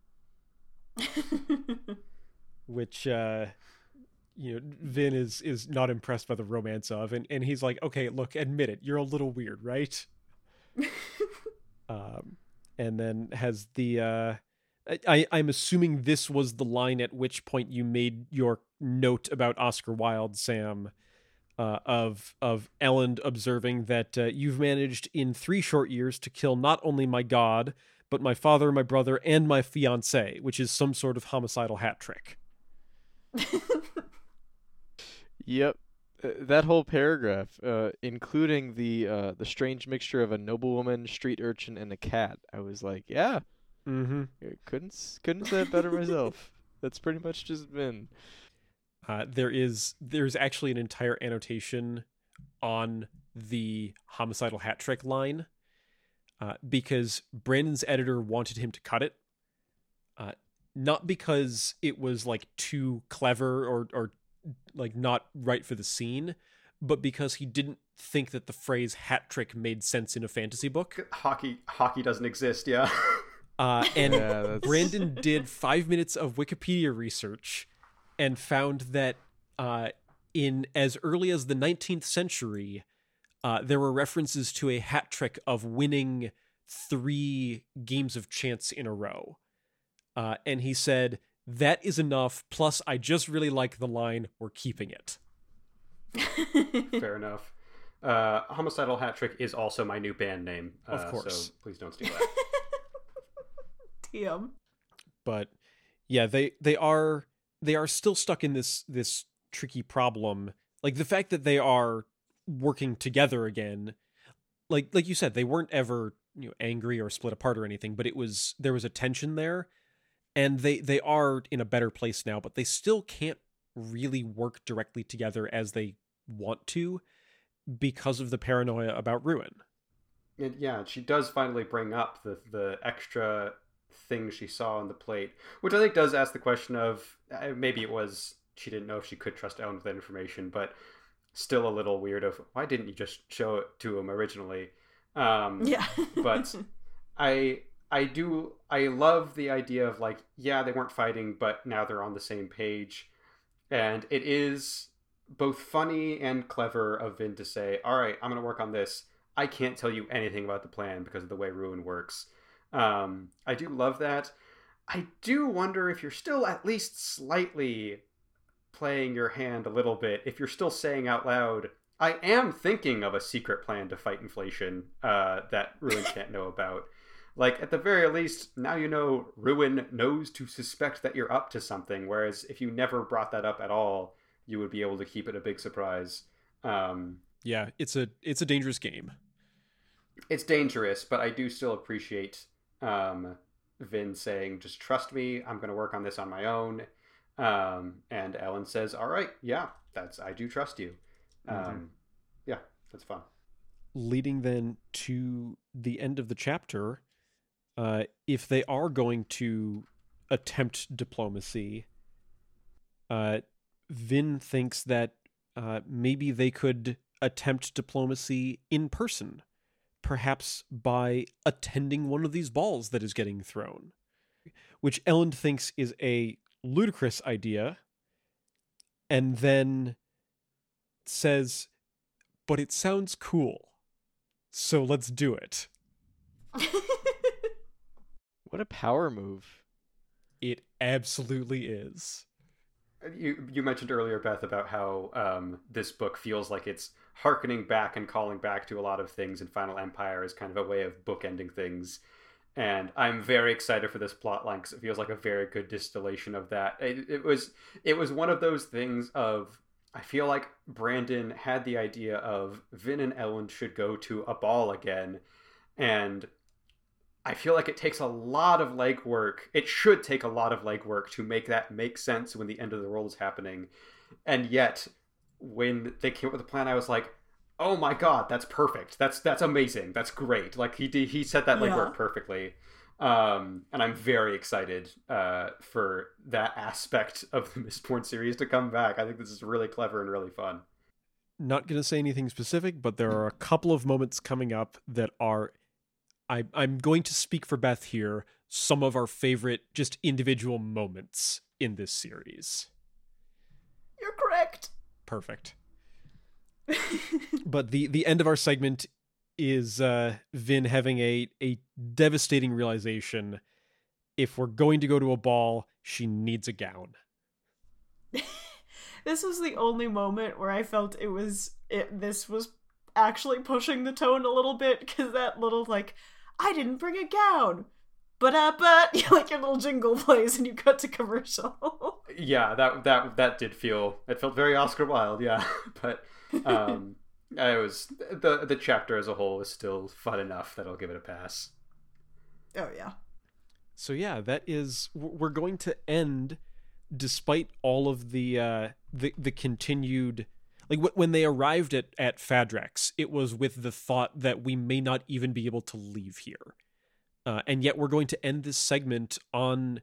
which uh, you know Vin is is not impressed by the romance of, and and he's like, "Okay, look, admit it, you're a little weird, right?" um, and then has the uh, I, I'm assuming this was the line at which point you made your note about Oscar Wilde, Sam, uh, of of Elend observing that uh, you've managed in three short years to kill not only my god, but my father, my brother, and my fiance, which is some sort of homicidal hat trick. Yep. Uh, that whole paragraph, uh, including the uh, the strange mixture of a noblewoman, street urchin, and a cat. I was like, yeah, Mm-hmm. Couldn't couldn't say it better myself. That's pretty much just been. Uh, there is there's actually an entire annotation on the homicidal hat trick line uh, because Brandon's editor wanted him to cut it, uh, not because it was like too clever or or like not right for the scene, but because he didn't think that the phrase hat trick made sense in a fantasy book. hockey hockey doesn't exist. Yeah. Uh, and Yeah, Brandon did five minutes of Wikipedia research and found that uh, in as early as the 19th century, uh, there were references to a hat trick of winning three games of chance in a row. Uh, and he said, That is enough. Plus, I just really like the line, We're keeping it. Fair enough. Uh, Homicidal Hat Trick is also my new band name. Uh, Of course. So please don't steal that. TM. But yeah, they they are they are still stuck in this this tricky problem. Like the fact that they are working together again, like like you said, they weren't ever you know angry or split apart or anything, but it was there was a tension there, and they they are in a better place now, but they still can't really work directly together as they want to because of the paranoia about ruin. And yeah, she does finally bring up the the extra thing she saw on the plate, which I think does ask the question of uh, maybe it was she didn't know if she could trust Elend with that information, but still a little weird of why didn't you just show it to him originally? Um, Yeah. but I I do I love the idea of like yeah they weren't fighting but now they're on the same page, and it is both funny and clever of Vin to say all right I'm gonna work on this. I can't tell you anything about the plan because of the way Ruin works. Um, I do love that. I do wonder if you're still at least slightly playing your hand a little bit. If you're still saying out loud, I am thinking of a secret plan to fight inflation uh, that Ruin can't know about. Like, at the very least, now you know Ruin knows to suspect that you're up to something, whereas if you never brought that up at all, you would be able to keep it a big surprise. Um, Yeah, it's a it's a dangerous game. it's dangerous, but I do still appreciate um, Vin saying, "Just trust me. I'm going to work on this on my own." Um, and Elend says, "All right, yeah, that's I do trust you." Um, Mhm. Yeah, that's fun. leading then to the end of the chapter uh, if they are going to attempt diplomacy uh, vin thinks that uh, maybe they could attempt diplomacy in person perhaps by attending one of these balls that is getting thrown which Elend thinks is a ludicrous idea and then says but it sounds cool so let's do it. What a power move. It absolutely is. You you mentioned earlier, Beth, about how um, this book feels like it's harkening back and calling back to a lot of things in Final Empire as kind of a way of bookending things. And I'm very excited for this plot line because it feels like a very good distillation of that. It, it was it was one of those things of I feel like Brandon had the idea of Vin and Elend should go to a ball again, and I feel like it takes a lot of legwork. It should take a lot of legwork to make that make sense when the end of the world is happening. And yet, when they came up with the plan, I was like, "Oh my god, that's perfect. That's that's amazing. That's great." Like he did, he set that legwork Yeah. perfectly. Um, and I'm very excited uh, for that aspect of the Mistborn series to come back. I think this is really clever and really fun. Not going to say anything specific, but there are a couple of moments coming up that are. I, I'm going to speak for Beth here. Some of our favorite, just individual moments in this series. You're correct. Perfect. But the the end of our segment is uh, Vin having a a devastating realization. If we're going to go to a ball, she needs a gown. this was the only moment where I felt it was it this was actually pushing the tone a little bit because that little like I didn't bring a gown. But uh but like your little jingle plays and you cut to commercial. Yeah, that that that did feel it felt very Oscar Wilde. Yeah, but um, I was the the chapter as a whole is still fun enough that I'll give it a pass. oh yeah. So yeah, that is we're going to end despite all of the uh the the continued like wh- when they arrived at at Fadrex, it was with the thought that we may not even be able to leave here. Uh, and yet we're going to end this segment on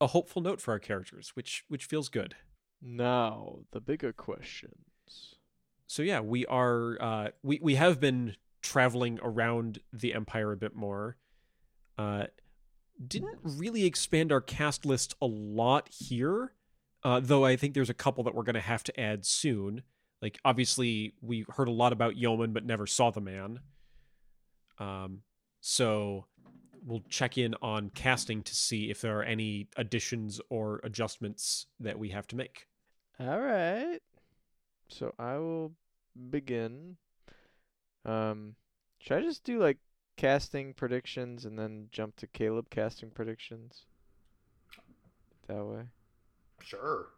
a hopeful note for our characters, which which feels good. Now, the bigger questions. So yeah, we are uh we we have been traveling around the empire a bit more. Uh didn't really expand our cast list a lot here. Uh though I think there's a couple that we're going to have to add soon. Like obviously we heard a lot about Yomen but never saw the man. Um, so we'll check in on casting to see if there are any additions or adjustments that we have to make. All right. So I will begin. Um, should I just do like casting predictions and then jump to Caleb casting predictions? That way. Sure.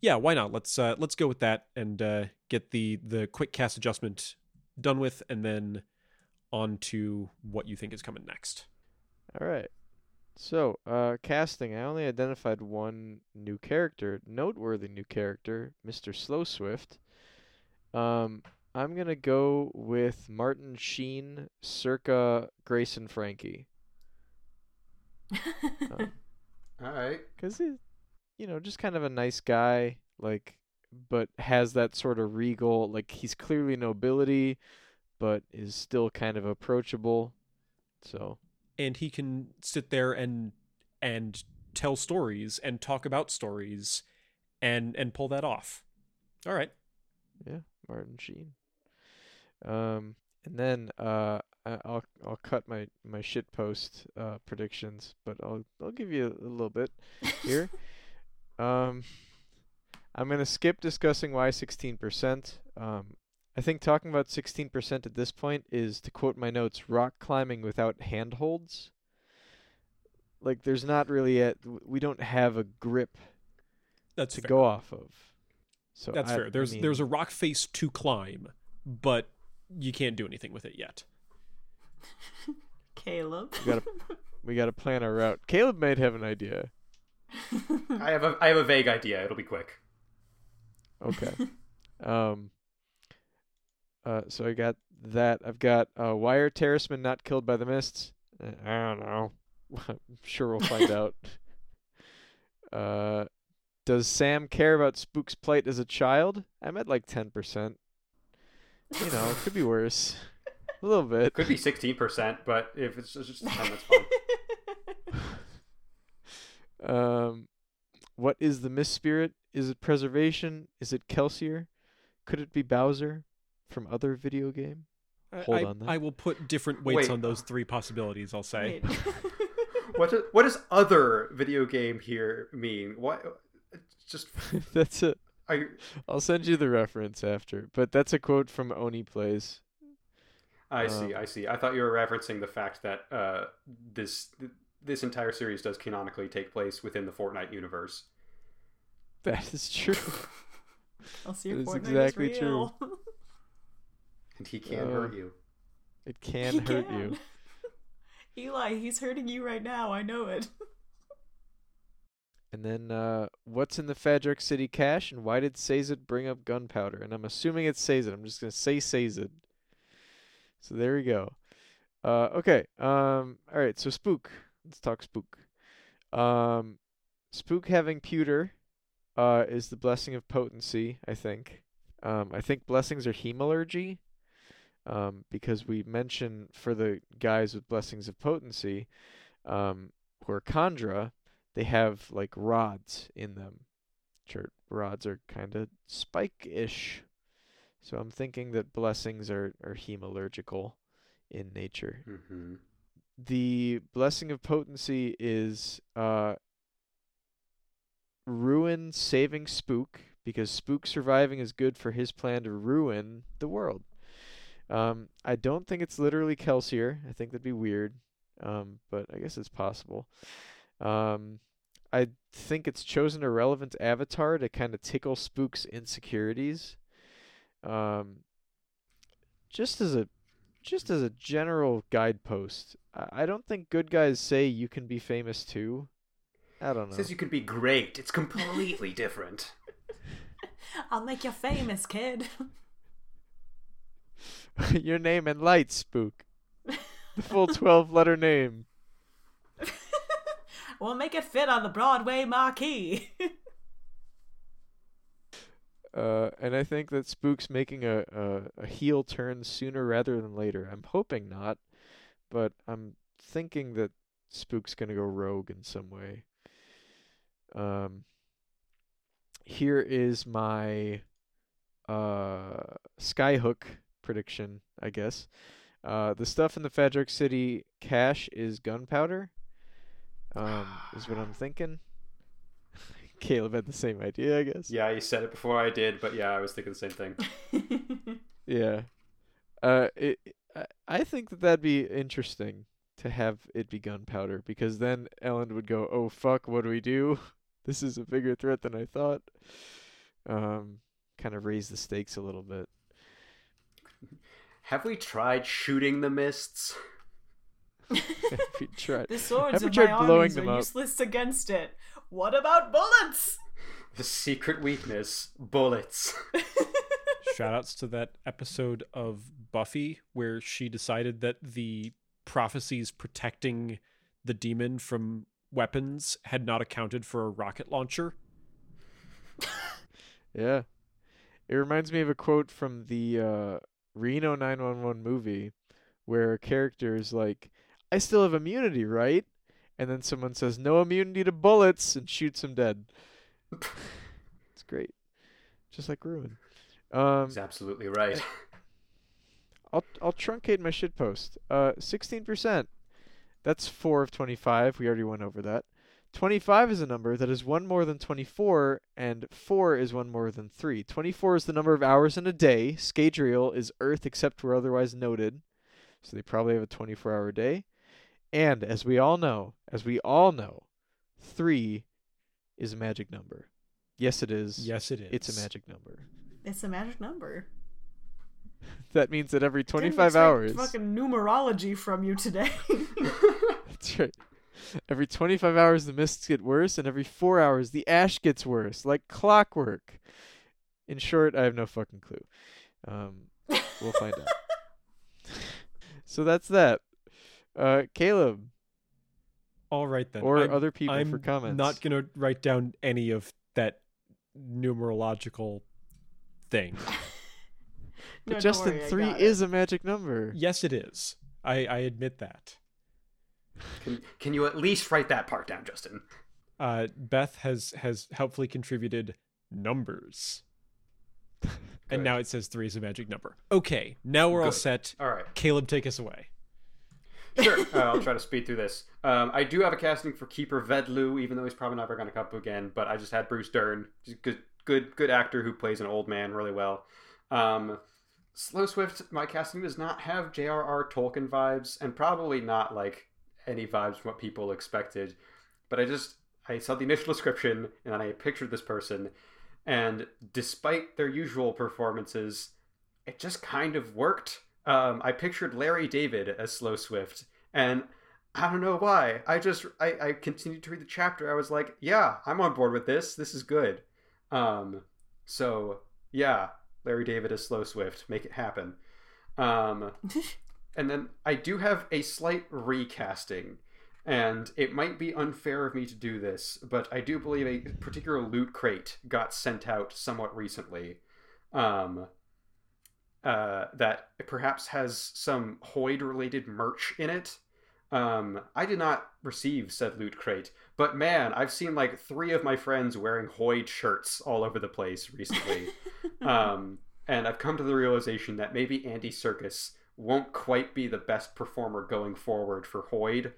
Yeah, why not? Let's uh, let's go with that and uh, get the the quick cast adjustment done with, and then on to what you think is coming next. All right. So, uh, casting. I only identified one new character, noteworthy new character, Mr. Slow Swift. Um, I'm gonna go with Martin Sheen, circa Grace and Frankie, Um, All right. cause he's, you know, just kind of a nice guy, like, but has that sort of regal, like he's clearly nobility, but is still kind of approachable. So, and he can sit there and and tell stories and talk about stories and and pull that off. All right. Yeah, Martin Sheen. Um, and then uh, I'll I'll cut my my shit post uh predictions, but I'll I'll give you a, little bit here. um, I'm gonna skip discussing why 16%. Um, I think talking about 16% at this point is, to quote my notes, rock climbing without handholds. Like, there's not really a we don't have a grip That's to fair. go off of. So That's I- fair. I There's there's a rock face to climb, but you can't do anything with it yet. Caleb. We gotta we gotta plan our route. Caleb might have an idea. I have a I have a vague idea. It'll be quick. Okay. um. Uh, so I got that. I've got uh, why are Terrismen not killed by the mists? Uh, I don't know. I'm sure we'll find out. Uh, does Sam care about Spook's plight as a child? I'm at like ten percent. You know, it could be worse. A little bit. Could be sixteen percent, but if it's just ten, that's fine. Um, what is the Mist Spirit? Is it preservation? Is it Kelsier? Could it be Bowser from other video game? Hold I, on then. I will put different weights Wait. on those three possibilities. I'll say. Wait. What do- what does other video game here mean? What? Just that's a. are you, I'll send you the reference after, but that's a quote from Oney Plays. I see. Um, I see. I thought you were referencing the fact that uh, this this entire series does canonically take place within the Fortnite universe. That is true. I'll see your That is Fortnite exactly is true. real. And he can Uh, hurt you. It can He hurt can. you. Eli, he's hurting you right now. I know it. And then, uh, what's in the Fadrex City cache, and why did Sazed bring up gunpowder? And I'm assuming it's Sazed. I'm just gonna say Sazed. So there we go. Uh, okay. Um, all right. So Spook. Let's talk Spook. Um, Spook having pewter, uh, is the blessing of potency. I think. Um, I think blessings are hemalurgy. Um, because we mention for the guys with blessings of potency, um, who are Kandra, they have like rods in them. Rods are kind of spike-ish. So I'm thinking that blessings are, are hemalurgical in nature. hmm The blessing of potency is uh ruin saving spook because spook surviving is good for his plan to ruin the world. Um I don't think it's literally Kelsier. I think that'd be weird. Um but I guess it's possible. Um I think it's chosen a relevant avatar to kind of tickle Spook's insecurities. Um, just as a just as a general guidepost, I, I don't think good guys say you can be famous too. I don't know. Says you could be great. It's completely different. I'll make you famous, kid. Your name and lights, Spook. The full twelve letter name. we'll make it fit on the Broadway marquee. Uh, and I think that Spook's making a, a, a heel turn sooner rather than later. I'm hoping not, but I'm thinking that Spook's gonna go rogue in some way. Um, here is my uh, Skyhook prediction, I guess. Uh, the stuff in the Fadrex City cache is gunpowder. Um, is what I'm thinking. Caleb had the same idea, I guess. Yeah, you said it before I did, but yeah, I was thinking the same thing. Yeah. Uh, it, I- I think that that'd be interesting to have it be gunpowder because then Elend would go, "Oh fuck, what do we do? This is a bigger threat than I thought." Um, kind of raise the stakes a little bit. Have we tried shooting the mists? if you tried. the swords Have we of tried my blowing armies them are up? useless against it. What about bullets? The secret weakness: bullets. Shoutouts to that episode of Buffy where she decided that the prophecies protecting the demon from weapons had not accounted for a rocket launcher. Yeah. It reminds me of a quote from the uh, Reno 911 movie where a character is like, I still have immunity, right? And then someone says, No immunity to bullets and shoots him dead. it's great. Just like Ruin. Um, He's absolutely right. I'll I'll truncate my shit post. Uh, sixteen percent. That's four of twenty-five. We already went over that. Twenty-five is a number that is one more than twenty-four, and four is one more than three. Twenty-four is the number of hours in a day. Scadrial is Earth except where otherwise noted, so they probably have a twenty-four-hour day. And as we all know, as we all know, three is a magic number. Yes, it is. Yes, it is. It's a magic number. It's a magic number. That means that every Didn't 25 hours. Fucking numerology from you today. That's right. Every 25 hours, the mists get worse, and every four hours, the ash gets worse, like clockwork. In short, I have no fucking clue. Um, we'll find out. so that's that. Uh, Caleb All right then. or I'm, other people I'm for comments. not going to write down any of that numerological thing. But No, Justin, worry, three is it. is a magic number. yes, it is. I, I admit that. Can, can you at least write that part down, Justin? Uh, Beth has has helpfully contributed numbers, and now it says three is a magic number. Okay, now we're all set. All right. Caleb, take us away. Sure. uh, I'll try to speed through this. Um, I do have a casting for Keeper Vedlew, even though he's probably never going to come up again. But I just had Bruce Dern, good, good, good actor who plays an old man really well. Um, Slow Swift, my casting does not have J.R.R. Tolkien vibes, and probably not like any vibes from what people expected. But I just I saw the initial description and then I pictured this person, and despite their usual performances, it just kind of worked. Um, I pictured Larry David as Slow Swift, and I don't know why. I just I, I continued to read the chapter. I was like, yeah, I'm on board with this. This is good. Um, so yeah, Larry David is Slow Swift, make it happen. Um, and then I do have a slight recasting, and it might be unfair of me to do this, but I do believe a particular loot crate got sent out somewhat recently. Um, uh, that perhaps has some Hoid related merch in it. Um, I did not receive said loot crate, but man, I've seen like three of my friends wearing Hoid shirts all over the place recently. um, and I've come to the realization that maybe Andy Serkis won't quite be the best performer going forward for Hoid.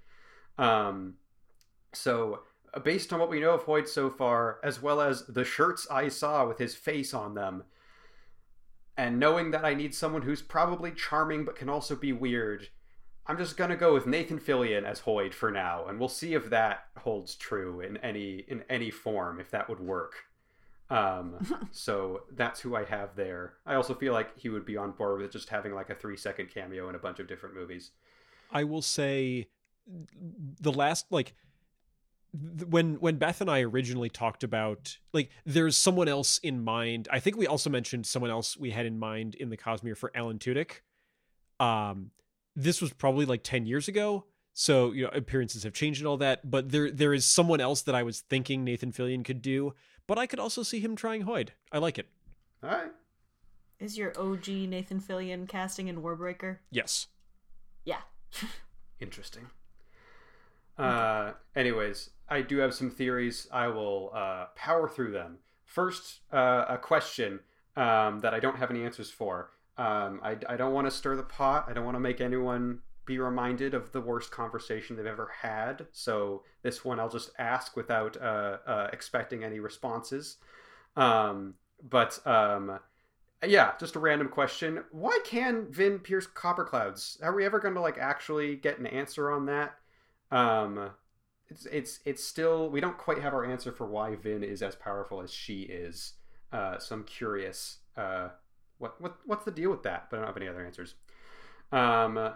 Um, so, uh, based on what we know of Hoid so far, as well as the shirts I saw with his face on them, and knowing that I need someone who's probably charming but can also be weird, I'm just gonna go with Nathan Fillion as Hoid for now, and we'll see if that holds true in any in any form, if that would work. Um, so that's who I have there. I also feel like he would be on board with just having like a three second cameo in a bunch of different movies. I will say the last like when when Beth and I originally talked about like there's someone else in mind. I think we also mentioned someone else we had in mind in the Cosmere for Alan Tudyk. Um this was probably like 10 years ago. So, you know, appearances have changed and all that, but there there is someone else that I was thinking Nathan Fillion could do, but I could also see him trying Hoid. I like it. All right. Is your OG Nathan Fillion casting in Warbreaker? Yes. Yeah. Interesting. Uh, anyways, I do have some theories. I will uh, power through them. First, uh, a question. um, that I don't have any answers for. Um, I, I don't want to stir the pot. I don't want to make anyone be reminded of the worst conversation they've ever had. So this one I'll just ask without uh, uh, expecting any responses. Um, but um, yeah, just a random question. Why can Vin pierce copper clouds? Are we ever going to like actually get an answer on that? Um, it's it's it's still we don't quite have our answer for why Vin is as powerful as she is. Uh, so I'm curious. Uh, what what what's the deal with that? But I don't have any other answers. Um,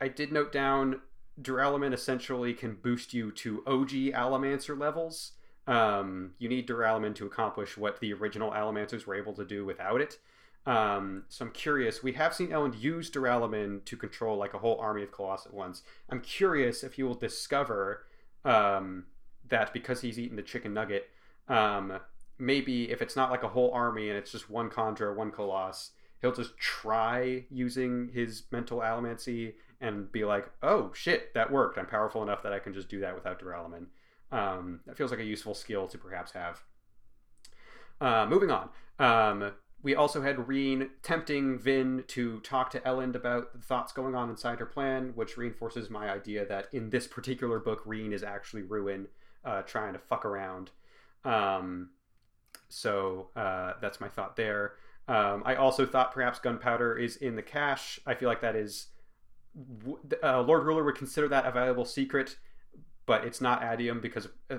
I did note down Duralumin essentially can boost you to OG Allomancer levels. Um, you need Duralumin to accomplish what the original Allomancers were able to do without it. Um, so I'm curious. We have seen Elend use Duralumin to control like a whole army of Koloss at once. I'm curious if he will discover um, that because he's eaten the chicken nugget, um, maybe if it's not like a whole army and it's just one Kandra, one Koloss, he'll just try using his mental allomancy and be like, "Oh shit, that worked! I'm powerful enough that I can just do that without Duralumin." Um, that feels like a useful skill to perhaps have. Uh, moving on. Um, we also had Reen tempting Vin to talk to Elend about the thoughts going on inside her plan, which reinforces my idea that in this particular book, Reen is actually Ruin, uh, trying to fuck around. Um, so uh, that's my thought there. Um, I also thought perhaps gunpowder is in the cache. I feel like that is. Uh, Lord Ruler would consider that a valuable secret but it's not atium because uh,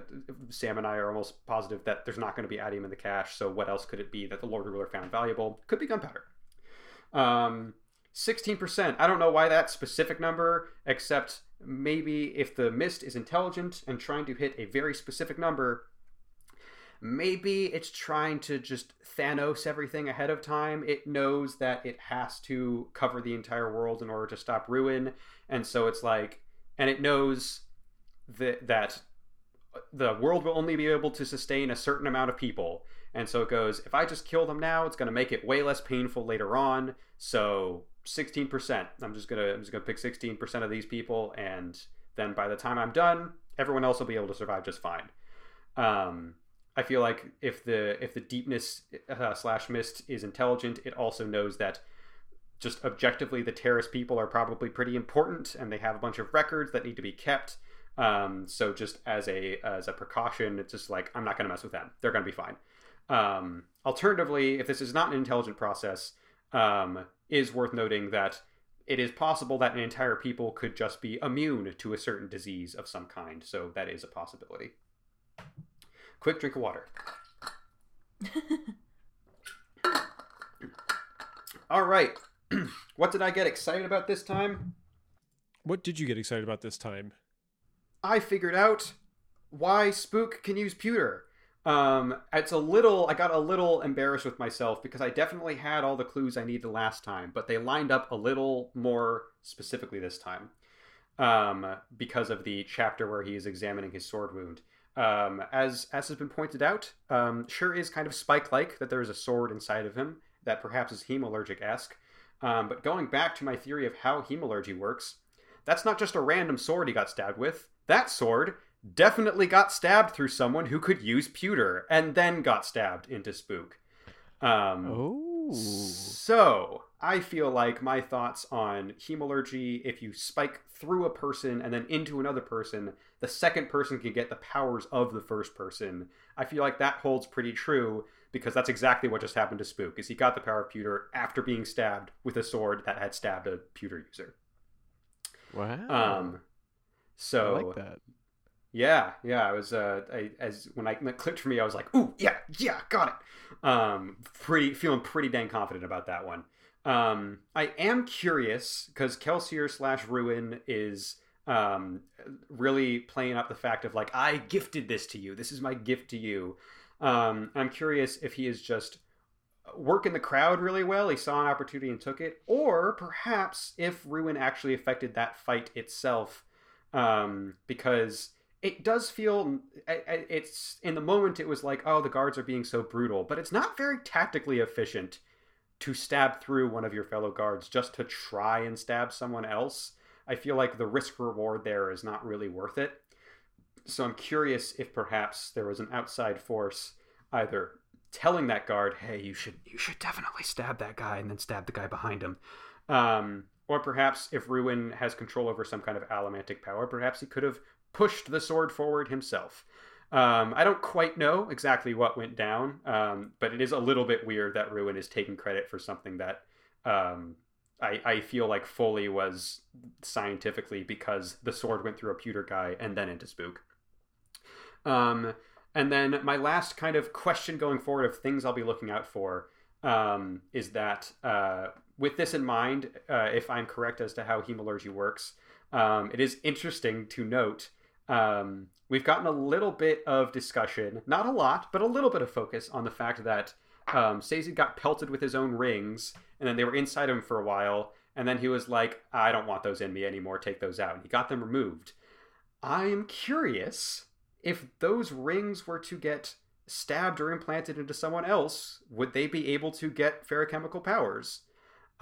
Sam and I are almost positive that there's not going to be atium in the cache. So what else could it be that the Lord Ruler found valuable? Could be gunpowder. Um, 16%. I don't know why that specific number, except maybe if the mist is intelligent and trying to hit a very specific number, maybe it's trying to just Thanos everything ahead of time. It knows that it has to cover the entire world in order to stop ruin. And so it's like, and it knows that that the world will only be able to sustain a certain amount of people. And so it goes, if I just kill them now, it's going to make it way less painful later on. So 16%. I'm just going to I'm just going to pick 16% of these people and then by the time I'm done, everyone else will be able to survive just fine. Um, I feel like if the if the deepness uh, slash mist is intelligent, it also knows that just objectively the Terris people are probably pretty important and they have a bunch of records that need to be kept um, so just as a as a precaution, it's just like I'm not going to mess with them. They're going to be fine. Um, alternatively, if this is not an intelligent process, um, is worth noting that it is possible that an entire people could just be immune to a certain disease of some kind. So that is a possibility. Quick drink of water. All right. what did I get excited about this time? What did you get excited about this time? I figured out why Spook can use pewter. Um, it's a little, I got a little embarrassed with myself because I definitely had all the clues I needed last time, but they lined up a little more specifically this time um, because of the chapter where he is examining his sword wound. Um, as as has been pointed out, um, sure is kind of spike-like that there is a sword inside of him that perhaps is hemalurgic-esque. Um, but going back to my theory of how hemalurgy works, that's not just a random sword he got stabbed with. That sword definitely got stabbed through someone who could use pewter and then got stabbed into spook. Um, Oh. So I feel like my thoughts on hemalurgy, if you spike through a person and then into another person, the second person can get the powers of the first person. I feel like that holds pretty true because that's exactly what just happened to Spook. Is he got the power of pewter after being stabbed with a sword that had stabbed a pewter user. Wow. Um, so I like that. yeah, yeah. I was uh, I, as when I clicked for me, I was like, "Ooh, yeah, yeah, got it." Um, pretty feeling pretty dang confident about that one. Um, I am curious because Kelsier slash Ruin is um really playing up the fact of like I gifted this to you. This is my gift to you. Um, I'm curious if he is just working the crowd really well. He saw an opportunity and took it, or perhaps if Ruin actually affected that fight itself um, because it does feel it's in the moment it was like oh the guards are being so brutal but it's not very tactically efficient to stab through one of your fellow guards just to try and stab someone else i feel like the risk reward there is not really worth it so i'm curious if perhaps there was an outside force either telling that guard, "Hey, you should you should definitely stab that guy," and then stab the guy behind him. Um, or perhaps if Ruin has control over some kind of allomantic power, perhaps he could have pushed the sword forward himself. Um, I don't quite know exactly what went down, um, but it is a little bit weird that Ruin is taking credit for something that um, I, I feel like fully was scientifically because the sword went through a pewter guy and then into Spook. Um, and then my last kind of question going forward of things I'll be looking out for um, is that uh, with this in mind, uh, if I'm correct as to how hemalurgy works, um, it is interesting to note um, we've gotten a little bit of discussion, not a lot, but a little bit of focus on the fact that um, Sazed got pelted with his own rings, and then they were inside him for a while, and then he was like, I don't want those in me anymore, take those out. And he got them removed. I'm curious if those rings were to get stabbed or implanted into someone else, would they be able to get feruchemical powers?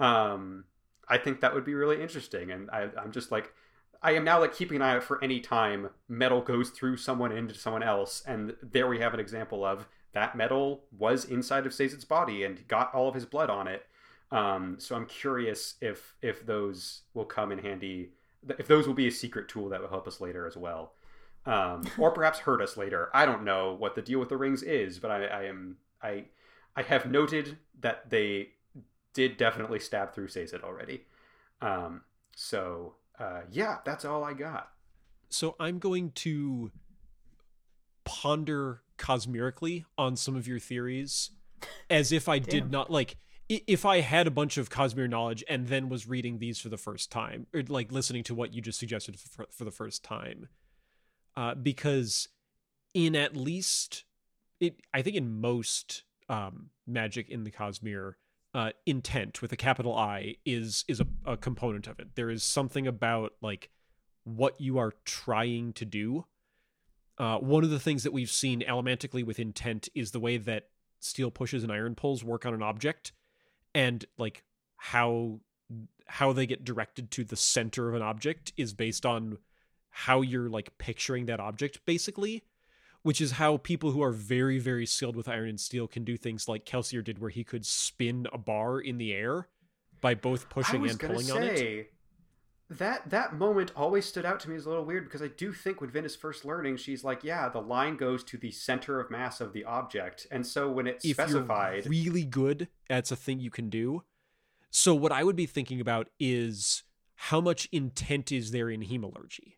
Um, I think that would be really interesting, and I, I'm just like, I am now like keeping an eye out for any time metal goes through someone into someone else, and there we have an example of that metal was inside of Sazed's body and got all of his blood on it. Um, so I'm curious if if those will come in handy, if those will be a secret tool that will help us later as well, um, or perhaps hurt us later. I don't know what the deal with the rings is, but I, I am I I have noted that they did definitely stab through Sazed already. Um, so uh, yeah, that's all I got. So I'm going to ponder cosmerically on some of your theories as if I did not like if I had a bunch of Cosmere knowledge and then was reading these for the first time or like listening to what you just suggested for, for the first time. Uh, because in at least it I think in most um, magic in the Cosmere uh, intent with a capital I is is a, a component of it. There is something about like what you are trying to do. Uh, one of the things that we've seen allomantically with intent is the way that steel pushes and iron pulls work on an object, and like how how they get directed to the center of an object is based on how you're like picturing that object basically which is how people who are very very skilled with iron and steel can do things like kelsier did where he could spin a bar in the air by both pushing and pulling on it. say that that moment always stood out to me as a little weird because I do think when Vin is first learning, she's like, yeah, the line goes to the center of mass of the object, and so when it's if specified, you're really good that's a thing you can do. So what i would be thinking about is how much intent is there in hemalurgy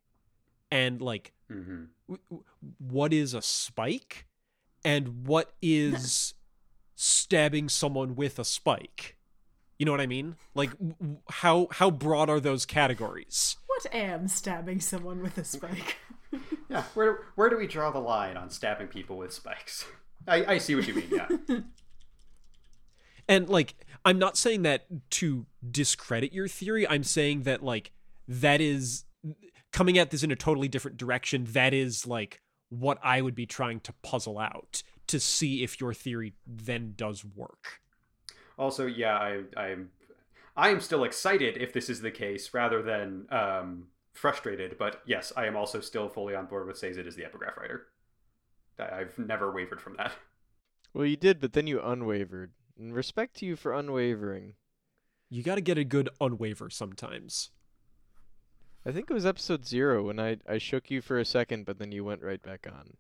and like Mhm. w- w- what is a spike and what is stabbing someone with a spike you know what i mean like w- w- how how broad are those categories What am stabbing someone with a spike? yeah, where where do we draw the line on stabbing people with spikes? I, I see what you mean. Yeah, And like, I'm not saying that to discredit your theory. I'm saying that like that is coming at this in a totally different direction. That is like what I would be trying to puzzle out to see if your theory then does work. Also, yeah, I, I'm I am still excited if this is the case, rather than um, frustrated. But yes, I am also still fully on board with Sazed as the epigraph writer. I- I've never wavered from that. Well, you did, but then you unwavered. And respect to you for unwavering. You got to get a good unwaver sometimes. I think it was episode zero when I I shook you for a second, but then you went right back on.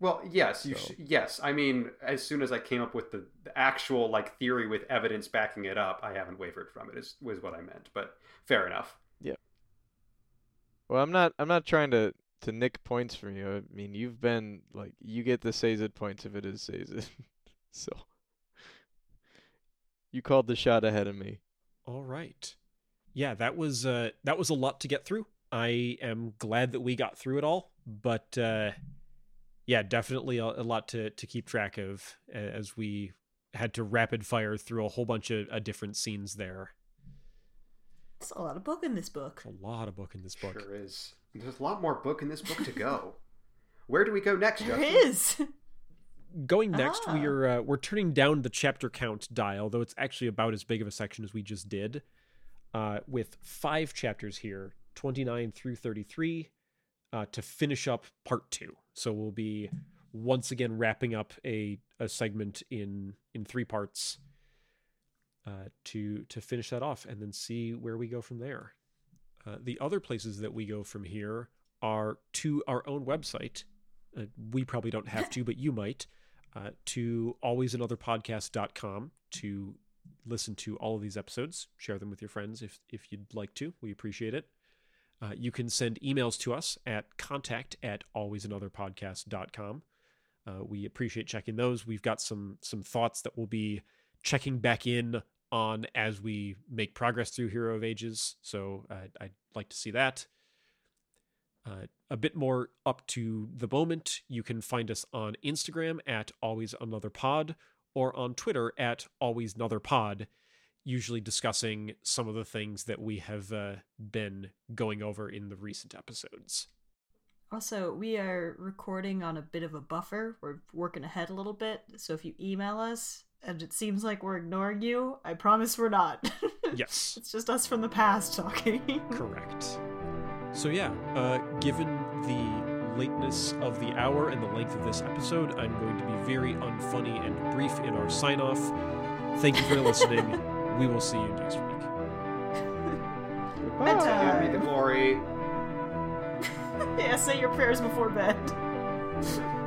Well, yes, you So- sh- yes. I mean, as soon as I came up with the, the actual like theory with evidence backing it up, I haven't wavered from it. Is was what I meant. But fair enough. Yeah. Well, I'm not I'm not trying to to nick points from you. I mean, you've been like you get the Sazed points if it is Sazed. so you called the shot ahead of me. All right. Yeah, that was uh that was a lot to get through. I am glad that we got through it all, but uh yeah, definitely a, a lot to to keep track of as we had to rapid fire through a whole bunch of uh, different scenes there. There's a lot of book in this book. A lot of book in this book. Sure is. There's a lot more book in this book to go. Where do we go next, There Justin? is. Going next, Ah. we're uh, we're turning down the chapter count dial, though it's actually about as big of a section as we just did, uh, with five chapters here, twenty nine through thirty three, uh, to finish up part two. So we'll be once again wrapping up a a segment in in three parts uh, to to finish that off, and then see where we go from there. Uh, the other places that we go from here are to our own website. Uh, we probably don't have to, but you might. Uh, to alwaysanotherpodcast.com to listen to all of these episodes. Share them with your friends if if you'd like to. We appreciate it. Uh, you can send emails to us at contact at alwaysanotherpodcast.com. Uh, we appreciate checking those. We've got some some thoughts that we'll be checking back in on as we make progress through Hero of Ages. So uh, I'd like to see that. Uh, a bit more up to the moment, you can find us on Instagram at always another pod or on Twitter at always another pod, usually discussing some of the things that we have uh, been going over in the recent episodes. Also, we are recording on a bit of a buffer. We're working ahead a little bit. So if you email us and it seems like we're ignoring you, I promise we're not. Yes. it's just us from the past talking. Correct. So yeah, uh, given the lateness of the hour and the length of this episode, I'm going to be very unfunny and brief in our sign off. Thank you for listening. we will see you next week. Bedtime. Give me the glory. yeah, say your prayers before bed.